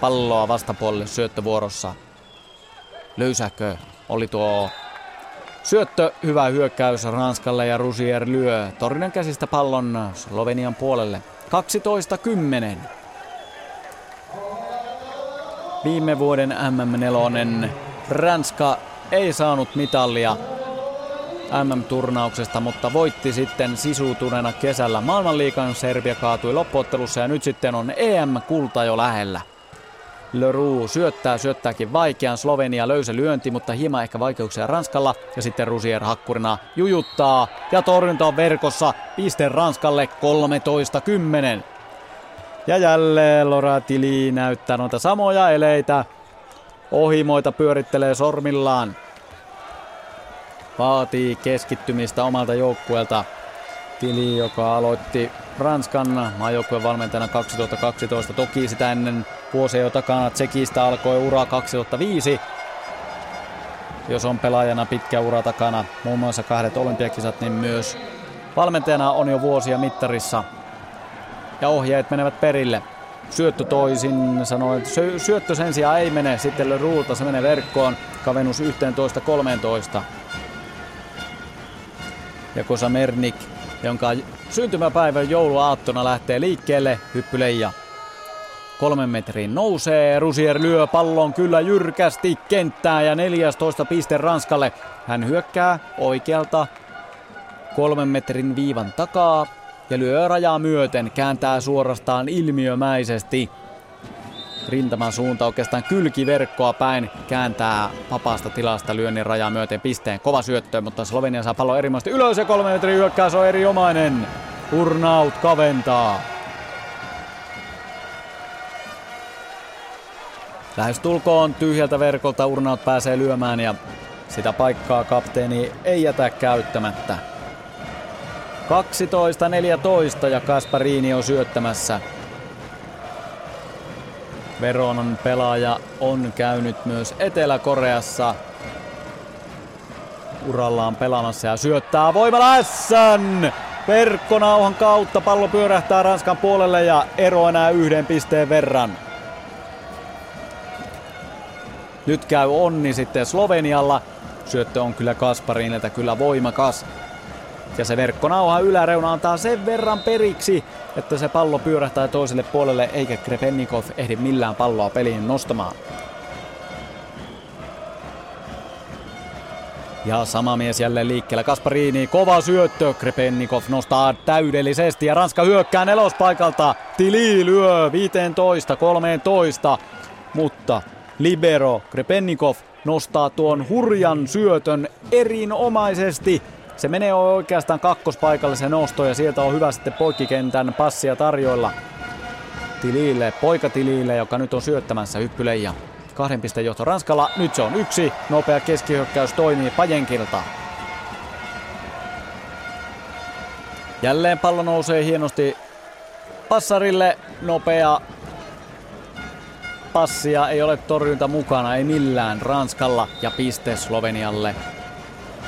S2: Palloa vastapuolelle syöttövuorossa. Löysäkö oli tuo syöttö, hyvä hyökkäys Ranskalle ja Rusier lyö Torinan käsistä pallon Slovenian puolelle. 12-10. Viime vuoden MM4 Ranska ei saanut mitalia MM-turnauksesta, mutta voitti sitten sisuutuneena kesällä maailmanliikan. Serbia kaatui loppuottelussa ja nyt sitten on EM-kulta jo lähellä. Leroux syöttää, syöttääkin vaikean. Slovenia löysä lyönti, mutta hieman ehkä vaikeuksia Ranskalla. Ja sitten Rusier hakkurina jujuttaa ja torjunta on verkossa. Piste Ranskalle 13-10. Ja jälleen Laura Tili näyttää noita samoja eleitä. Ohimoita pyörittelee sormillaan. Vaatii keskittymistä omalta joukkueelta. Tili, joka aloitti Ranskan maajoukkueen valmentajana 2012. Toki sitä ennen vuosia jo takana Tsekistä alkoi ura 2005. Jos on pelaajana pitkä ura takana, muun muassa kahdet olympiakisat, niin myös valmentajana on jo vuosia mittarissa. Ja ohjeet menevät perille. Syöttö toisin, sanoi, että syöttö sen sijaan ei mene, sitten ruulta se menee verkkoon, kavennus 11-13. Ja Kosa Mernik, jonka syntymäpäivän jouluaattona lähtee liikkeelle, hyppyleija. Kolmen metriin nousee, Rusier lyö pallon kyllä jyrkästi kenttään ja 14 piste Ranskalle. Hän hyökkää oikealta kolmen metrin viivan takaa ja lyö rajaa myöten, kääntää suorastaan ilmiömäisesti. Rintaman suunta oikeastaan kylkiverkkoa päin, kääntää vapaasta tilasta lyönnin rajaa myöten pisteen. Kova syöttö, mutta Slovenia saa pallo erimoisesti ylös ja kolme metrin hyökkäys on erinomainen. Urnaut kaventaa. Lähestulkoon tyhjältä verkolta Urnaut pääsee lyömään ja sitä paikkaa kapteeni ei jätä käyttämättä. 12-14 ja Kasparini on syöttämässä. Veronon pelaaja on käynyt myös Etelä-Koreassa urallaan pelaamassa ja syöttää voimalla Ässän! Verkkonauhan kautta pallo pyörähtää Ranskan puolelle ja ero enää yhden pisteen verran. Nyt käy onni sitten Slovenialla. Syöttö on kyllä Kasparinilta kyllä voimakas. Ja se verkkonauha yläreuna antaa sen verran periksi, että se pallo pyörähtää toiselle puolelle, eikä Krepennikov ehdi millään palloa peliin nostamaan. Ja sama mies jälleen liikkeellä. Kasparini, kova syöttö. Krepennikov nostaa täydellisesti ja Ranska hyökkää nelospaikalta. Tili lyö 15, 13. Mutta Libero Krepennikov nostaa tuon hurjan syötön erinomaisesti. Se menee oikeastaan kakkospaikalle se nosto ja sieltä on hyvä sitten poikkikentän passia tarjoilla. Tilille, poika Tilille, joka nyt on syöttämässä hyppyleija. Kahden pisteen johto Ranskalla. Nyt se on yksi. Nopea keskihyökkäys toimii Pajenkilta. Jälleen pallo nousee hienosti passarille. Nopea passia. Ei ole torjunta mukana, ei millään Ranskalla ja piste Slovenialle.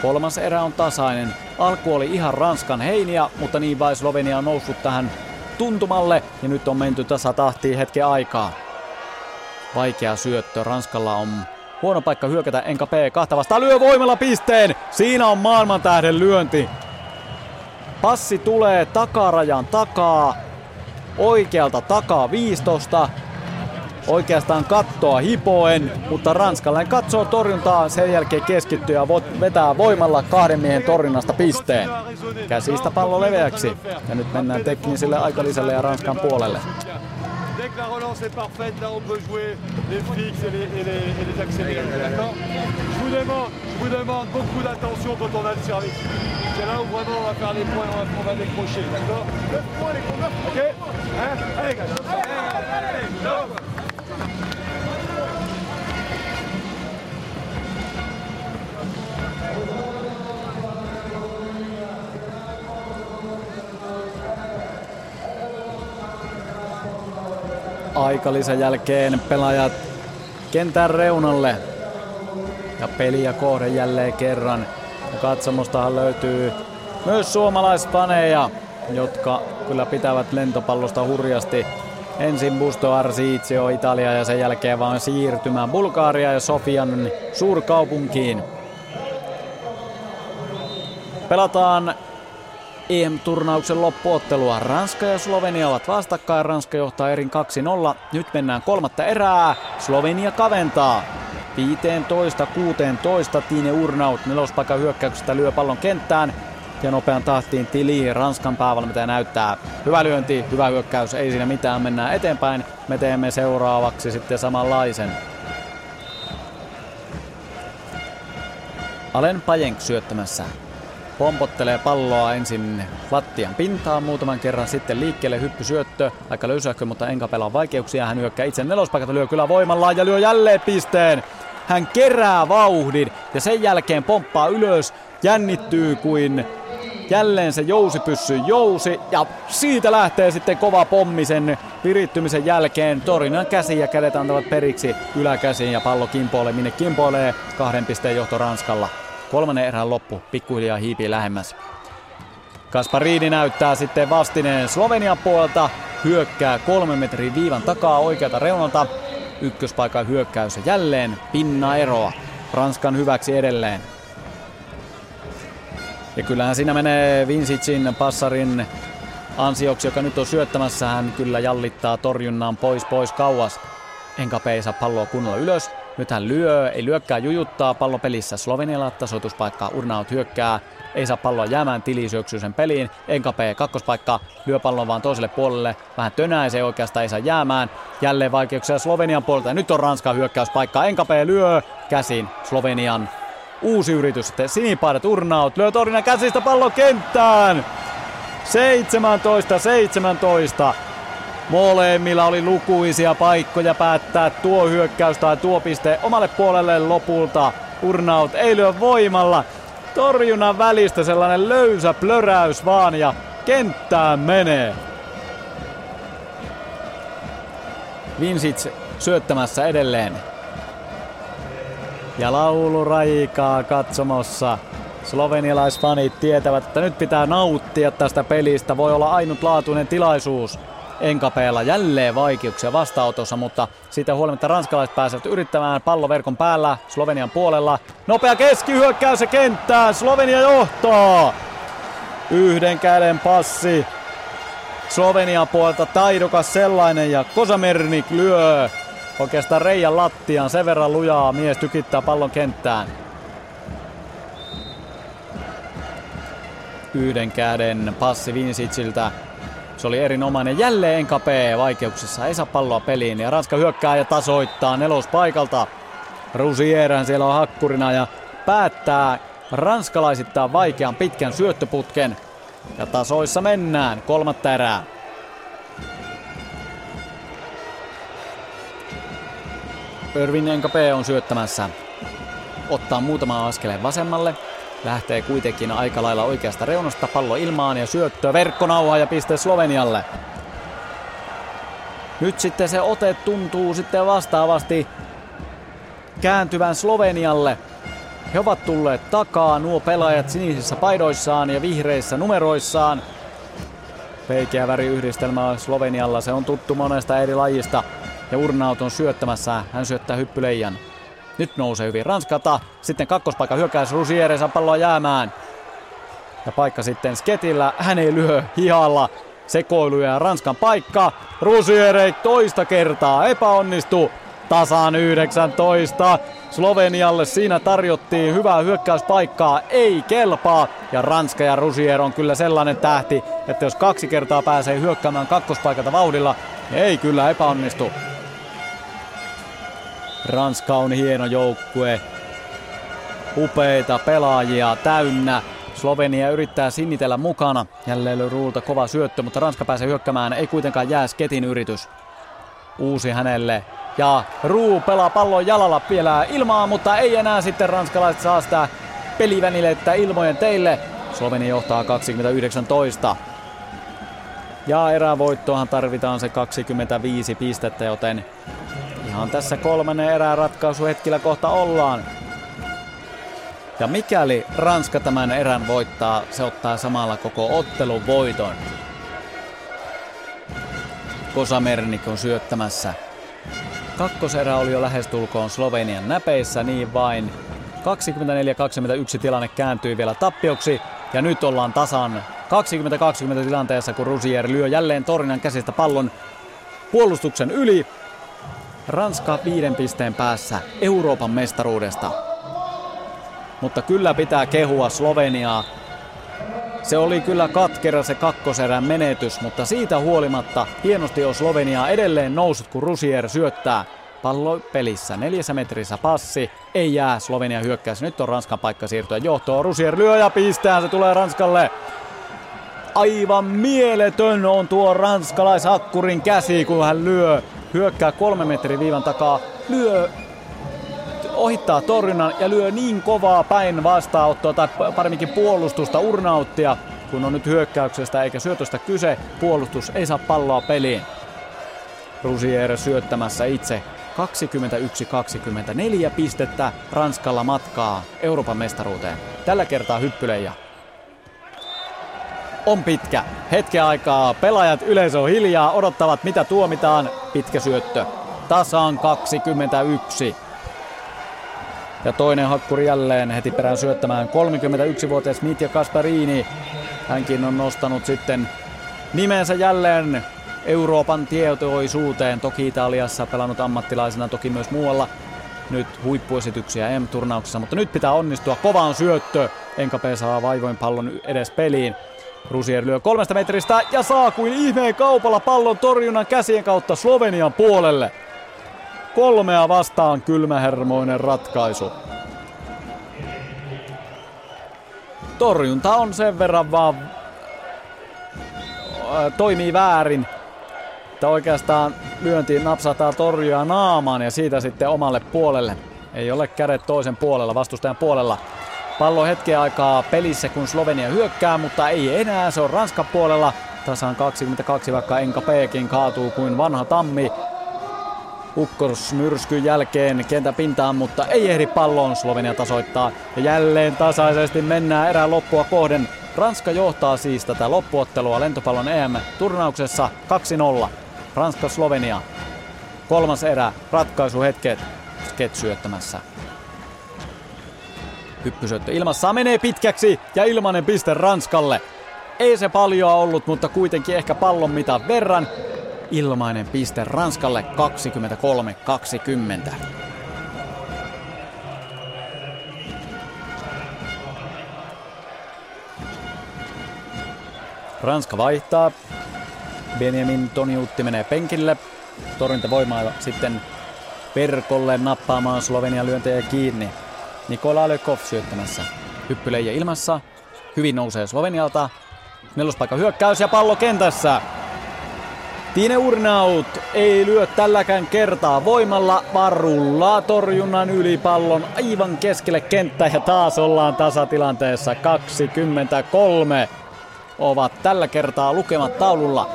S2: Kolmas erä on tasainen. Alku oli ihan Ranskan heiniä, mutta niin vai Slovenia on noussut tähän tuntumalle ja nyt on menty tasatahtiin hetken aikaa. Vaikea syöttö. Ranskalla on huono paikka hyökätä. Enka P. kahta lyö voimalla pisteen. Siinä on maailman tähden lyönti. Passi tulee takarajan takaa. Oikealta takaa 15. Oikeastaan kattoa hipoen, mutta ranskalainen katsoo torjuntaa, sen jälkeen keskittyy ja vetää voimalla kahden miehen torjunnasta pisteen. Käsistä pallo leveäksi ja nyt mennään tekniselle aikalisälle ja Ranskan puolelle. dès que la relance est parfaite, là on peut jouer les fixes et les, et les, et les accélérés. D'accord je vous, demande, je vous demande beaucoup d'attention quand on a le service. C'est là où vraiment on va faire les points, on va, on va décrocher. D'accord 9 points les points, Ok hein Allez, gars, allez, allez, allez, aikalisän jälkeen pelaajat kentän reunalle. Ja peliä kohde jälleen kerran. Ja katsomostahan löytyy myös suomalaispaneja, jotka kyllä pitävät lentopallosta hurjasti. Ensin Busto Arsizio Italia ja sen jälkeen vaan siirtymään Bulgaria ja Sofian suurkaupunkiin. Pelataan EM-turnauksen loppuottelua. Ranska ja Slovenia ovat vastakkain. Ranska johtaa erin 2-0. Nyt mennään kolmatta erää. Slovenia kaventaa. 15-16 Tiine Urnaut nelospaikan hyökkäyksestä lyö pallon kenttään. Ja nopean tahtiin Tili, Ranskan päävalmentaja näyttää. Hyvä lyönti, hyvä hyökkäys, ei siinä mitään, mennään eteenpäin. Me teemme seuraavaksi sitten samanlaisen. Alen Pajenk syöttämässä pompottelee palloa ensin lattian pintaan muutaman kerran, sitten liikkeelle hyppysyöttö, aika löysähkö, mutta enkä pelaa vaikeuksia. Hän hyökkää itse nelospaikalta, lyö kyllä voimalla ja lyö jälleen pisteen. Hän kerää vauhdin ja sen jälkeen pomppaa ylös, jännittyy kuin jälleen se jousipyssy jousi ja siitä lähtee sitten kova pommi sen virittymisen jälkeen. Torinan käsi ja kädet antavat periksi yläkäsiin ja pallo kimpoilee minne kimpoilee. Kahden pisteen johto Ranskalla. Kolmannen erän loppu pikkuhiljaa hiipii lähemmäs. Kasparini näyttää sitten vastineen Slovenian puolelta. Hyökkää kolme metrin viivan takaa oikealta reunalta. Ykköspaikan hyökkäys jälleen pinna eroa. Ranskan hyväksi edelleen. Ja kyllähän siinä menee Vinsitsin passarin ansioksi, joka nyt on syöttämässä. Hän kyllä jallittaa torjunnan pois pois kauas. Enkä saa palloa kunnolla ylös. Nyt hän lyö, ei lyökkää, jujuttaa pallo pelissä. Slovenialla tasoituspaikkaa, Urnaut hyökkää, ei saa palloa jäämään, Tili sen peliin. Enkape kakkospaikka, lyö pallon vaan toiselle puolelle, vähän tönäisee oikeastaan, ei saa jäämään. Jälleen vaikeuksia Slovenian puolelta ja nyt on Ranskan hyökkäyspaikka. Enkape lyö käsin Slovenian uusi yritys sitten sinipaidat Urnaut lyö torina käsistä pallo kenttään. 17-17. Molemmilla oli lukuisia paikkoja päättää tuo hyökkäys tai tuo piste omalle puolelle lopulta. Urnaut ei lyö voimalla. Torjunnan välistä sellainen löysä plöräys vaan ja kenttään menee. Vinsits syöttämässä edelleen. Ja laulu raikaa katsomossa. Slovenialaisfanit tietävät, että nyt pitää nauttia tästä pelistä. Voi olla ainutlaatuinen tilaisuus. Enkapeella jälleen vaikeuksia vastaanotossa, mutta siitä huolimatta ranskalaiset pääsevät yrittämään palloverkon päällä Slovenian puolella. Nopea keskihyökkäys ja kenttään, Slovenia johtaa! Yhden käden passi. Slovenian puolelta taidokas sellainen ja Kosamernik lyö oikeastaan Reijan lattiaan. Sen verran lujaa mies tykittää pallon kenttään. Yhden käden passi Vinsiciltä. Se oli erinomainen. Jälleen Enkape vaikeuksissa. Ei saa palloa peliin. Ja Ranska hyökkää ja tasoittaa nelospaikalta. Rusierän siellä on hakkurina ja päättää ranskalaisittaa vaikean pitkän syöttöputken. Ja tasoissa mennään kolmatta erää. Irvin Enkape on syöttämässä. Ottaa muutama askeleen vasemmalle. Lähtee kuitenkin aika lailla oikeasta reunasta pallo ilmaan ja syöttö verkkonauha ja piste Slovenialle. Nyt sitten se ote tuntuu sitten vastaavasti kääntyvän Slovenialle. He ovat tulleet takaa, nuo pelaajat sinisissä paidoissaan ja vihreissä numeroissaan. Peikeä väriyhdistelmä Slovenialla, se on tuttu monesta eri lajista. Ja Urnaut on syöttämässä, hän syöttää hyppyleijan. Nyt nousee hyvin Ranskata, sitten kakkospaikan hyökkäys Rusiere saa palloa jäämään. Ja paikka sitten Sketillä, hän ei lyö hihalla. Sekoiluja ja Ranskan paikka. Rusiere toista kertaa epäonnistuu tasaan 19. Slovenialle siinä tarjottiin hyvää hyökkäyspaikkaa, ei kelpaa. Ja Ranska ja Rusier on kyllä sellainen tähti, että jos kaksi kertaa pääsee hyökkäämään kakkospaikalta vauhdilla, niin ei kyllä epäonnistu. Ranska on hieno joukkue. Upeita pelaajia täynnä. Slovenia yrittää sinnitellä mukana. Jälleen Ruulta kova syöttö, mutta Ranska pääsee hyökkämään. Ei kuitenkaan jää Sketin yritys. Uusi hänelle ja Ruu pelaa pallon jalalla vielä ilmaa, mutta ei enää sitten ranskalaiset saa sitä pelivänilettä ilmojen teille. Slovenia johtaa 29. Ja erävoittoahan tarvitaan se 25 pistettä, joten ihan tässä kolmannen erään ratkaisuhetkillä kohta ollaan. Ja mikäli Ranska tämän erän voittaa, se ottaa samalla koko ottelun voiton. Kosamernik on syöttämässä Kakkoserä oli jo lähestulkoon Slovenian näpeissä, niin vain 24-21 tilanne kääntyi vielä tappioksi. Ja nyt ollaan tasan 20-20 tilanteessa, kun Rusier lyö jälleen Torinan käsistä pallon puolustuksen yli. Ranska viiden pisteen päässä Euroopan mestaruudesta. Mutta kyllä pitää kehua Sloveniaa. Se oli kyllä katkera se kakkoserän menetys, mutta siitä huolimatta hienosti on Slovenia edelleen noussut, kun Rusier syöttää pallo pelissä. Neljässä metrissä passi, ei jää Slovenia hyökkäys. Nyt on Ranskan paikka siirtyä johtoon. Rusier lyö ja pistää, se tulee Ranskalle. Aivan mieletön on tuo ranskalaishakkurin käsi, kun hän lyö. Hyökkää kolme metrin viivan takaa, lyö ohittaa torjunnan ja lyö niin kovaa päin vastaanottoa tai paremminkin puolustusta urnauttia, kun on nyt hyökkäyksestä eikä syötöstä kyse, puolustus ei saa palloa peliin. Rusier syöttämässä itse 21-24 pistettä Ranskalla matkaa Euroopan mestaruuteen. Tällä kertaa hyppylejä. On pitkä. Hetken aikaa pelaajat yleisö on hiljaa, odottavat mitä tuomitaan. Pitkä syöttö. Tasaan 21. Ja toinen hakkuri jälleen heti perään syöttämään 31-vuotias Mitja Kasparini. Hänkin on nostanut sitten nimensä jälleen Euroopan tietoisuuteen. Toki Italiassa pelannut ammattilaisena, toki myös muualla. Nyt huippuesityksiä M-turnauksessa, mutta nyt pitää onnistua. Kovaan syöttö. Enkape saa vaivoin pallon edes peliin. Rusier lyö kolmesta metristä ja saa kuin ihmeen kaupalla pallon torjunnan käsien kautta Slovenian puolelle. Kolmea vastaan kylmähermoinen ratkaisu. Torjunta on sen verran vaan toimii väärin. Että oikeastaan lyönti napsataan torjua naamaan ja siitä sitten omalle puolelle. Ei ole kädet toisen puolella, vastustajan puolella. Pallo hetken aikaa pelissä, kun Slovenia hyökkää, mutta ei enää. Se on Ranskan puolella. Tasaan 22, vaikka Enka Pekin kaatuu kuin vanha tammi. Ukkosmyrskyn jälkeen kentän pintaan, mutta ei ehdi palloon. Slovenia tasoittaa ja jälleen tasaisesti mennään erään loppua kohden. Ranska johtaa siis tätä loppuottelua lentopallon EM-turnauksessa 2-0. Ranska-Slovenia. Kolmas erä, ratkaisuhetket, Sket syöttämässä. Hyppysyöttö ilmassa menee pitkäksi ja ilmanen piste Ranskalle. Ei se paljon ollut, mutta kuitenkin ehkä pallon mitä verran. Ilmainen piste Ranskalle 23-20. Ranska vaihtaa. Benjamin Toniutti menee penkille. Torjuntavoimaa sitten verkolle nappaamaan Slovenian lyöntejä kiinni. Nikola Lekov syöttämässä. Hyppyleijä ilmassa. Hyvin nousee Slovenialta. Nelospaikka hyökkäys ja pallo kentässä. Tine Urnaut ei lyö tälläkään kertaa voimalla, varullaa torjunnan yli pallon aivan keskelle kenttää ja taas ollaan tasatilanteessa 23 ovat tällä kertaa lukemat taululla.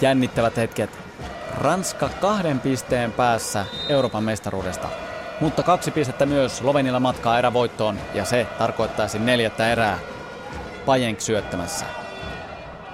S2: Jännittävät hetket. Ranska kahden pisteen päässä Euroopan mestaruudesta. Mutta kaksi pistettä myös Slovenilla matkaa erävoittoon ja se tarkoittaisi neljättä erää. Pajenk syöttämässä.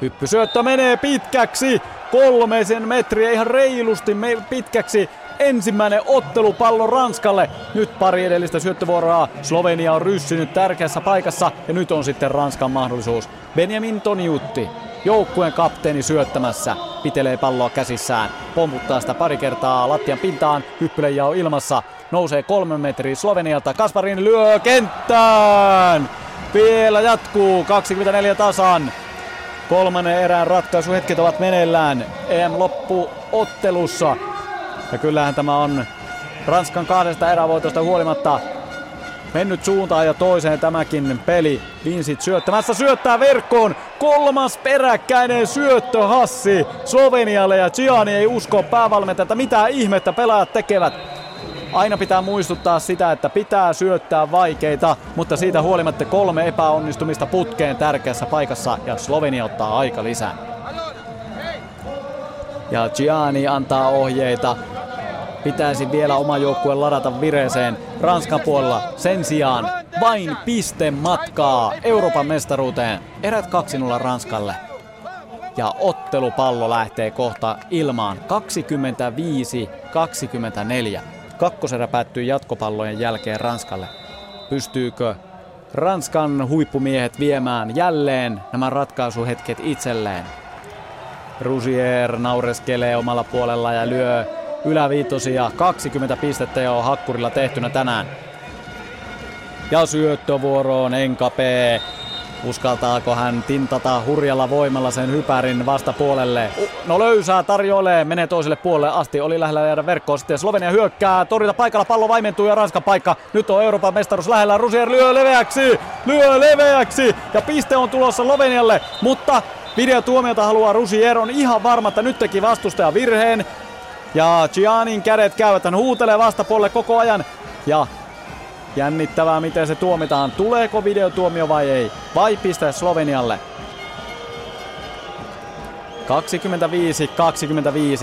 S2: Hyppysyöttö menee pitkäksi. Kolmeisen metriä ihan reilusti pitkäksi ensimmäinen ottelupallo Ranskalle. Nyt pari edellistä syöttövuoroa. Slovenia on ryssinyt tärkeässä paikassa ja nyt on sitten Ranskan mahdollisuus. Benjamin Toniutti, joukkueen kapteeni syöttämässä, pitelee palloa käsissään, pomputtaa sitä pari kertaa lattian pintaan, hyppylejä on ilmassa, nousee kolme metriä Slovenialta, Kasparin lyö kenttään! Vielä jatkuu, 24 tasan. Kolmannen erään ratkaisuhetket ovat meneillään. EM-loppuottelussa. Ja kyllähän tämä on Ranskan kahdesta erävoitosta huolimatta mennyt suuntaan ja toiseen tämäkin peli. Vinsit syöttämässä syöttää verkkoon. Kolmas peräkkäinen syöttö Hassi Slovenialle ja Gianni ei usko päävalmentaja, että mitä ihmettä pelaajat tekevät. Aina pitää muistuttaa sitä, että pitää syöttää vaikeita, mutta siitä huolimatta kolme epäonnistumista putkeen tärkeässä paikassa ja Slovenia ottaa aika lisää. Ja Gianni antaa ohjeita pitäisi vielä oma joukkue ladata vireeseen Ranskan puolella. Sen sijaan vain piste matkaa Euroopan mestaruuteen. Erät 2-0 Ranskalle. Ja ottelupallo lähtee kohta ilmaan 25-24. Kakkoserä päättyy jatkopallojen jälkeen Ranskalle. Pystyykö Ranskan huippumiehet viemään jälleen nämä ratkaisuhetket itselleen? Rusier naureskelee omalla puolella ja lyö yläviitosia. 20 pistettä jo hakkurilla tehtynä tänään. Ja syöttövuoroon Enkape. Uskaltaako hän tintata hurjalla voimalla sen hypärin vastapuolelle? No löysää tarjoilee, menee toiselle puolelle asti, oli lähellä jäädä verkkoon. Sitten Slovenia hyökkää, torjunta paikalla, pallo vaimentuu ja Ranskan paikka. Nyt on Euroopan mestaruus lähellä, Rusier lyö leveäksi, lyö leveäksi ja piste on tulossa Slovenialle, mutta Videotuomiota haluaa Rusier, on ihan varma, että nyt teki vastustaja virheen. Ja Giannin kädet käyvät, hän huutelee vastapuolelle koko ajan. Ja jännittävää, miten se tuomitaan. Tuleeko videotuomio vai ei? Vai piste Slovenialle?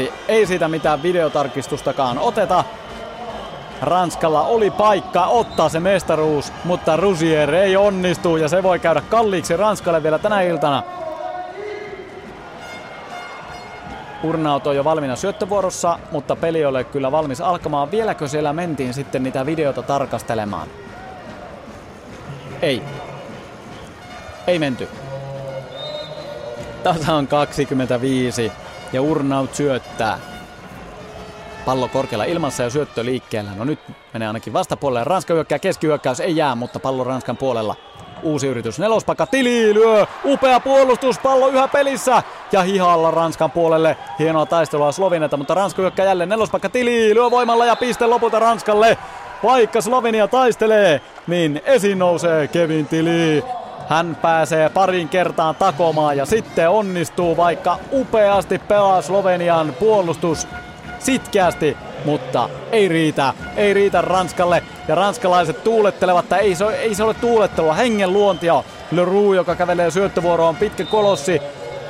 S2: 25-25. Ei siitä mitään videotarkistustakaan oteta. Ranskalla oli paikka ottaa se mestaruus, mutta Rusier ei onnistu ja se voi käydä kalliiksi Ranskalle vielä tänä iltana. Urnaut on jo valmiina syöttövuorossa, mutta peli ei ole kyllä valmis alkamaan. Vieläkö siellä mentiin sitten niitä videota tarkastelemaan? Ei. Ei menty. Tasa on 25 ja Urnaut syöttää. Pallo korkealla ilmassa ja syöttö liikkeellä. No nyt menee ainakin vastapuolelle. Ranska hyökkää keskihyökkäys ei jää, mutta pallo Ranskan puolella. Uusi yritys. Nelospakka Tili lyö. Upea puolustus. Pallo yhä pelissä. Ja hihalla Ranskan puolelle. Hienoa taistelua Slovenilta, mutta Ranska hyökkää jälleen. Nelospakka Tili lyö voimalla ja piste lopulta Ranskalle. Vaikka Slovenia taistelee, niin esiin nousee Kevin Tili. Hän pääsee parin kertaan takomaan ja sitten onnistuu, vaikka upeasti pelaa Slovenian puolustus sitkeästi, mutta ei riitä. Ei riitä Ranskalle. Ja ranskalaiset tuulettelevat, että ei se, ei se ole tuulettelua, hengen luontia. Leroux, joka kävelee syöttövuoroon, pitkä kolossi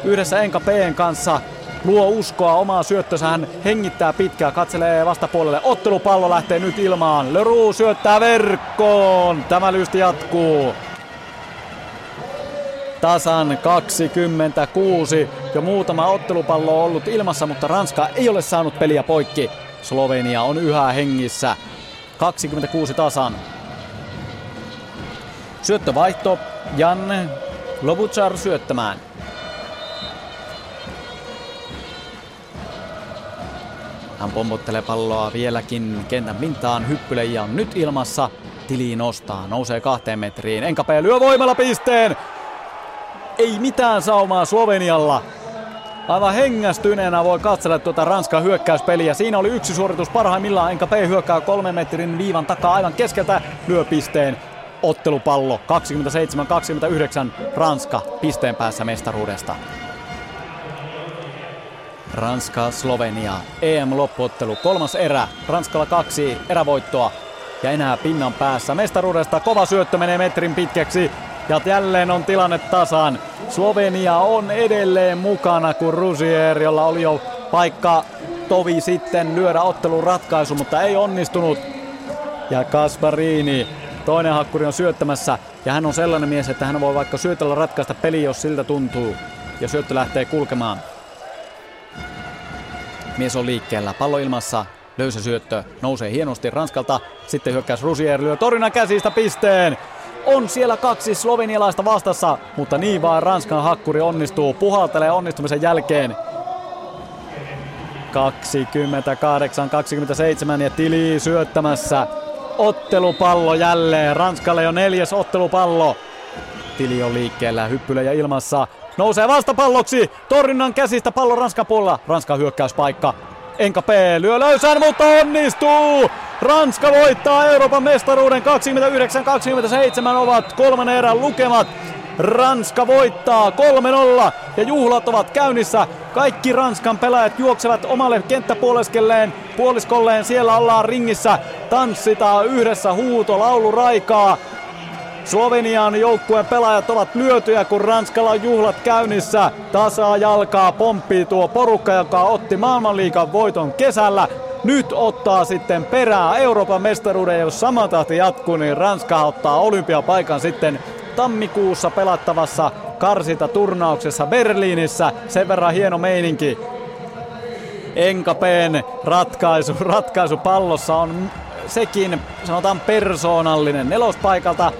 S2: yhdessä Enka P:n kanssa luo uskoa omaa syöttönsä. Hän hengittää pitkään, katselee vastapuolelle. Ottelupallo lähtee nyt ilmaan. Leroux syöttää verkkoon. Tämä lysti jatkuu. Tasan 26. Jo muutama ottelupallo on ollut ilmassa, mutta Ranska ei ole saanut peliä poikki. Slovenia on yhä hengissä. 26 tasan. Syöttövaihto Jan Lobuchar syöttämään. Hän pommuttelee palloa vieläkin kentän pintaan. Hyppylejä on nyt ilmassa. Tili nostaa, nousee kahteen metriin. Enkape lyö voimalla pisteen. Ei mitään saumaa Slovenialla. Aivan hengästyneenä voi katsella tuota Ranskan hyökkäyspeliä. Siinä oli yksi suoritus parhaimmillaan. Enka P hyökkää kolmen metrin viivan takaa aivan keskeltä. Lyö pisteen. Ottelupallo 27-29. Ranska pisteen päässä mestaruudesta. Ranska, Slovenia. EM-loppuottelu, kolmas erä. Ranskalla kaksi erävoittoa ja enää pinnan päässä. Mestaruudesta kova syöttö menee metrin pitkäksi ja jälleen on tilanne tasan. Slovenia on edelleen mukana, kun Rusier, jolla oli jo paikka tovi sitten lyödä ottelun ratkaisu, mutta ei onnistunut. Ja Kasparini, toinen hakkuri on syöttämässä ja hän on sellainen mies, että hän voi vaikka syötellä ratkaista peli, jos siltä tuntuu. Ja syöttö lähtee kulkemaan. Mies on liikkeellä, pallo ilmassa, löysä syöttö, nousee hienosti Ranskalta, sitten hyökkäys Rusier lyö Torinan käsistä pisteen. On siellä kaksi slovenialaista vastassa, mutta niin vaan Ranskan hakkuri onnistuu, puhaltelee onnistumisen jälkeen. 28-27 ja Tili syöttämässä. Ottelupallo jälleen. Ranskalle jo neljäs ottelupallo. Tili on liikkeellä, ja ilmassa. Nousee vastapalloksi. Torrinnan käsistä pallo Ranskan puolella. Ranskan hyökkäyspaikka. Enka P. lyö löysään, mutta onnistuu! Ranska voittaa Euroopan mestaruuden 29-27 ovat kolmannen erän lukemat. Ranska voittaa 3-0 ja juhlat ovat käynnissä. Kaikki Ranskan pelaajat juoksevat omalle kenttäpuoleskelleen, puoliskolleen. Siellä ollaan ringissä. Tanssitaan yhdessä huuto, laulu raikaa. Slovenian joukkueen pelaajat ovat lyötyjä, kun Ranskalla juhlat käynnissä. Tasaa jalkaa pomppii tuo porukka, joka otti maailmanliikan voiton kesällä. Nyt ottaa sitten perää Euroopan mestaruuden, jos sama tahti jatkuu, niin Ranska ottaa olympiapaikan sitten tammikuussa pelattavassa karsita turnauksessa Berliinissä. Sen verran hieno meininki. Enkapeen ratkaisu, ratkaisu pallossa on sekin sanotaan persoonallinen nelospaikalta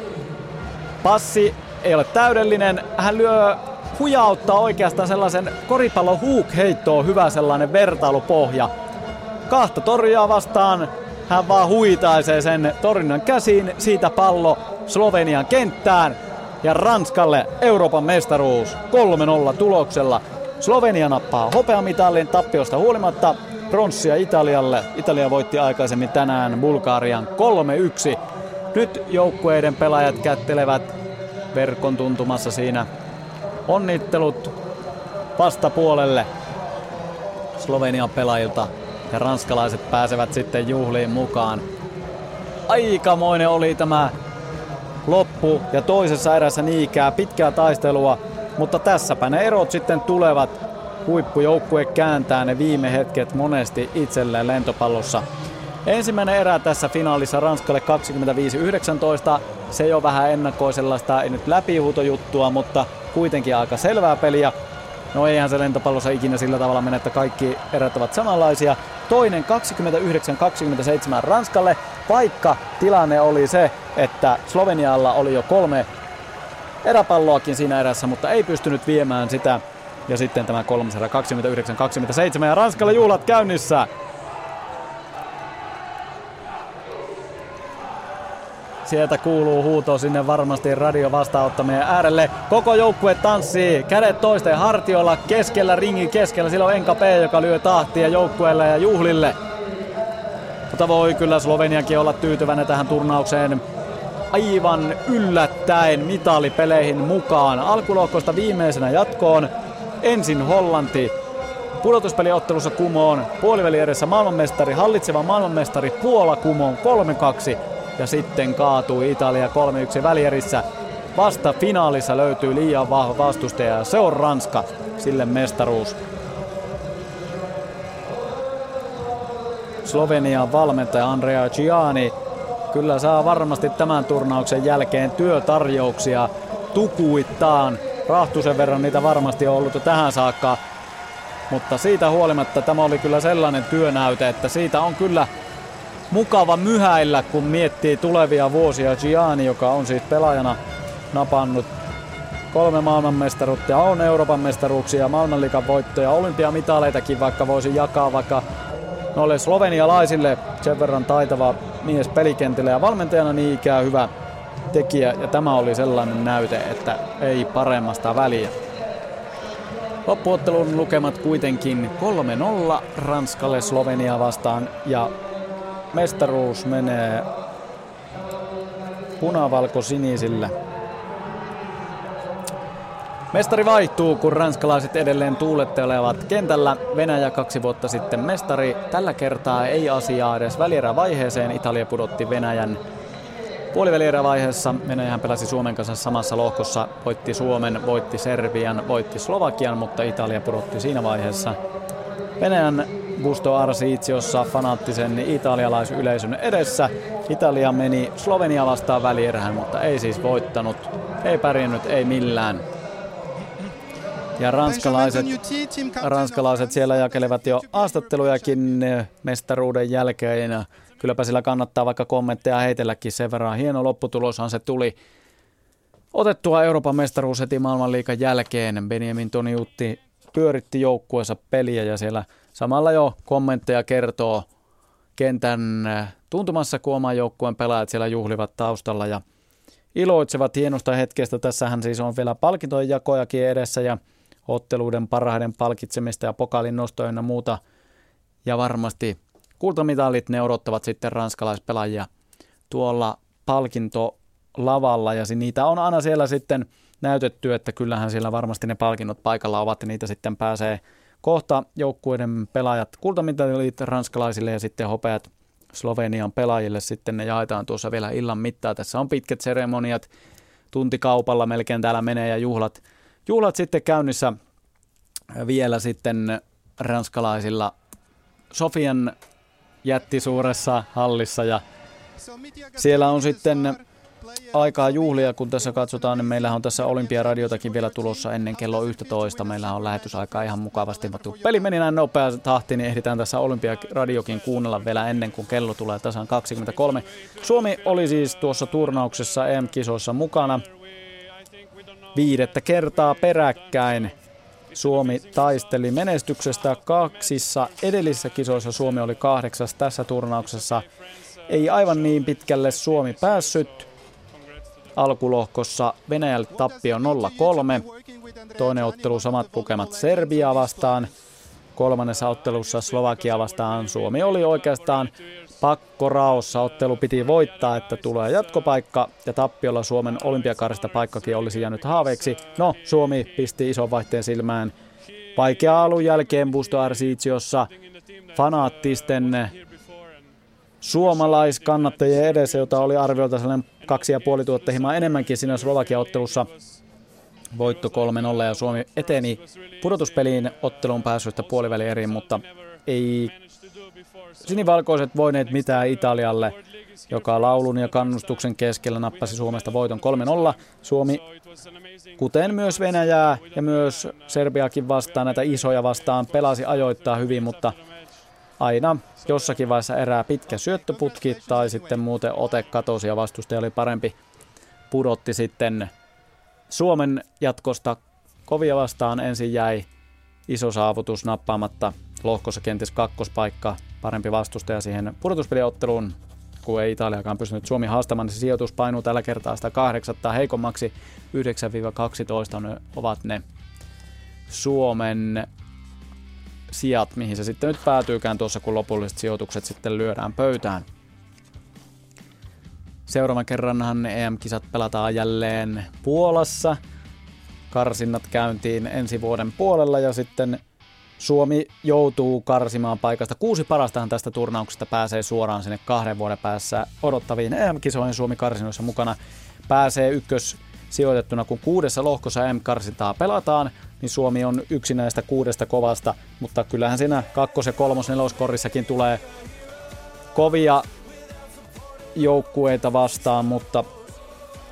S2: Passi ei ole täydellinen. Hän lyö hujauttaa oikeastaan sellaisen koripallon huuk-heittoon hyvä sellainen vertailupohja. Kahta torjaa vastaan. Hän vaan huitaisee sen torjunnan käsiin. Siitä pallo Slovenian kenttään. Ja Ranskalle Euroopan mestaruus 3-0 tuloksella. Slovenia nappaa hopeamitalin tappiosta huolimatta. Pronssia Italialle. Italia voitti aikaisemmin tänään Bulgarian 3-1. Nyt joukkueiden pelaajat kättelevät verkon tuntumassa siinä. Onnittelut vastapuolelle Slovenian pelaajilta ja ranskalaiset pääsevät sitten juhliin mukaan. Aikamoinen oli tämä loppu ja toisessa erässä niikää pitkää taistelua, mutta tässäpä ne erot sitten tulevat. Huippujoukkue kääntää ne viime hetket monesti itselleen lentopallossa. Ensimmäinen erä tässä finaalissa Ranskalle 25-19. Se jo vähän ennakoi sellaista, ei nyt läpihuutojuttua, mutta kuitenkin aika selvää peliä. No eihän se lentopallossa ikinä sillä tavalla mene, että kaikki erät ovat samanlaisia. Toinen 29-27 Ranskalle, vaikka tilanne oli se, että Slovenialla oli jo kolme eräpalloakin siinä erässä, mutta ei pystynyt viemään sitä. Ja sitten tämä kolmas erä 29-27 ja Ranskalle juhlat käynnissä. Sieltä kuuluu huuto sinne varmasti radio vastaanottamien äärelle. Koko joukkue tanssii, kädet toisten hartiolla, keskellä ringin keskellä. Sillä on Enka P, joka lyö tahtia joukkueelle ja juhlille. Mutta voi kyllä Sloveniakin olla tyytyväinen tähän turnaukseen. Aivan yllättäen mitalipeleihin mukaan. Alkulohkosta viimeisenä jatkoon. Ensin Hollanti, pudotuspeliottelussa kumoon. Puoliväli edessä maailmanmestari, hallitseva maailmanmestari Puola kumoon 3-2 ja sitten kaatui Italia 3-1 välierissä. Vasta finaalissa löytyy liian vahva vastustaja ja se on Ranska, sille mestaruus. Slovenian valmentaja Andrea Gianni kyllä saa varmasti tämän turnauksen jälkeen työtarjouksia tukuittaan. Rahtusen verran niitä varmasti on ollut jo tähän saakka. Mutta siitä huolimatta tämä oli kyllä sellainen työnäyte, että siitä on kyllä mukava myhäillä, kun miettii tulevia vuosia. Gianni, joka on siis pelaajana napannut kolme maailmanmestaruutta on Euroopan mestaruuksia, maailmanliikan voittoja, olympiamitaleitakin vaikka voisi jakaa vaikka noille slovenialaisille sen verran taitava mies pelikentillä ja valmentajana niin ikään hyvä tekijä ja tämä oli sellainen näyte, että ei paremmasta väliä. Loppuottelun lukemat kuitenkin 3-0 Ranskalle Slovenia vastaan ja mestaruus menee punavalko-sinisille. Mestari vaihtuu, kun ranskalaiset edelleen tuulettelevat kentällä. Venäjä kaksi vuotta sitten mestari. Tällä kertaa ei asiaa edes välierävaiheeseen. Italia pudotti Venäjän puolivälierävaiheessa. Venäjähän pelasi Suomen kanssa samassa lohkossa. Voitti Suomen, voitti Serbian, voitti Slovakian, mutta Italia pudotti siinä vaiheessa Venäjän Gusto Arsiitsiossa fanaattisen italialaisyleisön edessä. Italia meni Slovenia vastaan välierään, mutta ei siis voittanut. Ei pärjännyt, ei millään. Ja ranskalaiset, ranskalaiset siellä jakelevat jo haastattelujakin mestaruuden jälkeen. Kylläpä sillä kannattaa vaikka kommentteja heitelläkin sen verran. Hieno lopputuloshan se tuli. Otettua Euroopan mestaruus heti maailmanliikan jälkeen. Benjamin Toniutti pyöritti joukkueensa peliä ja siellä samalla jo kommentteja kertoo kentän tuntumassa, kun oman joukkueen pelaajat siellä juhlivat taustalla ja iloitsevat hienosta hetkestä. Tässähän siis on vielä palkintojen jakojakin edessä ja otteluiden parhaiden palkitsemista ja pokalin nostoja ja muuta. Ja varmasti kultamitalit ne odottavat sitten ranskalaispelaajia tuolla palkintolavalla ja niitä on aina siellä sitten näytetty, että kyllähän siellä varmasti ne palkinnot paikalla ovat ja niitä sitten pääsee kohta. Joukkueiden pelaajat kultamitalit ranskalaisille ja sitten hopeat Slovenian pelaajille. Sitten ne jaetaan tuossa vielä illan mittaa. Tässä on pitkät seremoniat, tuntikaupalla melkein täällä menee ja juhlat juhlat sitten käynnissä. Vielä sitten ranskalaisilla Sofian jättisuuressa hallissa ja siellä on sitten aikaa juhlia, kun tässä katsotaan, niin meillä on tässä Olympiaradiotakin vielä tulossa ennen kello 11. Meillä on lähetysaikaa ihan mukavasti. Mutta peli meni näin nopea tahti, niin ehditään tässä Olympiaradiokin kuunnella vielä ennen kuin kello tulee tasan 23. Suomi oli siis tuossa turnauksessa EM-kisoissa mukana viidettä kertaa peräkkäin. Suomi taisteli menestyksestä kaksissa edellisissä kisoissa. Suomi oli kahdeksas tässä turnauksessa. Ei aivan niin pitkälle Suomi päässyt. Alkulohkossa Venäjälle tappio 0-3. Toinen ottelu samat lukemat Serbia vastaan. Kolmannessa ottelussa Slovakia vastaan Suomi oli oikeastaan pakkoraossa. Ottelu piti voittaa, että tulee jatkopaikka ja tappiolla Suomen olympiakarista paikkakin olisi jäänyt haaveeksi. No, Suomi pisti ison vaihteen silmään vaikea alun jälkeen Busto Arsiitsiossa fanaattisten suomalaiskannattajien edessä, jota oli arviolta sellainen kaksi ja puoli tuhatta himaa enemmänkin siinä Slovakia-ottelussa. Voitto 3-0 ja Suomi eteni pudotuspeliin otteluun pääsystä puolivälieriin, mutta ei sinivalkoiset voineet mitään Italialle, joka laulun ja kannustuksen keskellä nappasi Suomesta voiton 3-0. Suomi, kuten myös Venäjää ja myös Serbiakin vastaan, näitä isoja vastaan, pelasi ajoittaa hyvin, mutta aina jossakin vaiheessa erää pitkä syöttöputki tai sitten muuten ote katosi ja vastustaja oli parempi. Pudotti sitten Suomen jatkosta kovia vastaan. Ensin jäi iso saavutus nappaamatta lohkossa kenties kakkospaikka, parempi vastustaja siihen pudotuspeliotteluun, kun ei Italiakaan pystynyt Suomi haastamaan, niin se sijoitus painuu tällä kertaa sitä kahdeksatta heikommaksi. 9-12 ovat ne Suomen sijat, mihin se sitten nyt päätyykään tuossa, kun lopulliset sijoitukset sitten lyödään pöytään. Seuraavan kerranhan EM-kisat pelataan jälleen Puolassa. Karsinnat käyntiin ensi vuoden puolella ja sitten Suomi joutuu karsimaan paikasta. Kuusi parastahan tästä turnauksesta pääsee suoraan sinne kahden vuoden päässä odottaviin EM-kisoihin Suomi karsinoissa mukana. Pääsee ykkös sijoitettuna, kun kuudessa lohkossa EM-karsintaa pelataan, niin Suomi on yksi näistä kuudesta kovasta, mutta kyllähän siinä kakkos- ja kolmos neloskorissakin tulee kovia joukkueita vastaan, mutta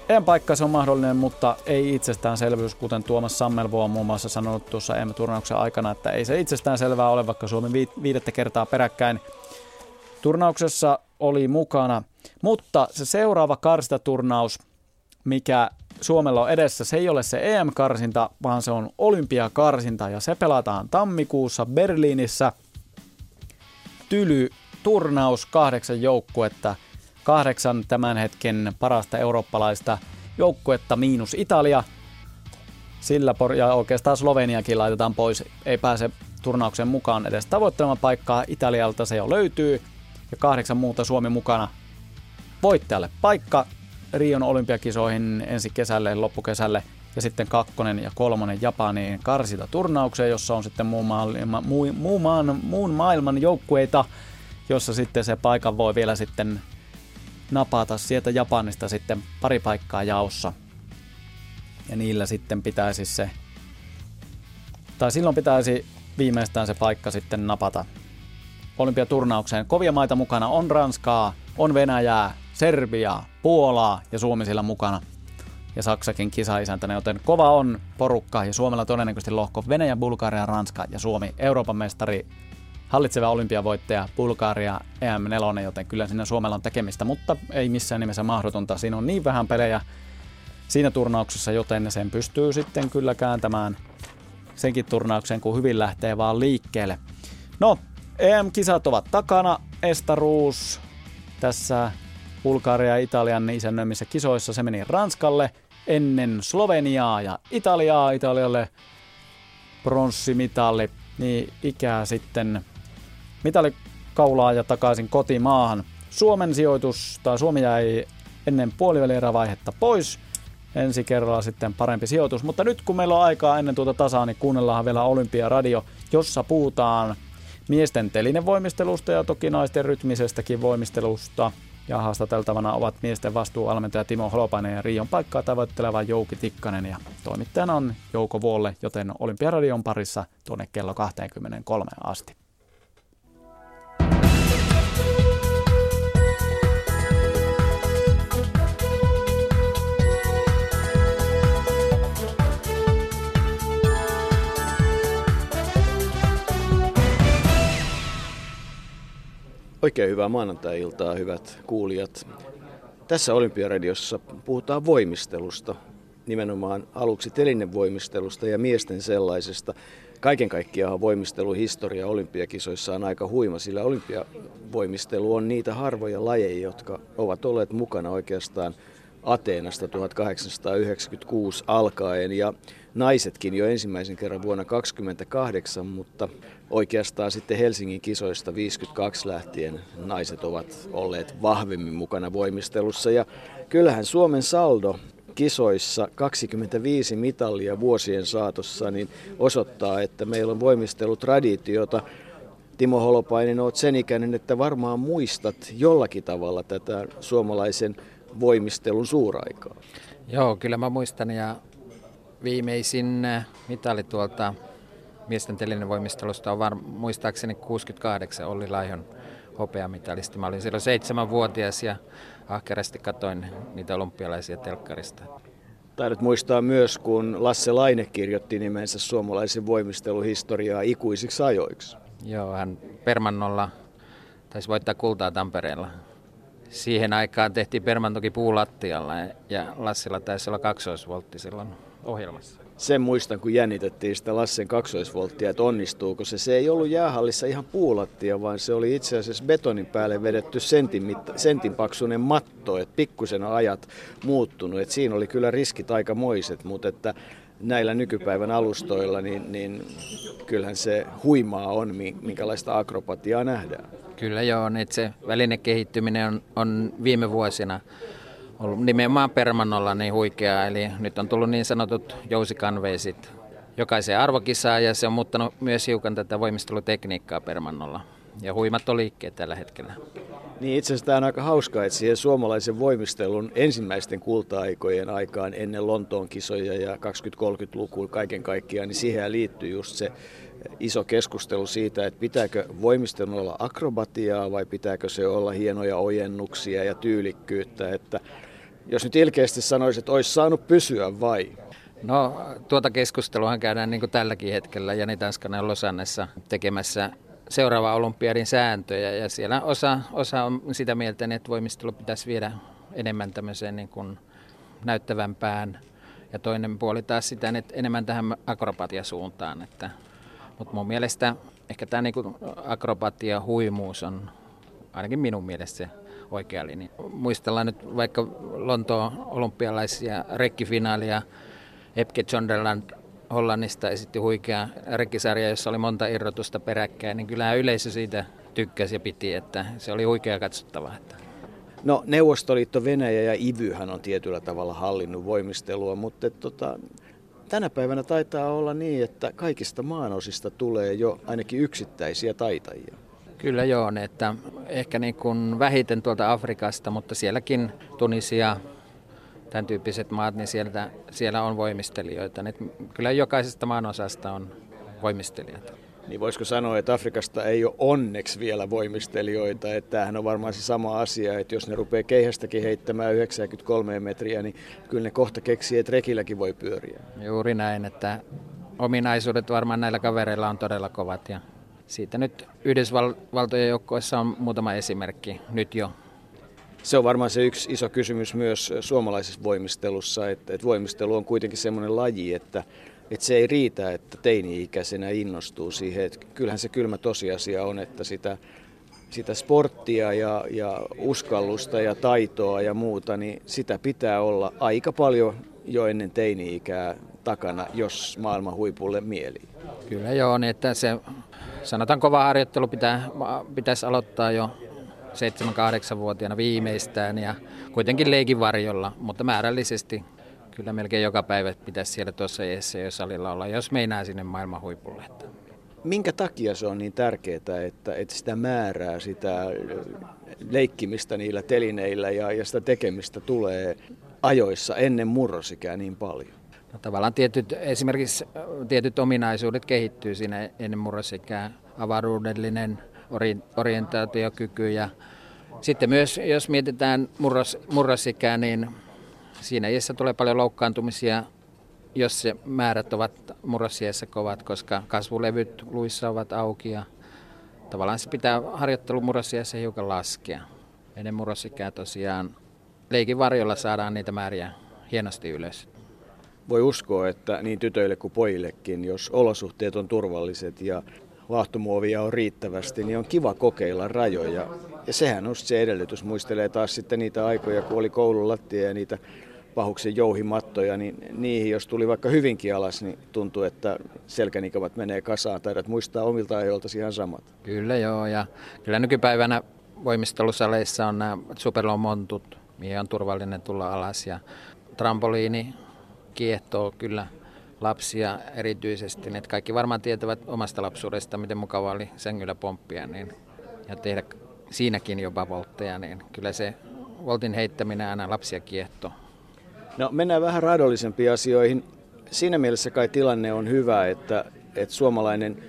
S2: en paikka se on mahdollinen, mutta ei itsestäänselvyys, kuten Tuomas Sammelvo on muun muassa sanonut tuossa EM-turnauksen aikana, että ei se itsestään selvää ole, vaikka Suomi viidettä kertaa peräkkäin turnauksessa oli mukana. Mutta se seuraava karstaturnaus, mikä Suomella on edessä, se ei ole se EM-karsinta, vaan se on olympiakarsinta ja se pelataan tammikuussa Berliinissä. Tyly turnaus, kahdeksan joukkuetta, kahdeksan tämän hetken parasta eurooppalaista joukkuetta miinus Italia. Sillä ja oikeastaan Sloveniakin laitetaan pois, ei pääse turnauksen mukaan edes tavoittelemaan paikkaa. Italialta se jo löytyy ja kahdeksan muuta Suomi mukana. Voittajalle paikka Rion olympiakisoihin ensi kesälle, loppukesälle ja sitten kakkonen ja kolmonen Japaniin karsita turnaukseen, jossa on sitten muun, maailman, muu, muu maan, muun maailman joukkueita, jossa sitten se paikan voi vielä sitten napata sieltä Japanista sitten pari paikkaa jaossa. Ja niillä sitten pitäisi se, tai silloin pitäisi viimeistään se paikka sitten napata olympiaturnaukseen. Kovia maita mukana on Ranskaa, on Venäjää, Serbia, Puolaa ja Suomi sillä mukana. Ja Saksakin kisaisäntänä, joten kova on porukka ja Suomella todennäköisesti lohko Venäjä, Bulgaria, Ranska ja Suomi. Euroopan mestari, hallitseva olympiavoittaja, Bulgaria, EM4, joten kyllä siinä Suomella on tekemistä, mutta ei missään nimessä mahdotonta. Siinä on niin vähän pelejä siinä turnauksessa, joten sen pystyy sitten kyllä kääntämään senkin turnauksen, kun hyvin lähtee vaan liikkeelle. No, EM-kisat ovat takana. Estaruus tässä Bulgaria ja Italian isännöimissä kisoissa se meni Ranskalle ennen Sloveniaa ja Italiaa. Italialle pronssimitali, niin ikää sitten mitali kaulaa ja takaisin kotimaahan. Suomen sijoitus, tai Suomi jäi ennen puolivälierävaihetta pois. Ensi kerralla sitten parempi sijoitus. Mutta nyt kun meillä on aikaa ennen tuota tasaa, niin kuunnellaan vielä Olympiaradio, jossa puhutaan miesten telinevoimistelusta ja toki naisten rytmisestäkin voimistelusta. Ja haastateltavana ovat miesten vastuualmentaja Timo Holopainen ja Rion paikkaa tavoitteleva Jouki Tikkanen. Ja toimittajana on Jouko Vuolle, joten Olympiaradion parissa tuonne kello 23 asti.
S10: Oikein hyvää maanantai-iltaa, hyvät kuulijat. Tässä Olympiaradiossa puhutaan voimistelusta, nimenomaan aluksi telinevoimistelusta ja miesten sellaisesta. Kaiken kaikkiaan voimisteluhistoria olympiakisoissa on aika huima, sillä olympiavoimistelu on niitä harvoja lajeja, jotka ovat olleet mukana oikeastaan Ateenasta 1896 alkaen ja naisetkin jo ensimmäisen kerran vuonna 1928, mutta oikeastaan sitten Helsingin kisoista 52 lähtien naiset ovat olleet vahvemmin mukana voimistelussa ja kyllähän Suomen saldo kisoissa 25 mitallia vuosien saatossa niin osoittaa, että meillä on voimistelutraditiota. Timo Holopainen, olet sen ikäinen, että varmaan muistat jollakin tavalla tätä suomalaisen voimistelun suuraikaa.
S11: Joo, kyllä mä muistan ja viimeisin mitali tuolta miesten voimistelusta on var, muistaakseni 68 Olli Laihon hopeamitalisti. Mä olin silloin seitsemänvuotias ja ahkerasti katoin niitä olympialaisia telkkarista.
S10: Taidat muistaa myös, kun Lasse Laine kirjoitti nimensä suomalaisen voimisteluhistoriaa ikuisiksi ajoiksi.
S11: Joo, hän Permannolla taisi voittaa kultaa Tampereella. Siihen aikaan tehtiin Permantoki puulattialla ja Lassilla taisi olla kaksoisvoltti silloin ohjelmassa
S10: sen muistan, kun jännitettiin sitä Lassen kaksoisvolttia, että onnistuuko se. Se ei ollut jäähallissa ihan puulattia, vaan se oli itse asiassa betonin päälle vedetty sentin, mitta, sentin paksuinen matto, että pikkusen ajat muuttunut. Että siinä oli kyllä riskit aika moiset, mutta että näillä nykypäivän alustoilla, niin, niin kyllähän se huimaa on, minkälaista akrobatiaa nähdään.
S11: Kyllä joo, että se välinekehittyminen on, on viime vuosina ollut nimenomaan permannolla niin huikeaa. Eli nyt on tullut niin sanotut jousikanveisit jokaiseen arvokisaan ja se on muuttanut myös hiukan tätä voimistelutekniikkaa permannolla. Ja huimat on liikkeet tällä hetkellä.
S10: Niin itse asiassa tämä on aika hauskaa, että siihen suomalaisen voimistelun ensimmäisten kulta-aikojen aikaan ennen Lontoon kisoja ja 20-30-lukuun kaiken kaikkiaan, niin siihen liittyy just se iso keskustelu siitä, että pitääkö voimistelun olla akrobatiaa vai pitääkö se olla hienoja ojennuksia ja tyylikkyyttä, että jos nyt ilkeästi sanoisit, että olisi saanut pysyä vai?
S11: No tuota keskustelua käydään niin kuin tälläkin hetkellä Jani Tanskanen Losannessa tekemässä seuraava olympiadin sääntöjä ja siellä osa, osa on sitä mieltä, että voimistelu pitäisi viedä enemmän tämmöiseen niin kuin näyttävämpään ja toinen puoli taas sitä että enemmän tähän akrobatiasuuntaan. Että, mutta mun mielestä ehkä tämä niin akrobatia huimuus on ainakin minun mielestä se oikea linja. Muistellaan nyt vaikka Lontoon olympialaisia rekkifinaalia, Epke Zonderland Hollannista esitti huikea rekkisarja, jossa oli monta irrotusta peräkkäin, niin kyllähän yleisö siitä tykkäsi ja piti, että se oli huikea katsottavaa. Että.
S10: No Neuvostoliitto, Venäjä ja IVYhän on tietyllä tavalla hallinnut voimistelua, mutta tota, tänä päivänä taitaa olla niin, että kaikista maanosista tulee jo ainakin yksittäisiä taitajia.
S11: Kyllä joo, että ehkä niin kuin vähiten tuolta Afrikasta, mutta sielläkin Tunisia, tämän tyyppiset maat, niin sieltä, siellä on voimistelijoita. Niin kyllä jokaisesta maanosasta on voimistelijat.
S10: Niin voisiko sanoa, että Afrikasta ei ole onneksi vielä voimistelijoita, että tämähän on varmaan se sama asia, että jos ne rupeaa keihästäkin heittämään 93 metriä, niin kyllä ne kohta keksii, että rekilläkin voi pyöriä.
S11: Juuri näin, että ominaisuudet varmaan näillä kavereilla on todella kovat ja siitä nyt Yhdysvaltojen joukkoissa on muutama esimerkki nyt jo.
S10: Se on varmaan se yksi iso kysymys myös suomalaisessa voimistelussa, että, että voimistelu on kuitenkin semmoinen laji, että, että se ei riitä, että teini-ikäisenä innostuu siihen. Että kyllähän se kylmä tosiasia on, että sitä, sitä sporttia ja, ja uskallusta ja taitoa ja muuta, niin sitä pitää olla aika paljon jo ennen teini-ikää takana, jos maailman huipulle mieli.
S11: Kyllä joo, niin että se sanotaan kova harjoittelu pitää, pitäisi aloittaa jo 7-8-vuotiaana viimeistään ja kuitenkin leikin varjolla, mutta määrällisesti kyllä melkein joka päivä pitäisi siellä tuossa ESC-salilla olla, jos meinaa sinne maailman huipulle.
S10: Minkä takia se on niin tärkeää, että, että sitä määrää, sitä leikkimistä niillä telineillä ja, ja sitä tekemistä tulee ajoissa ennen murrosikään niin paljon?
S11: No, tavallaan tietyt, esimerkiksi tietyt ominaisuudet kehittyy siinä ennen murrosikää, avaruudellinen ori, orientaatiokyky ja sitten myös, jos mietitään murros, murrosikää, niin siinä iässä tulee paljon loukkaantumisia, jos se määrät ovat murrosiässä kovat, koska kasvulevyt luissa ovat auki ja tavallaan se pitää harjoittelu murrosiässä hiukan laskea. Ennen murrosikää tosiaan leikin varjolla saadaan niitä määriä hienosti ylös
S10: voi uskoa, että niin tytöille kuin pojillekin, jos olosuhteet on turvalliset ja laahtomuovia on riittävästi, niin on kiva kokeilla rajoja. Ja sehän on se edellytys. Muistelee taas sitten niitä aikoja, kun oli koulun lattia ja niitä pahuksen jouhimattoja, niin niihin jos tuli vaikka hyvinkin alas, niin tuntuu, että selkänikavat menee kasaan. Taidat muistaa omilta ajoilta ihan samat.
S11: Kyllä joo, ja kyllä nykypäivänä voimistelusaleissa on nämä superlomontut, mihin on turvallinen tulla alas, ja trampoliini kiehtoo kyllä lapsia erityisesti. Että kaikki varmaan tietävät omasta lapsuudesta, miten mukava oli sängyllä pomppia niin, ja tehdä siinäkin jopa voltteja, niin kyllä se voltin heittäminen aina lapsia kiehtoo.
S10: No mennään vähän raadollisempiin asioihin. Siinä mielessä kai tilanne on hyvä, että, että suomalainen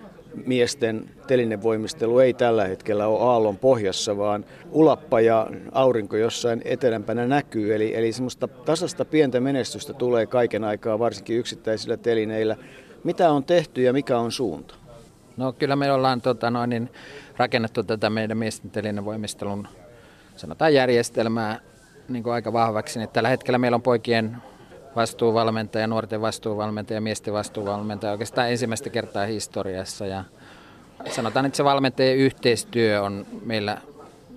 S10: miesten telinevoimistelu ei tällä hetkellä ole aallon pohjassa, vaan ulappa ja aurinko jossain etelämpänä näkyy. Eli, eli semmoista tasasta pientä menestystä tulee kaiken aikaa, varsinkin yksittäisillä telineillä. Mitä on tehty ja mikä on suunta?
S11: No kyllä me ollaan tota, noin, niin, rakennettu tätä meidän miesten telinevoimistelun sanotaan järjestelmää niin kuin aika vahvaksi. Niin tällä hetkellä meillä on poikien vastuuvalmentaja, nuorten vastuuvalmentaja, miesten vastuuvalmentaja oikeastaan ensimmäistä kertaa historiassa. Ja sanotaan, että se valmentajien yhteistyö on meillä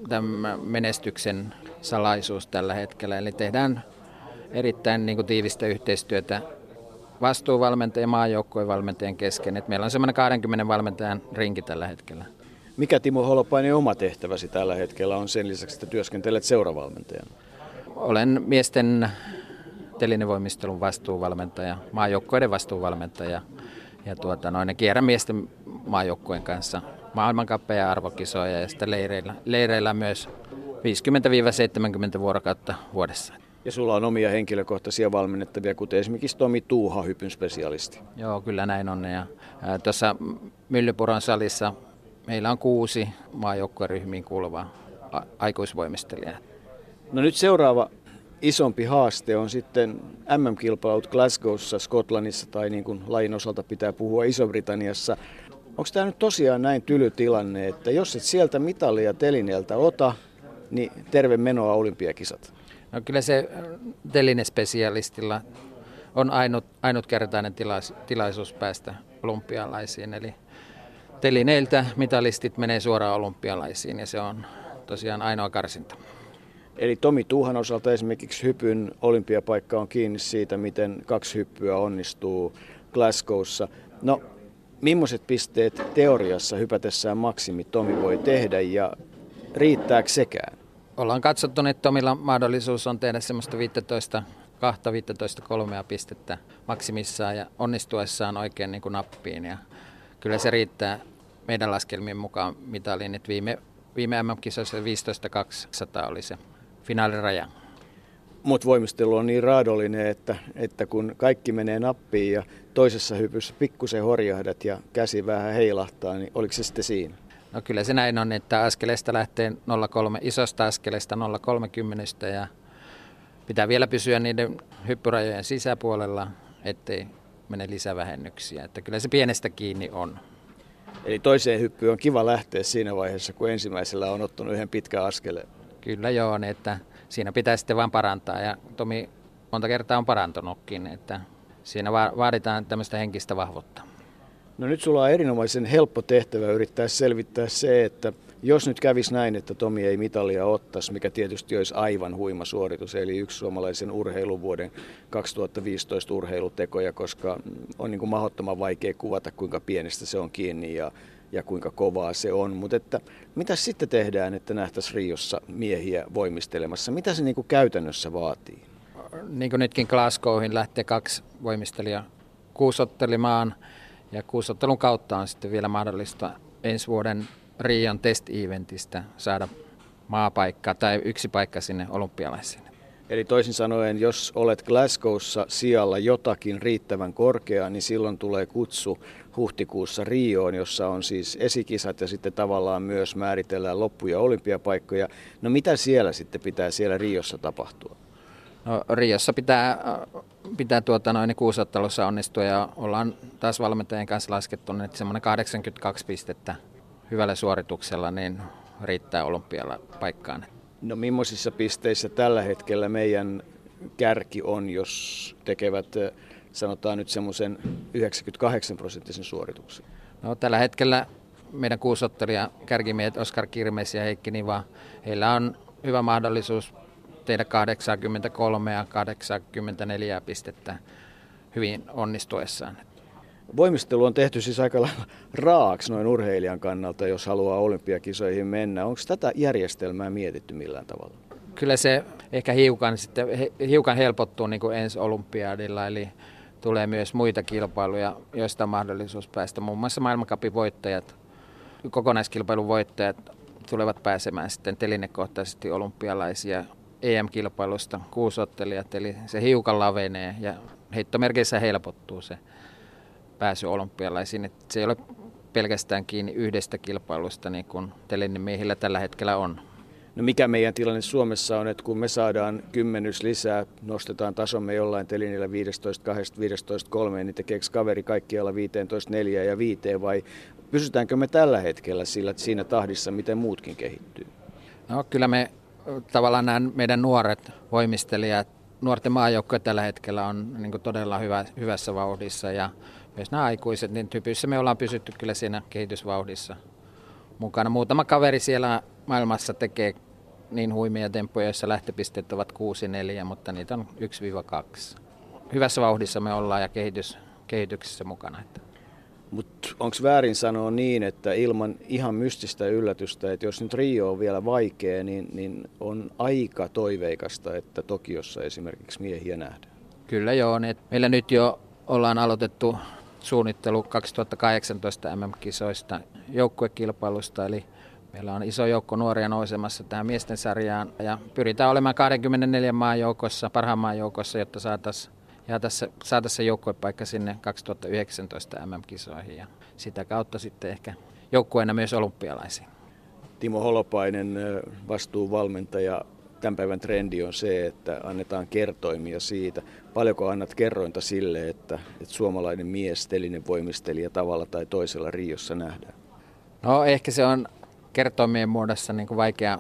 S11: tämän menestyksen salaisuus tällä hetkellä. Eli tehdään erittäin niin kuin, tiivistä yhteistyötä vastuuvalmentajan ja maajoukkueen valmentajan kesken. Et meillä on semmoinen 20 valmentajan rinki tällä hetkellä.
S10: Mikä Timo Holopainen oma tehtäväsi tällä hetkellä on sen lisäksi, että työskentelet seuravalmentajana?
S11: Olen miesten telinevoimistelun vastuuvalmentaja, maajoukkoiden vastuuvalmentaja ja tuota, noin, kierrän miesten maajoukkueen kanssa maailmankappeja arvokisoja ja sitten leireillä, leireillä myös 50-70 vuorokautta vuodessa.
S10: Ja sulla on omia henkilökohtaisia valmennettavia, kuten esimerkiksi Tomi Tuuha, hypyn specialisti.
S11: Joo, kyllä näin on. Ja, tuossa Myllypuron salissa meillä on kuusi maajoukkueryhmiin kuuluvaa aikuisvoimistelijaa.
S10: No nyt seuraava isompi haaste on sitten MM-kilpailut Glasgowssa, Skotlannissa tai niin kuin lajin osalta pitää puhua Iso-Britanniassa. Onko tämä nyt tosiaan näin tyly tilanne, että jos et sieltä mitalia telineeltä ota, niin terve menoa olympiakisat?
S11: No kyllä se telinespesialistilla on ainut, ainutkertainen tilais, tilaisuus päästä olympialaisiin. Eli telineiltä mitalistit menee suoraan olympialaisiin ja se on tosiaan ainoa karsinta.
S10: Eli Tomi Tuuhan osalta esimerkiksi hypyn olympiapaikka on kiinni siitä, miten kaksi hyppyä onnistuu Glasgowssa. No, millaiset pisteet teoriassa hypätessään maksimi Tomi voi tehdä ja riittääkö sekään?
S11: Ollaan katsottu, että Tomilla mahdollisuus on tehdä semmoista 15 2 15 kolmea pistettä maksimissaan ja onnistuessaan oikein niin kuin nappiin. Ja kyllä se riittää meidän laskelmien mukaan mitaliin, että viime, viime MM-kisoissa 15-200 oli se finaaliraja.
S10: Mutta voimistelu on niin raadollinen, että, että kun kaikki menee nappiin ja toisessa hypyssä pikkusen horjahdat ja käsi vähän heilahtaa, niin oliko se sitten siinä?
S11: No kyllä se näin on, että askeleesta lähtee 0,3, isosta askeleesta 0,30 ja pitää vielä pysyä niiden hyppyrajojen sisäpuolella, ettei mene lisävähennyksiä. Että kyllä se pienestä kiinni on.
S10: Eli toiseen hyppyyn on kiva lähteä siinä vaiheessa, kun ensimmäisellä on ottanut yhden pitkän askeleen.
S11: Kyllä joo, niin että siinä pitää sitten vaan parantaa ja Tomi monta kertaa on parantunutkin, että siinä vaaditaan tämmöistä henkistä vahvuutta.
S10: No nyt sulla on erinomaisen helppo tehtävä yrittää selvittää se, että jos nyt kävisi näin, että Tomi ei mitalia ottaisi, mikä tietysti olisi aivan huima suoritus, eli yksi suomalaisen urheiluvuoden 2015 urheilutekoja, koska on niin kuin mahdottoman vaikea kuvata, kuinka pienestä se on kiinni ja, ja kuinka kovaa se on. Mutta että mitä sitten tehdään, että nähtäisiin Riossa miehiä voimistelemassa? Mitä se niin kuin käytännössä vaatii?
S11: Niin kuin nytkin Glasgowhin lähtee kaksi voimistelijaa kuusottelemaan ja kuusottelun kautta on sitten vielä mahdollista ensi vuoden Riian test-eventistä saada maapaikka tai yksi paikka sinne olympialaisiin.
S10: Eli toisin sanoen, jos olet Glasgowssa sijalla jotakin riittävän korkeaa, niin silloin tulee kutsu huhtikuussa Rioon, jossa on siis esikisat ja sitten tavallaan myös määritellään loppuja olympiapaikkoja. No mitä siellä sitten pitää siellä Riossa tapahtua?
S11: No, Riossa pitää, pitää tuota, noin kuusottelussa onnistua ja ollaan taas valmentajien kanssa laskettu, että semmoinen 82 pistettä hyvällä suorituksella niin riittää olympialla paikkaan.
S10: No millaisissa pisteissä tällä hetkellä meidän kärki on, jos tekevät sanotaan nyt semmoisen 98 prosenttisen suorituksen?
S11: No tällä hetkellä meidän kuusottelija kärkimiehet Oskar Kirmes ja Heikki Niva, heillä on hyvä mahdollisuus tehdä 83 ja 84 pistettä hyvin onnistuessaan.
S10: Voimistelu on tehty siis aika raaksi noin urheilijan kannalta, jos haluaa olympiakisoihin mennä. Onko tätä järjestelmää mietitty millään tavalla?
S11: Kyllä se ehkä hiukan, sitten, hiukan helpottuu niin kuin ensi olympiadilla, eli tulee myös muita kilpailuja, joista on mahdollisuus päästä. Muun muassa maailmankapin voittajat, kokonaiskilpailun voittajat tulevat pääsemään sitten telinekohtaisesti olympialaisia EM-kilpailusta kuusottelijat, eli se hiukan lavenee ja heittomerkeissä helpottuu se pääsy olympialaisiin. Että se ei ole pelkästään kiinni yhdestä kilpailusta, niin kuin miehillä tällä hetkellä on.
S10: No mikä meidän tilanne Suomessa on, että kun me saadaan kymmenys lisää, nostetaan tasomme jollain telinillä 15, 2, 15, 3, niin tekeekö kaveri kaikkialla 15, 4 ja 5 vai pysytäänkö me tällä hetkellä sillä, siinä tahdissa, miten muutkin kehittyy?
S11: No kyllä me tavallaan nämä meidän nuoret voimistelijat, nuorten maajoukkoja tällä hetkellä on niin todella hyvä, hyvässä vauhdissa ja myös nämä aikuiset, niin typyissä me ollaan pysytty kyllä siinä kehitysvauhdissa mukana. Muutama kaveri siellä maailmassa tekee niin huimia temppuja, joissa lähtöpisteet ovat 6-4, mutta niitä on 1-2. Hyvässä vauhdissa me ollaan ja kehitys, kehityksessä mukana. Että.
S10: Mutta onko väärin sanoa niin, että ilman ihan mystistä yllätystä, että jos nyt Rio on vielä vaikea, niin, niin on aika toiveikasta, että Tokiossa esimerkiksi miehiä nähdään?
S11: Kyllä joo. Niin meillä nyt jo ollaan aloitettu suunnittelu 2018 MM-kisoista joukkuekilpailusta, eli meillä on iso joukko nuoria nousemassa tähän miesten sarjaan ja pyritään olemaan 24 maan joukossa, parhaan maan joukossa, jotta saataisiin ja tässä saataisiin joukkuepaikka sinne 2019 MM-kisoihin ja sitä kautta sitten ehkä joukkueena myös olympialaisiin.
S10: Timo Holopainen, vastuuvalmentaja tämän päivän trendi on se, että annetaan kertoimia siitä. Paljonko annat kerrointa sille, että, että suomalainen mies, telinen voimistelija tavalla tai toisella Riossa nähdään?
S11: No ehkä se on kertoimien muodossa niin kuin vaikea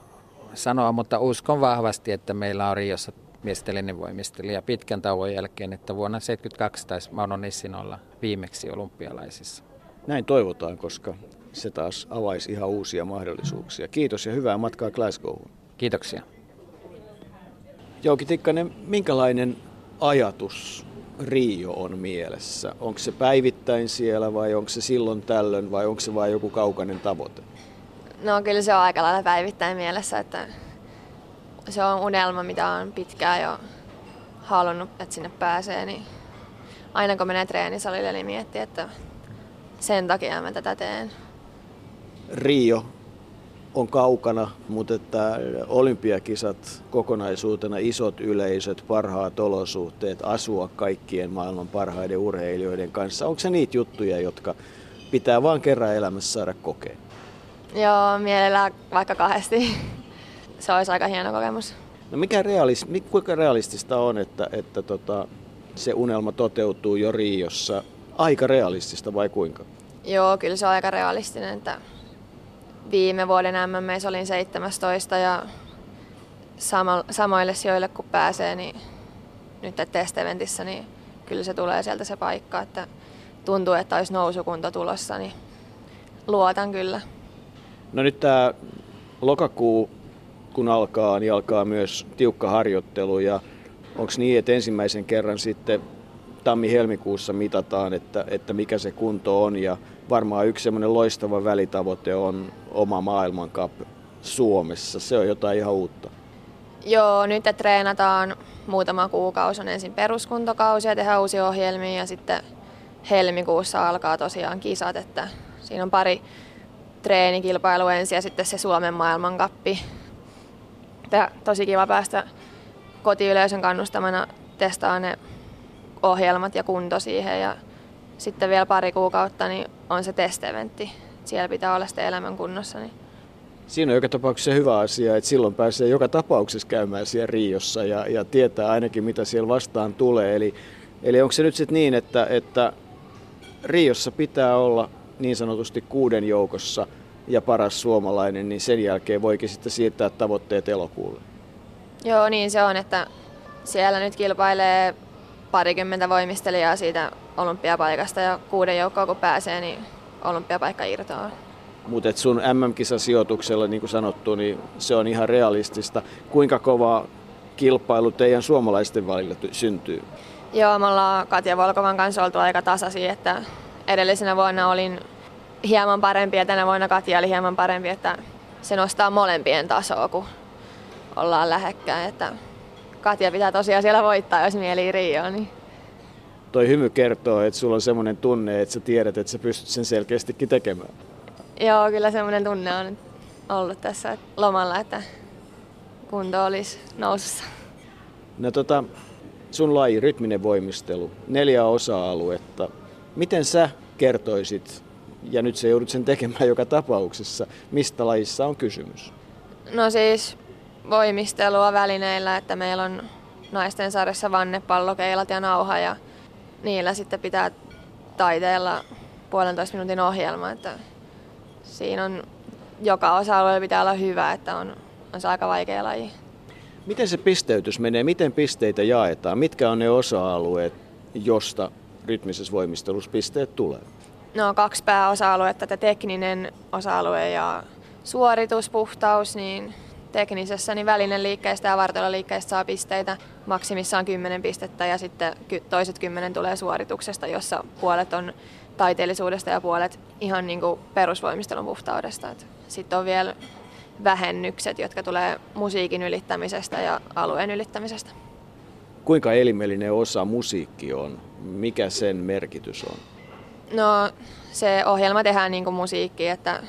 S11: sanoa, mutta uskon vahvasti, että meillä on Riossa miestelinen voimistelija pitkän tauon jälkeen, että vuonna 1972 taisi Mauno Nissin olla viimeksi olympialaisissa.
S10: Näin toivotaan, koska se taas avaisi ihan uusia mahdollisuuksia. Kiitos ja hyvää matkaa Glasgowhun.
S11: Kiitoksia.
S10: Jouki Tikkanen, minkälainen ajatus Rio on mielessä? Onko se päivittäin siellä vai onko se silloin tällöin vai onko se vain joku kaukainen tavoite?
S12: No kyllä se on aika lailla päivittäin mielessä, että se on unelma, mitä on pitkään jo halunnut, että sinne pääsee. Niin aina kun menee treenisalille, niin miettii, että sen takia mä tätä teen.
S10: Rio on kaukana, mutta että olympiakisat kokonaisuutena, isot yleisöt, parhaat olosuhteet, asua kaikkien maailman parhaiden urheilijoiden kanssa. Onko se niitä juttuja, jotka pitää vaan kerran elämässä saada kokea?
S12: Joo, mielellään vaikka kahdesti. Se olisi aika hieno kokemus.
S10: No mikä realis, kuinka realistista on, että, että tota, se unelma toteutuu jo Riossa? Aika realistista vai kuinka?
S12: Joo, kyllä se on aika realistinen, että viime vuoden MMS olin 17 ja sama, samoille sijoille kun pääsee, niin nyt testeventissä, niin kyllä se tulee sieltä se paikka, että tuntuu, että olisi nousukunto tulossa, niin luotan kyllä.
S10: No nyt tämä lokakuu, kun alkaa, niin alkaa myös tiukka harjoittelu ja onko niin, että ensimmäisen kerran sitten tammi-helmikuussa mitataan, että, että mikä se kunto on ja varmaan yksi semmoinen loistava välitavoite on oma maailmankap Suomessa. Se on jotain ihan uutta.
S12: Joo, nyt treenataan muutama kuukausi. On ensin peruskuntokausi ja tehdään uusia ohjelmia ja sitten helmikuussa alkaa tosiaan kisat. Että siinä on pari treenikilpailua ensin ja sitten se Suomen maailmankappi. Ja tosi kiva päästä kotiyleisön kannustamana testaamaan ne ohjelmat ja kunto siihen ja sitten vielä pari kuukautta niin on se testeventti. Siellä pitää olla sitten elämän kunnossa. Niin.
S10: Siinä on joka tapauksessa hyvä asia, että silloin pääsee joka tapauksessa käymään siellä Riossa ja, ja tietää ainakin mitä siellä vastaan tulee. Eli, eli onko se nyt sitten niin, että, että Riossa pitää olla niin sanotusti kuuden joukossa ja paras suomalainen, niin sen jälkeen voikin sitten siirtää tavoitteet elokuulle?
S12: Joo, niin se on, että siellä nyt kilpailee parikymmentä voimistelijaa siitä olympiapaikasta ja kuuden joukkoa kun pääsee, niin olympiapaikka irtoaa.
S10: Mutta sun MM-kisasijoituksella, niin kuin sanottu, niin se on ihan realistista. Kuinka kova kilpailu teidän suomalaisten välillä syntyy?
S12: Joo, me ollaan Katja Volkovan kanssa oltu aika tasaisia, että edellisenä vuonna olin hieman parempi ja tänä vuonna Katja oli hieman parempi, että se nostaa molempien tasoa, kun ollaan lähekkäin. Että Katja pitää tosiaan siellä voittaa, jos mieli Rio. Niin.
S10: Toi hymy kertoo, että sulla on semmoinen tunne, että sä tiedät, että sä pystyt sen selkeästikin tekemään.
S12: Joo, kyllä semmoinen tunne on ollut tässä lomalla, että kunto olisi nousussa.
S10: No tota, sun laji, rytminen voimistelu, neljä osa-aluetta. Miten sä kertoisit, ja nyt sä joudut sen tekemään joka tapauksessa, mistä lajissa on kysymys?
S12: No siis voimistelua välineillä, että meillä on naisten sarjassa vannepallokeilat ja nauha ja niillä sitten pitää taiteella puolentoista minuutin ohjelma, että siinä on joka osa-alueella pitää olla hyvä, että on, on se aika vaikea laji.
S10: Miten se pisteytys menee? Miten pisteitä jaetaan? Mitkä on ne osa-alueet, josta rytmisessä voimistelussa pisteet tulee?
S12: No kaksi pääosa-aluetta, että tekninen osa-alue ja suorituspuhtaus, niin teknisessä, niin välinen liikkeestä ja vartaloliikkeestä saa pisteitä maksimissaan 10 pistettä ja sitten toiset 10 tulee suorituksesta, jossa puolet on taiteellisuudesta ja puolet ihan niin kuin perusvoimistelun puhtaudesta. Sitten on vielä vähennykset, jotka tulee musiikin ylittämisestä ja alueen ylittämisestä.
S10: Kuinka elimellinen osa musiikki on? Mikä sen merkitys on?
S12: No se ohjelma tehdään niin kuin musiikki, että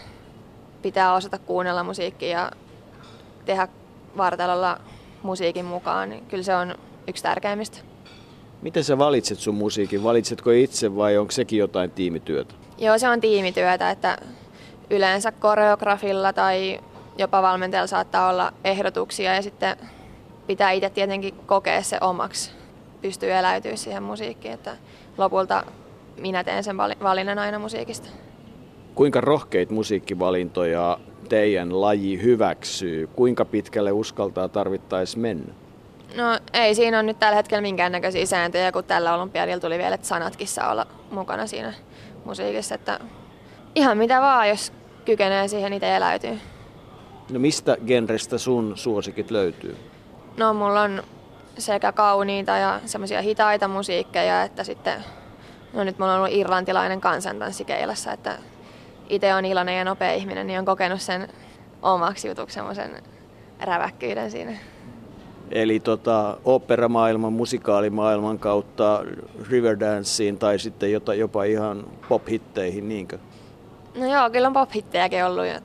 S12: pitää osata kuunnella musiikkia ja tehdä vartalolla musiikin mukaan, niin kyllä se on yksi tärkeimmistä.
S10: Miten sä valitset sun musiikin? Valitsetko itse vai onko sekin jotain tiimityötä?
S12: Joo, se on tiimityötä, että yleensä koreografilla tai jopa valmentajalla saattaa olla ehdotuksia ja sitten pitää itse tietenkin kokea se omaksi, pystyy eläytyä siihen musiikkiin, että lopulta minä teen sen valinnan aina musiikista.
S10: Kuinka rohkeit musiikkivalintoja teidän laji hyväksyy? Kuinka pitkälle uskaltaa tarvittaisi mennä?
S12: No ei siinä on nyt tällä hetkellä minkäännäköisiä sääntöjä, kun tällä olympiadilla tuli vielä, että sanatkin saa olla mukana siinä musiikissa. Että ihan mitä vaan, jos kykenee siihen itse eläytyy.
S10: No mistä genrestä sun suosikit löytyy?
S12: No mulla on sekä kauniita ja semmoisia hitaita musiikkeja, että sitten, no nyt mulla on ollut irlantilainen kansantanssi keilassa, että itse on iloinen ja nopea ihminen, niin on kokenut sen omaksi jutuksi semmoisen räväkkyyden siinä.
S10: Eli tota, operamaailman, musikaalimaailman kautta Riverdanceen tai sitten jopa, jopa ihan pop-hitteihin, niinkö?
S12: No joo, kyllä on pop-hittejäkin ollut ja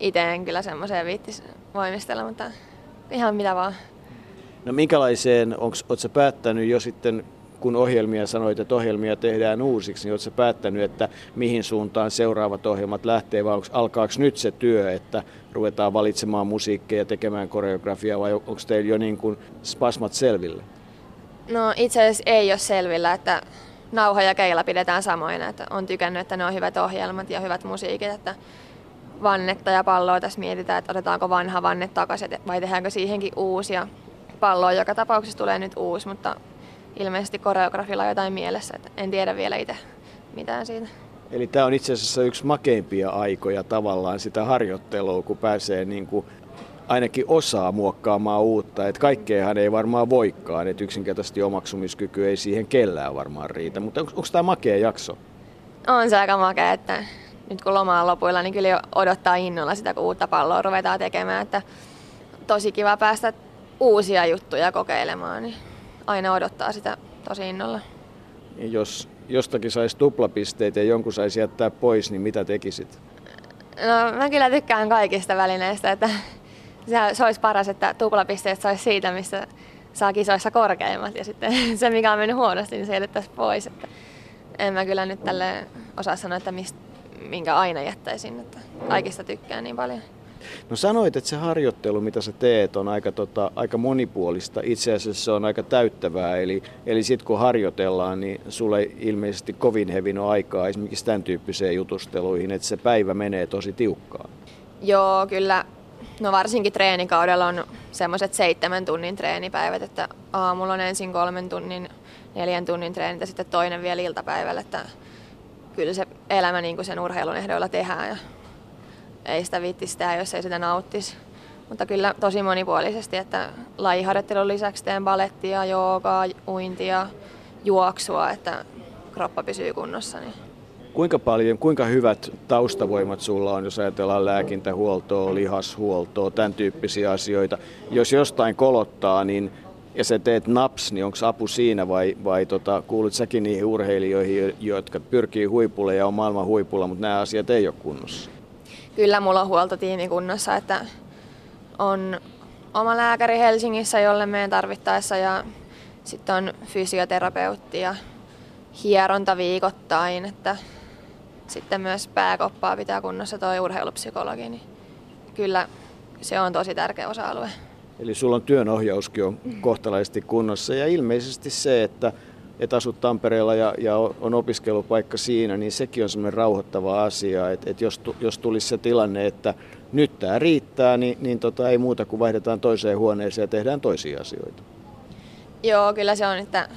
S12: itse en kyllä semmoiseen viittis voimistella, mutta ihan mitä vaan.
S10: No minkälaiseen, oletko päättänyt jo sitten kun ohjelmia sanoit, että ohjelmia tehdään uusiksi, niin oletko päättänyt, että mihin suuntaan seuraavat ohjelmat lähtee, vai alkaako nyt se työ, että ruvetaan valitsemaan musiikkeja ja tekemään koreografiaa, vai onko teillä jo niin kuin spasmat selville?
S12: No itse asiassa ei ole selvillä, että nauha ja keila pidetään samoina, että on tykännyt, että ne on hyvät ohjelmat ja hyvät musiikit, että vannetta ja palloa tässä mietitään, että otetaanko vanha vanne takaisin vai tehdäänkö siihenkin uusia. Palloa joka tapauksessa tulee nyt uusi, mutta ilmeisesti koreografilla jotain mielessä, että en tiedä vielä itse mitään siitä.
S10: Eli tämä on itse asiassa yksi makeimpia aikoja tavallaan sitä harjoittelua, kun pääsee niin kuin ainakin osaa muokkaamaan uutta. Että kaikkeahan ei varmaan voikaan, että yksinkertaisesti omaksumiskyky ei siihen kellään varmaan riitä. Mutta onko, onko tämä makea jakso?
S12: On se aika makea, että nyt kun loma on lopuilla, niin kyllä odottaa innolla sitä, kun uutta palloa ruvetaan tekemään. Että tosi kiva päästä uusia juttuja kokeilemaan. Niin aina odottaa sitä tosi innolla.
S10: Jos jostakin saisi tuplapisteitä ja jonkun saisi jättää pois, niin mitä tekisit?
S12: No mä kyllä tykkään kaikista välineistä, että se olisi paras, että tuplapisteet saisi siitä, missä saa kisoissa korkeimmat ja sitten se, mikä on mennyt huonosti, niin se jätettäisiin pois. Että en mä kyllä nyt tälle osaa sanoa, että mistä, minkä aina jättäisin, että kaikista tykkään niin paljon.
S10: No sanoit, että se harjoittelu, mitä sä teet, on aika, tota, aika monipuolista. Itse asiassa se on aika täyttävää. Eli, eli sitten kun harjoitellaan, niin sulle ilmeisesti kovin hevin on aikaa esimerkiksi tämän tyyppiseen jutusteluihin, että se päivä menee tosi tiukkaan.
S12: Joo, kyllä. No varsinkin treenikaudella on semmoiset seitsemän tunnin treenipäivät, että aamulla on ensin kolmen tunnin, neljän tunnin treenit ja sitten toinen vielä iltapäivällä, että kyllä se elämä niin kuin sen urheilun ehdoilla tehdään. Ja ei sitä viittisi tehdä, jos ei sitä nauttisi. Mutta kyllä tosi monipuolisesti, että lajiharjoittelun lisäksi teen balettia, joogaa, uintia, juoksua, että kroppa pysyy kunnossa. Niin.
S10: Kuinka paljon, kuinka hyvät taustavoimat sulla on, jos ajatellaan lääkintähuoltoa, lihashuoltoa, tämän tyyppisiä asioita? Jos jostain kolottaa, niin ja sä teet naps, niin onko apu siinä vai, vai tota, kuulut säkin niihin urheilijoihin, jotka pyrkii huipulle ja on maailman huipulla, mutta nämä asiat ei ole kunnossa?
S12: Kyllä mulla on huoltotiimi kunnossa, että on oma lääkäri Helsingissä, jolle meidän tarvittaessa ja sitten on fysioterapeutti ja hieronta viikoittain, että sitten myös pääkoppaa pitää kunnossa tuo urheilupsykologi, niin kyllä se on tosi tärkeä osa-alue.
S10: Eli sulla on työnohjauskin on kohtalaisesti kunnossa ja ilmeisesti se, että että asut Tampereella ja, ja on opiskelupaikka siinä, niin sekin on semmoinen rauhoittava asia, että, että jos, jos tulisi se tilanne, että nyt tämä riittää, niin, niin tota, ei muuta kuin vaihdetaan toiseen huoneeseen ja tehdään toisia asioita.
S12: Joo, kyllä se on, että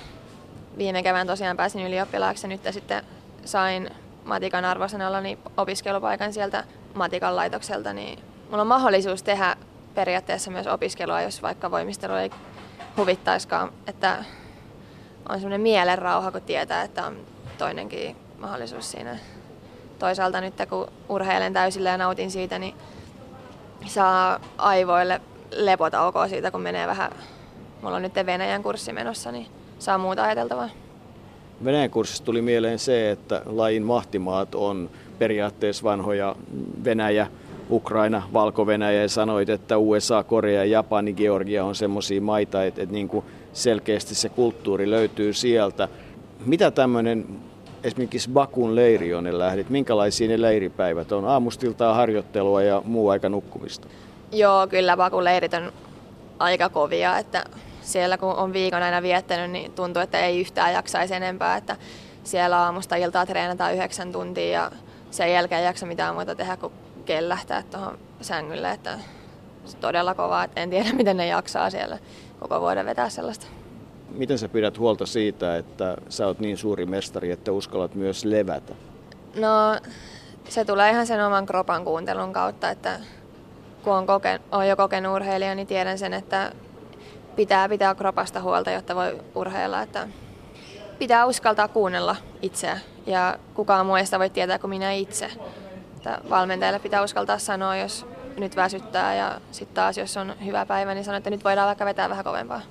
S12: viime kevään tosiaan pääsin ylioppilaaksi ja nyt sitten sain matikan arvosanalla niin opiskelupaikan sieltä matikan laitokselta, niin mulla on mahdollisuus tehdä periaatteessa myös opiskelua, jos vaikka voimistelu ei huvittaiskaan, että on semmoinen mielenrauha, kun tietää, että on toinenkin mahdollisuus siinä. Toisaalta nyt kun urheilen täysillä ja nautin siitä, niin saa aivoille lepotaukoa siitä, kun menee vähän, mulla on nyt Venäjän kurssi menossa, niin saa muuta ajateltavaa.
S10: Venäjän kurssissa tuli mieleen se, että lajin mahtimaat on periaatteessa vanhoja Venäjä, Ukraina, Valko-Venäjä ja sanoit, että USA, Korea, Japani, Georgia on semmoisia maita, että, että niin kuin selkeästi se kulttuuri löytyy sieltä. Mitä tämmöinen esimerkiksi Bakun leiri on lähdit? Minkälaisia ne leiripäivät on? Aamustiltaa harjoittelua ja muu aika nukkumista?
S12: Joo, kyllä Bakun leirit on aika kovia, että siellä kun on viikon aina viettänyt, niin tuntuu, että ei yhtään jaksaisi enempää, että siellä aamusta iltaa treenataan yhdeksän tuntia ja sen jälkeen ei jaksa mitään muuta tehdä kuin kellähtää tuohon sängylle, että todella kovaa, että en tiedä miten ne jaksaa siellä koko vuoden vetää sellaista.
S10: Miten sä pidät huolta siitä, että sä oot niin suuri mestari, että uskallat myös levätä?
S12: No se tulee ihan sen oman kropan kuuntelun kautta, että kun on, koken, on jo kokenut urheilija, niin tiedän sen, että pitää pitää kropasta huolta, jotta voi urheilla. Että pitää uskaltaa kuunnella itseä ja kukaan muu ei sitä voi tietää kuin minä itse. Että valmentajalle pitää uskaltaa sanoa, jos nyt väsyttää ja sitten taas jos on hyvä päivä, niin sanoo, että nyt voidaan vaikka vetää vähän kovempaa.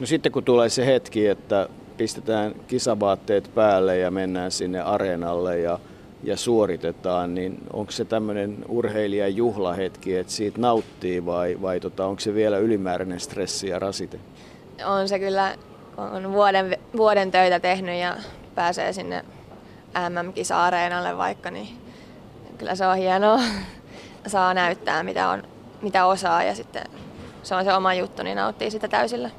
S10: No sitten kun tulee se hetki, että pistetään kisavaatteet päälle ja mennään sinne areenalle ja, ja suoritetaan, niin onko se tämmöinen urheilijan juhlahetki, että siitä nauttii vai, vai tota, onko se vielä ylimääräinen stressi ja rasite?
S12: On se kyllä, on vuoden, vuoden töitä tehnyt ja pääsee sinne MM-kisa-areenalle vaikka, niin kyllä se on hienoa. Saa näyttää, mitä, on, mitä osaa ja sitten se on se oma juttu, niin nauttii sitä täysillä.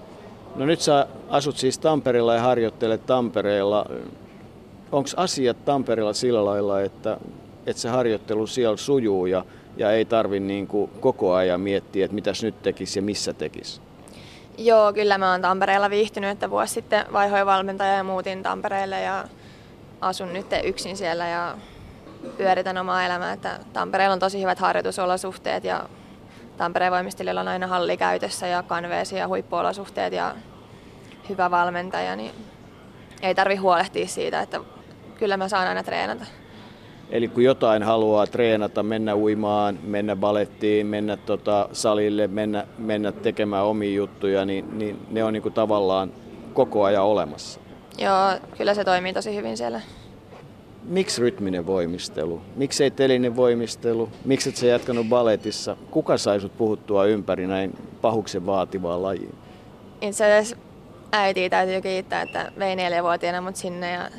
S10: No nyt sä asut siis Tampereella ja harjoittelet Tampereella. Onko asiat Tampereella sillä lailla, että, että se harjoittelu siellä sujuu ja, ja ei tarvi niin kuin koko ajan miettiä, että mitäs nyt tekisi ja missä tekisi?
S12: Joo, kyllä mä oon Tampereella viihtynyt, että vuosi sitten vaihoin valmentaja ja muutin Tampereelle ja asun nyt yksin siellä ja pyöritän omaa elämää. Että Tampereella on tosi hyvät harjoitusolosuhteet ja Tampereen voimistelijalla on aina halli käytössä ja kanveesi ja huippuolosuhteet ja hyvä valmentaja, niin ei tarvi huolehtia siitä, että kyllä mä saan aina treenata.
S10: Eli kun jotain haluaa treenata, mennä uimaan, mennä balettiin, mennä tota salille, mennä, mennä tekemään omia juttuja, niin, niin ne on niinku tavallaan koko ajan olemassa.
S12: Joo, kyllä se toimii tosi hyvin siellä.
S10: Miksi rytminen voimistelu? Miksi ei telinen voimistelu? Miksi et sä jatkanut baletissa? Kuka sai sut puhuttua ympäri näin pahuksen vaativaa lajiin?
S12: Itse asiassa äiti täytyy kiittää, että vei neljävuotiaana mut sinne ja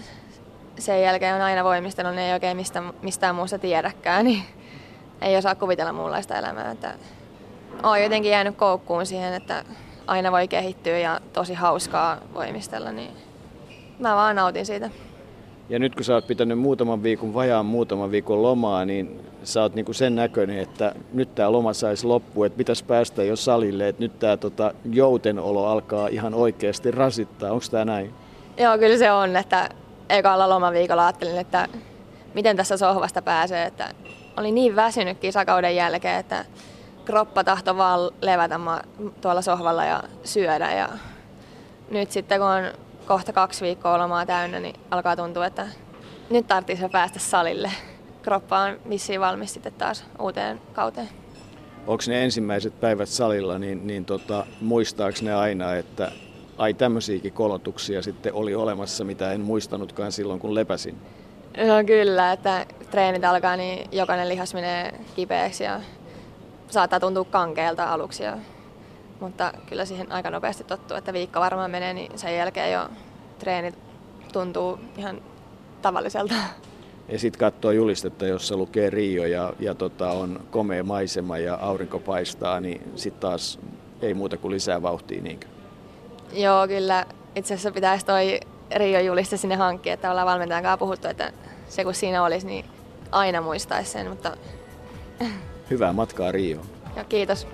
S12: sen jälkeen on aina voimistellut, niin ei oikein mistä, mistään muusta tiedäkään, niin ei osaa kuvitella muunlaista elämää. Että olen jotenkin jäänyt koukkuun siihen, että aina voi kehittyä ja tosi hauskaa voimistella, niin mä vaan nautin siitä.
S10: Ja nyt kun sä oot pitänyt muutaman viikon, vajaan muutaman viikon lomaa, niin sä oot niinku sen näköinen, että nyt tämä loma saisi loppua, että pitäisi päästä jo salille, että nyt tämä tota joutenolo alkaa ihan oikeasti rasittaa. Onko tämä näin?
S12: Joo, kyllä se on, että ekalla lomaviikolla ajattelin, että miten tässä sohvasta pääsee, että oli niin väsynyt kisakauden jälkeen, että kroppa tahto vaan levätä tuolla sohvalla ja syödä ja nyt sitten kun on kohta kaksi viikkoa lomaa täynnä, niin alkaa tuntua, että nyt tarvitsisi päästä salille. Kroppa on vissiin valmis sitten taas uuteen kauteen.
S10: Onko ne ensimmäiset päivät salilla, niin, niin tota, muistaako ne aina, että ai tämmöisiäkin kolotuksia sitten oli olemassa, mitä en muistanutkaan silloin, kun lepäsin?
S12: No kyllä, että treenit alkaa, niin jokainen lihas menee kipeäksi ja saattaa tuntua kankeelta aluksi. Ja, mutta kyllä siihen aika nopeasti tottuu, että viikko varmaan menee, niin sen jälkeen jo treenit tuntuu ihan tavalliselta.
S10: Ja sitten katsoo julistetta, jossa lukee Rio ja, ja tota, on komea maisema ja aurinko paistaa, niin sitten taas ei muuta kuin lisää vauhtia niinkö?
S12: Joo, kyllä. Itse asiassa pitäisi toi Rio-juliste sinne hankkia, että ollaan valmentajan kanssa puhuttu, että se kun siinä olisi, niin aina muistaisi sen, mutta...
S10: Hyvää matkaa Rio.
S12: Joo, kiitos.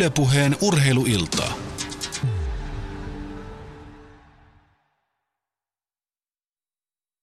S1: Ylepuheen urheiluiltaa.